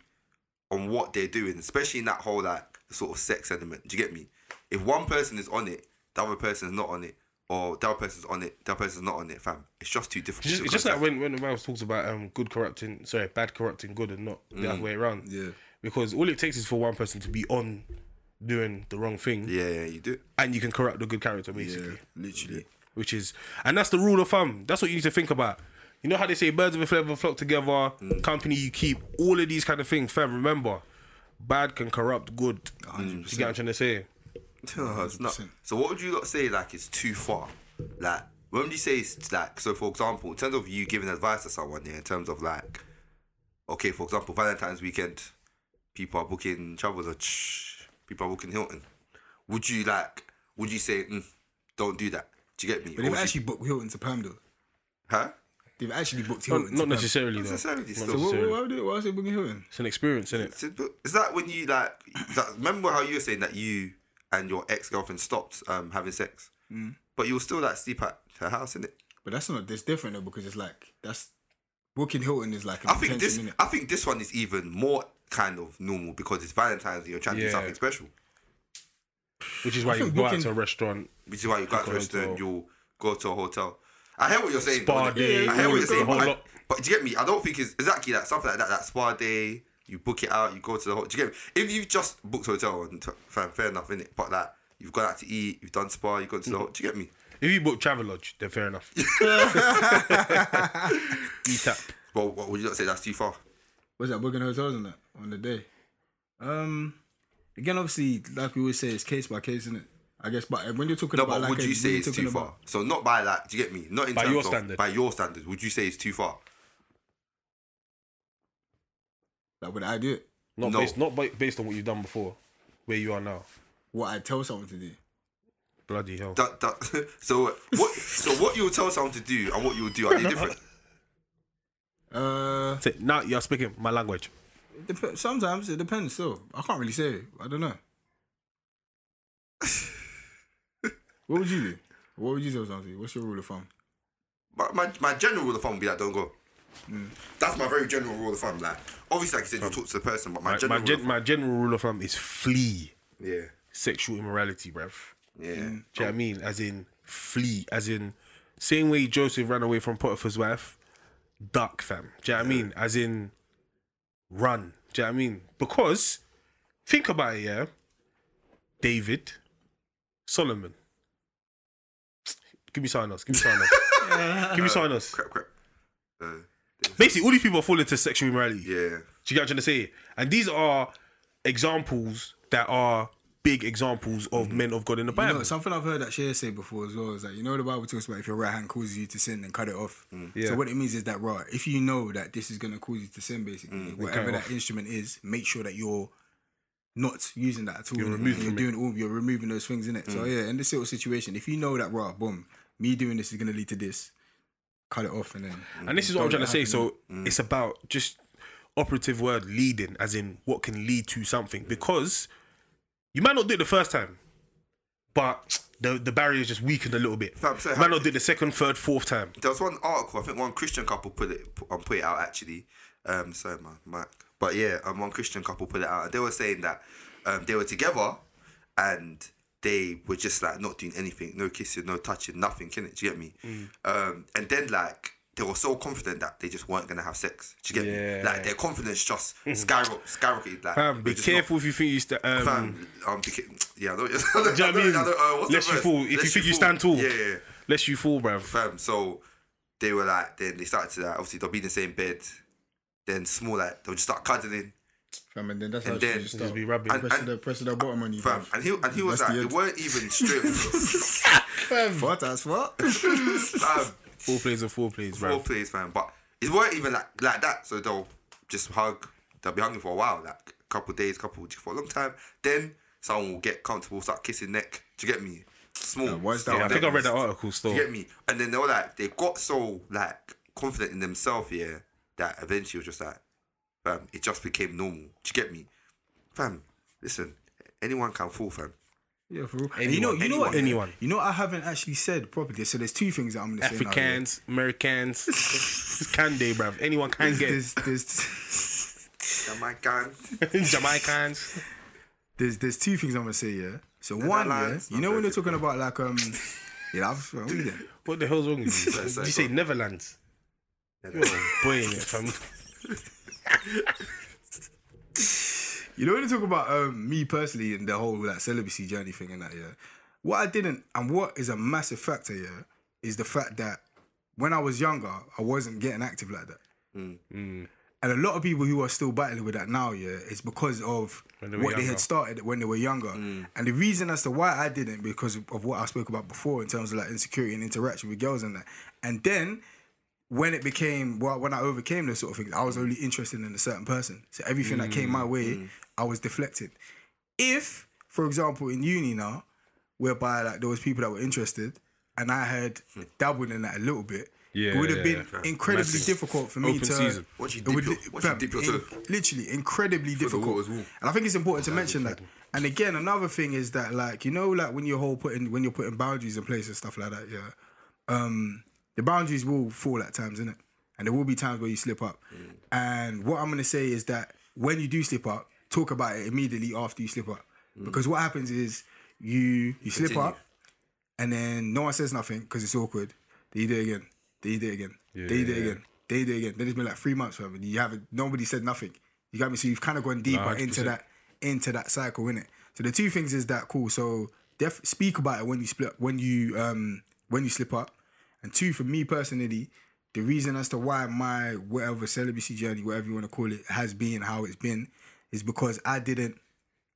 on what they're doing, especially in that whole like sort of sex element. Do you get me? If one person is on it, the other person is not on it, or the other person's on it, the other person's not on it, fam. It's just too difficult. It's just, it's just like when, when the man talks about um good corrupting, sorry, bad corrupting good and not the other way around. Yeah. Because all it takes is for one person to be on doing the wrong thing, yeah, yeah, you do. and you can corrupt the good character basically. Yeah, literally. Which is, and that's the rule of thumb. That's what you need to think about. You know how they say birds of a feather flock together, mm. company you keep, all of these kind of things. Fam, remember, bad can corrupt good. You get what I'm trying to say? [LAUGHS] No, it's not. So what would you lot say like is too far? Like when would you say it's like so for example, in terms of you giving advice to someone, yeah, in terms of like okay, for example, Valentine's weekend, people are booking travels or people are booking Hilton. Would you like would you say mm, don't do that? Do you get me? But they've would you- actually booked Hilton to Pam though. huh? They've actually booked Hilton. not to Pam. necessarily though. necessarily Not still. So what, necessarily. why, would they, why was they booking Hilton? It's an experience, isn't it? So, but Is that when you like that, remember how you were saying that you and your ex girlfriend stopped um having sex? Mm. But you were still like sleep at her house, isn't it? But that's not. That's different though because it's like that's booking Hilton is like. An I think this. intention, innit? I think this one is even more kind of normal because it's Valentine's and you're trying to do Yeah. something special. Which is why you think go out booking- to a restaurant. Which is why you go to a restaurant, hotel. you'll go to a hotel. I hear what you're saying. Spa though, day, I hear what you're the- saying. whole But, I- lot. but do you get me? I don't think it's exactly that something like that. That spa day, you book it out, you go to the hotel. Do you get me? If you've just booked a hotel, and t- fine, fair enough, innit? But like you've gone out to eat, you've done spa, you've gone to the hotel. Do you get me? If you book Travelodge, then fair enough. [LAUGHS] [LAUGHS] Eat up. Well, what would you not say that's too far? What's that booking hotels on that on the day? Um, again, obviously, like we always say, it's case by case, isn't it? I guess, but when you're talking No, about, but like, would a- you when say it's talking too about- far? So not by like, do you get me? Not in By terms your of standard. by your standards. Would you say it's too far? Like, would I do it? Not No. based, not ba- based on what you've done before, where you are now. What I tell someone to do? Bloody hell. That, that, [LAUGHS] so what? So what you'll tell someone to do and what you'll do are [LAUGHS] they different? Uh, Say, now you're speaking my language. it dep- sometimes it depends. Still, I can't really say. I don't know. [LAUGHS] what would you do? What would you tell someone to do? What's your rule of thumb? My, my, my general rule of thumb would be like, don't go. Mm. That's my very general rule of thumb. Like, obviously, like you said, you talk to the person, but my, My, general my, rule gen- of my general rule of thumb is flee yeah, sexual immorality, bruv. yeah. Do you know what I mean? As in flee, as in same way Joseph ran away from Potiphar's wife, duck fam. Do you know what I mean? As in run. Do you know what I mean? Because think about it, yeah. David, Solomon. Give me something else. Give me something else. [LAUGHS] Give me something else. Crap, crap. Uh, Basically, all these people fall into sexual immorality. yeah. Do you get what I'm trying to say? And these are examples that are big examples of mm-hmm. men of God in the You Bible. know, something I've heard that Shea say before as well is that you know the Bible talks about if your right hand causes you to sin, then cut it off. Mm. Yeah. So what it means is that right, if you know that this is gonna cause you to sin, basically, mm. whatever that off. instrument is, make sure that you're not using that at all. You're removing removed you're from doing all you're removing those things in it. So mm. yeah, in this sort of situation, if you know that right, boom, me doing this is gonna lead to this, cut it off and then. And this is what I'm trying to say. it So it's about just operative word leading, as in what can lead to something. Because you might not do it the first time, but the the barrier is just weakened a little bit. Fam, so might not do it the second, third, fourth time. There was one article, I think one Christian couple put it put, um, put it out actually. Um, sorry, my mic. But yeah, um, one Christian couple put it out, and they were saying that um, they were together, and they were just like not doing anything, no kissing, no touching, nothing. Can it? Do you get me? Mm. Um, and then like they were so confident that they just weren't gonna have sex. Do you get me? Like their confidence just skyrocket, skyrocketed. Like Fam, be we're not- careful if you think you st- um, Fam, um, beca- yeah, I don't, [LAUGHS] I don't, Do you know what I mean? I don't, uh, what's the Lest you verse? fall. If you Lest think you fall. stand tall. Yeah, yeah. lest you fall, bruv. fam. So they were like, then they started to like, obviously they'll be in the same bed. Then small like they'll just start cuddling, Fam, and then that's And how then- just Just be rubbing. And- pressing the pressing the bottom on you, fam. And he and he was That's like, the it weren't even strip, [LAUGHS] [LAUGHS] What as what? fam. Four plays and four plays, Four plays, fam. But it weren't even like like that. So they'll just hug. They'll be hugging for a while, like a couple days, couple for a long time. Then someone will get comfortable, start kissing neck. Do you get me? Small. why is that Yeah, I think I read that article still. Do you get me? And then they were like, they got so like confident in themselves, yeah, that eventually it was just like, fam, it just became normal. Do you get me? Fam, listen, anyone can fall, fam. Yeah, for real. And you know, you know what? anyone. You know, I haven't actually said properly. So there's two things that I'm gonna say. now. Africans, Americans, [LAUGHS] can they, bruv? Anyone can get. There's, there's, [LAUGHS] Yeah, my can. Jamaicans. there's, there's two things I'm gonna say. Yeah. So one, yeah. You know not when they're talking about like um, yeah, I've, what are you? What the hell's wrong with you? [LAUGHS] Did you say go on. Netherlands? You're boy in it, fam. You know when they talk about um, me personally and the whole like celibacy journey thing and that, yeah. What I didn't and what is a massive factor, yeah, is the fact that when I was younger, I wasn't getting active like that. Mm. And a lot of people who are still battling with that now, yeah, it's because of they were what they had started when they were younger. And the reason as to why I didn't, because of, of what I spoke about before in terms of like insecurity and interaction with girls and that. And then when it became well, when I overcame those sort of things, I was only interested in a certain person. So everything that came my way, I was deflected. If, for example, in uni now, whereby like there was people that were interested, and I had dabbled in that a little bit, Yeah, it would have yeah, been yeah. incredibly Massive. difficult for me Open to. season. Once you dip would your- once you dip your in- literally incredibly difficult. water's. And I think it's important to mention that. And again, another thing is that like you know like when you're whole putting when you're putting boundaries in place and stuff like that, yeah. Um, the boundaries will fall at times, innit? And there will be times where you slip up. And what I'm gonna say is that when you do slip up, talk about it immediately after you slip up. Because what happens is you you slip Continue. up and then no one says nothing because it's awkward. Then you do it again. Then you do it again. then you do it Yeah. again. Then you do it again. Then it's been like three months, and you haven't. Nobody said nothing. You got me. So you've kind of gone deeper into 100%. that into that cycle, innit? So the two things is that cool. So def- speak about it when you split when you um when you slip up, and two for me personally. The reason as to why my whatever celibacy journey, whatever you want to call it, has been how it's been, is because I didn't,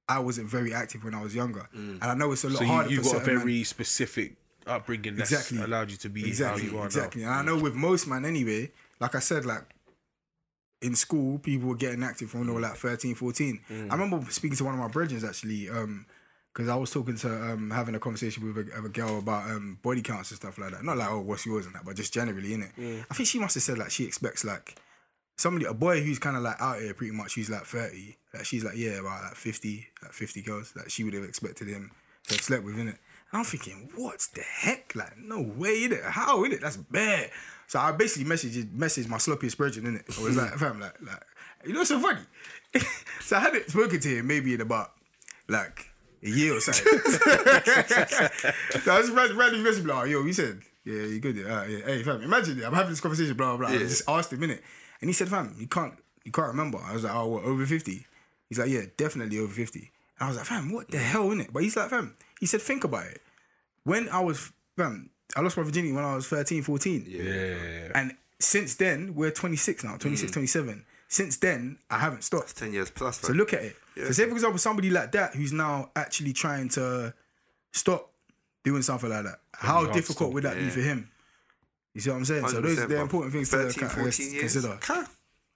I wasn't very active when I was younger, and I know it's a lot So harder. you, you for got a certain men. very specific upbringing that's Exactly. allowed you to be exactly, how you are exactly. now. And I know with most man anyway, like I said, like in school, people were getting active when they were like 13, 14. Mm. I remember speaking to one of my brethren actually, um, because I was talking to um having a conversation with a, a girl about um body counts and stuff like that. Not like oh what's yours and that, but just generally in it. Mm. I think she must have said like she expects like somebody a boy who's kind of like out here pretty much who's like 30 like she's like yeah about like 50 like 50 girls like she would have expected him to have slept with in it and i'm thinking what the heck? Like no way in it how in it that's bad so i basically messaged messaged my sloppiest virgin in it i was like [LAUGHS] fam like like you know what's so funny? [LAUGHS] So i hadn't spoken to him maybe in about like a year or something [LAUGHS] so i ran, randomly messaged like oh, yo you said yeah you good yeah, uh, yeah hey fam imagine it i'm having this conversation blah blah blah. I just asked him in it and he said, fam, you can't you can't remember. I was like, oh, what, over 50? He's like, yeah, definitely over 50. And I was like, fam, what the hell, innit? But he's like, fam, he said, think about it. When I was, fam, I lost my virginity when I was 13, 14. Yeah. And since then, we're 26 now, 26, mm. 27. since then I haven't stopped. Ten years plus. So fam. look at it. Yeah. So say for example somebody like that who's now actually trying to stop doing something like that. How difficult would that be Yeah. for him? You see what I'm saying? So those 100%, they're bruv. important things to 13, kind of 14 years. consider. Huh?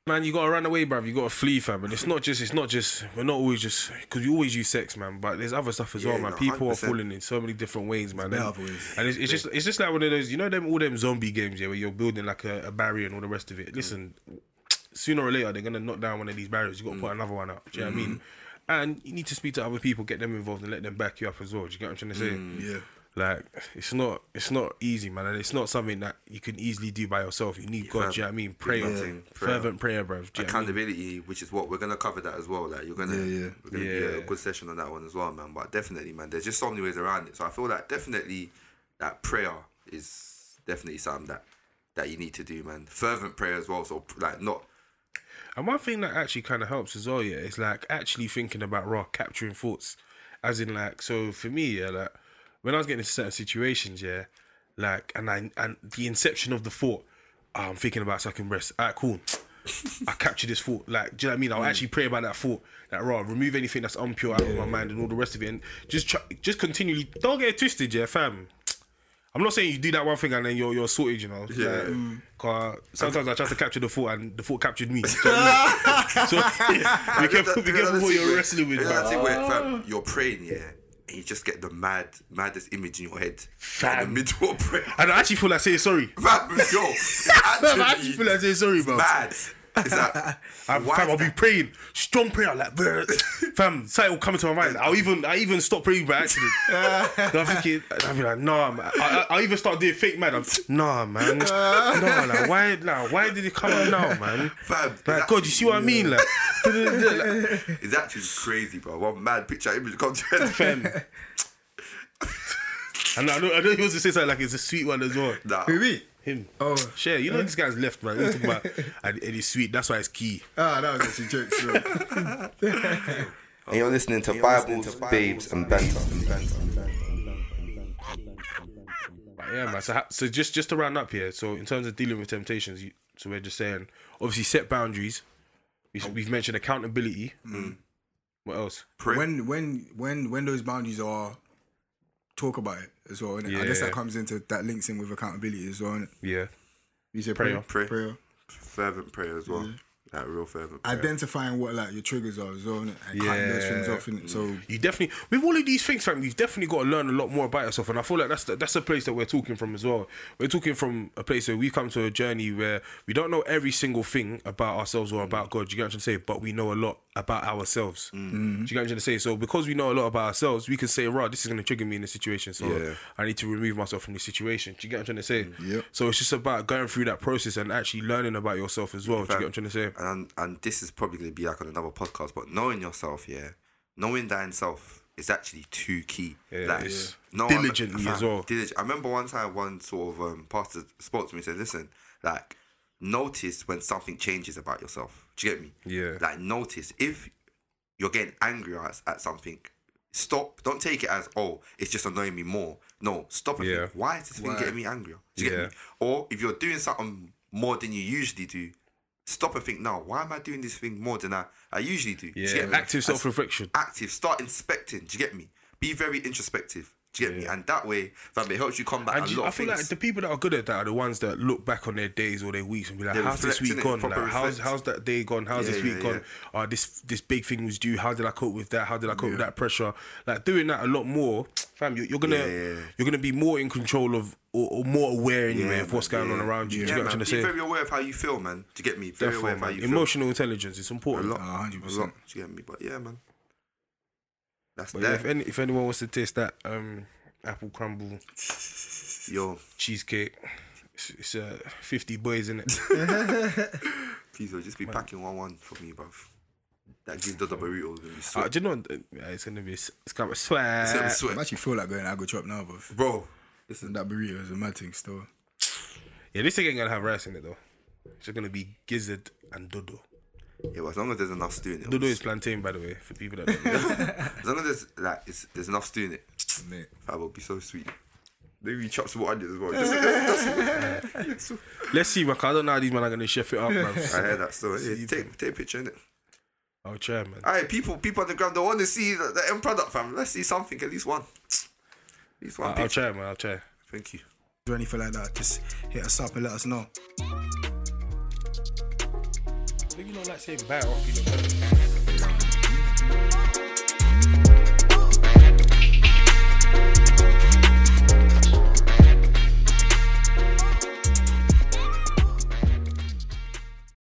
Man, you gotta run away, bruv. You gotta flee, fam. And it's not just, it's not just, we're not always just, because we always use sex, man. But there's other stuff as Yeah, well, man. no, People are 100%. falling in so many different ways, man. And, ways. and it's, it's just, it's just like one of those, you know, them all them zombie games, yeah, where you're building like a, a barrier and all the rest of it. Mm. Listen, sooner or later they're gonna knock down one of these barriers. You gotta put mm. another one up. Do you know what I mm-hmm. mean? And you need to speak to other people, get them involved, and let them back you up as well. Do you get what I'm trying to say? Mm, yeah. Like it's not it's not easy, man, and it's not something that you can easily do by yourself. You need God. Do you know what I mean? Prayer, nothing. Prayer. fervent prayer, bro. Do you know what I mean? which is what we're gonna cover that as well. Like you're gonna, Yeah, yeah. we're gonna be Yeah. a good session on that one as well, man. But definitely, man, there's just so many ways around it. So I feel like definitely that prayer is definitely something that that you need to do, man. Fervent prayer as well. So like not And one thing that actually kind of helps as well, yeah, is like actually thinking about raw capturing thoughts, as in like so for me, yeah, like when I was getting into certain situations, yeah, like and I and the inception of the thought, oh, I'm thinking about sucking breasts. Alright, cool. I capture this thought. Like, do you know what I mean? I'll mm. actually pray about that thought. Like, raw, remove anything that's impure out of my mind and all the rest of it, and just try, just continually. Don't get it twisted, yeah, fam. I'm not saying you do that one thing and then you're you're sorted, you know. Yeah. Like, 'cause sometimes I try to capture the thought and the thought captured me. [LAUGHS] Do you know what so [LAUGHS] be careful, be careful what you're wrestling with, That's man. it where fam, you're praying, yeah, and you just get the mad, maddest image in your head. Fam. In the middle of prayer. And I actually feel like saying sorry. Fam, yo, [LAUGHS] I actually feel like saying sorry, bro. mad. It's like, [LAUGHS] I'm, why fam, is I'll be praying, strong prayer, like, [LAUGHS] bruh. fam, something will come into my mind. I'll even, I even stop praying by accident. [LAUGHS] I'm thinking, I'll be like, nah, man. I, I, I'll even start doing fake mad. I'm, nah, man. Nah, like, why, nah, why did it come out now, man? Fam, Like, that- God, you see what I mean? Like, like, It's actually crazy, bro. One mad picture image comes to your head. fam. And I know, I know he wants to say something like it's a sweet one as well. Nah. Who me? Him. Oh. Share, you know this guy's left, man. We're talking about [LAUGHS] and, and it's sweet. That's why it's key. Ah, that was actually jokes. bro. And [LAUGHS] you're listening to Bibles, Babes, and Banter. But yeah, man. So, so just just to round up here. So in terms of dealing with temptations, you, so we're just saying, obviously set boundaries. We, we've mentioned accountability. What else? Pray. when when when when those boundaries are talk about it as well. Innit? I guess that comes into that links in with accountability as well. Innit? Yeah. You say Prayer. prayer, Pray. prayer. fervent prayer as well. Like real fervent prayer. Identifying what like your triggers are as well, innit? and cutting those things off. Innit? So mm. You definitely with all of these things, fam. You've definitely got to learn a lot more about yourself, and I feel like that's the, that's a place that we're talking from as well. We're talking from a place where we come to a journey where we don't know every single thing about ourselves or about God. You get what I'm trying to say? But we know a lot about ourselves. Do you get what I'm trying to say? So because we know a lot about ourselves, we can say, "Right, this is going to trigger me in this situation, so Yeah. I need to remove myself from this situation." Do you get what I'm trying to say? Yep. So it's just about going through that process and actually learning about yourself as well. Do you get what I'm trying to say? and and this is probably going to be like on another podcast, but knowing yourself, yeah, knowing that in self is actually too key. Yeah, like, it's no, diligently as well. dilig- I remember one time one sort of um, pastor spoke to me and said, "Listen, like, notice when something changes about yourself. Do you get me? Yeah. Like, notice if you're getting angry at, at something." Stop. Don't take it as oh, it's just annoying me more. No, stop and Yeah. think. Why is this thing getting me angrier? Do you Yeah. get me? Or if you're doing something more than you usually do, stop and think. Now, why am I doing this thing more than I, I usually do? Do you Yeah, get me? active self reflection. active. Start inspecting. Do you get me? Be very introspective. Do you get me? And that way, fam, it helps you combat And a you- lot I feel things. like the people that are good at that are the ones that look back on their days or their weeks and be like, "How's this week gone? Like, how's how's that day gone? How's Yeah, this week yeah, gone? Oh, this this big thing was due. How did I cope with that? How did I cope with that pressure? Like doing that a lot more, fam. You're, you're gonna Yeah, yeah, yeah. you're gonna be more in control of or, or more aware anyway Yeah, of what's going on around you. Yeah, you man, be to very aware of how you feel, man. Do you get me? Very aware Therefore, of how you feel. emotional intelligence is important. A lot. Ah, 100%. A lot. Do you get me? But yeah, man. That's But yeah, if, any, if anyone wants to taste that um, apple crumble [LAUGHS] Yo, cheesecake, it's, it's uh, 50 boys in it. [LAUGHS] please, will just be packing one one for me, bruv. That gives the burrito gonna be uh, sweet. do you know? what? Uh, It's gonna be it's gonna be swag. It's gonna be I sweat, actually feel like going to Agro Chop now, but bro. listen, that burrito is a mad thing still. Yeah, this thing ain't gonna have rice in it though. It's just gonna be gizzard and dodo. Yeah, but as long as there's enough stew in it, Dodo is plantain, by the way, for people that don't [LAUGHS] know. as long as there's like it's, there's enough stew in it, Mate. that will be so sweet. Maybe he chops some onions as well. Just, [LAUGHS] just, just, Let's see, man. 'cause I don't know how these men are gonna chef it up, man. [LAUGHS] I heard that. So yeah, take take a picture in it. Oh, I'll try, man. Alright, people people on the ground they want to see the, the end product, fam. Let's see something, at least one. At least one I'll picture. try, man. I'll try. Thank you. or anything like that, just hit us up and let us know. Don't like bad off, you know.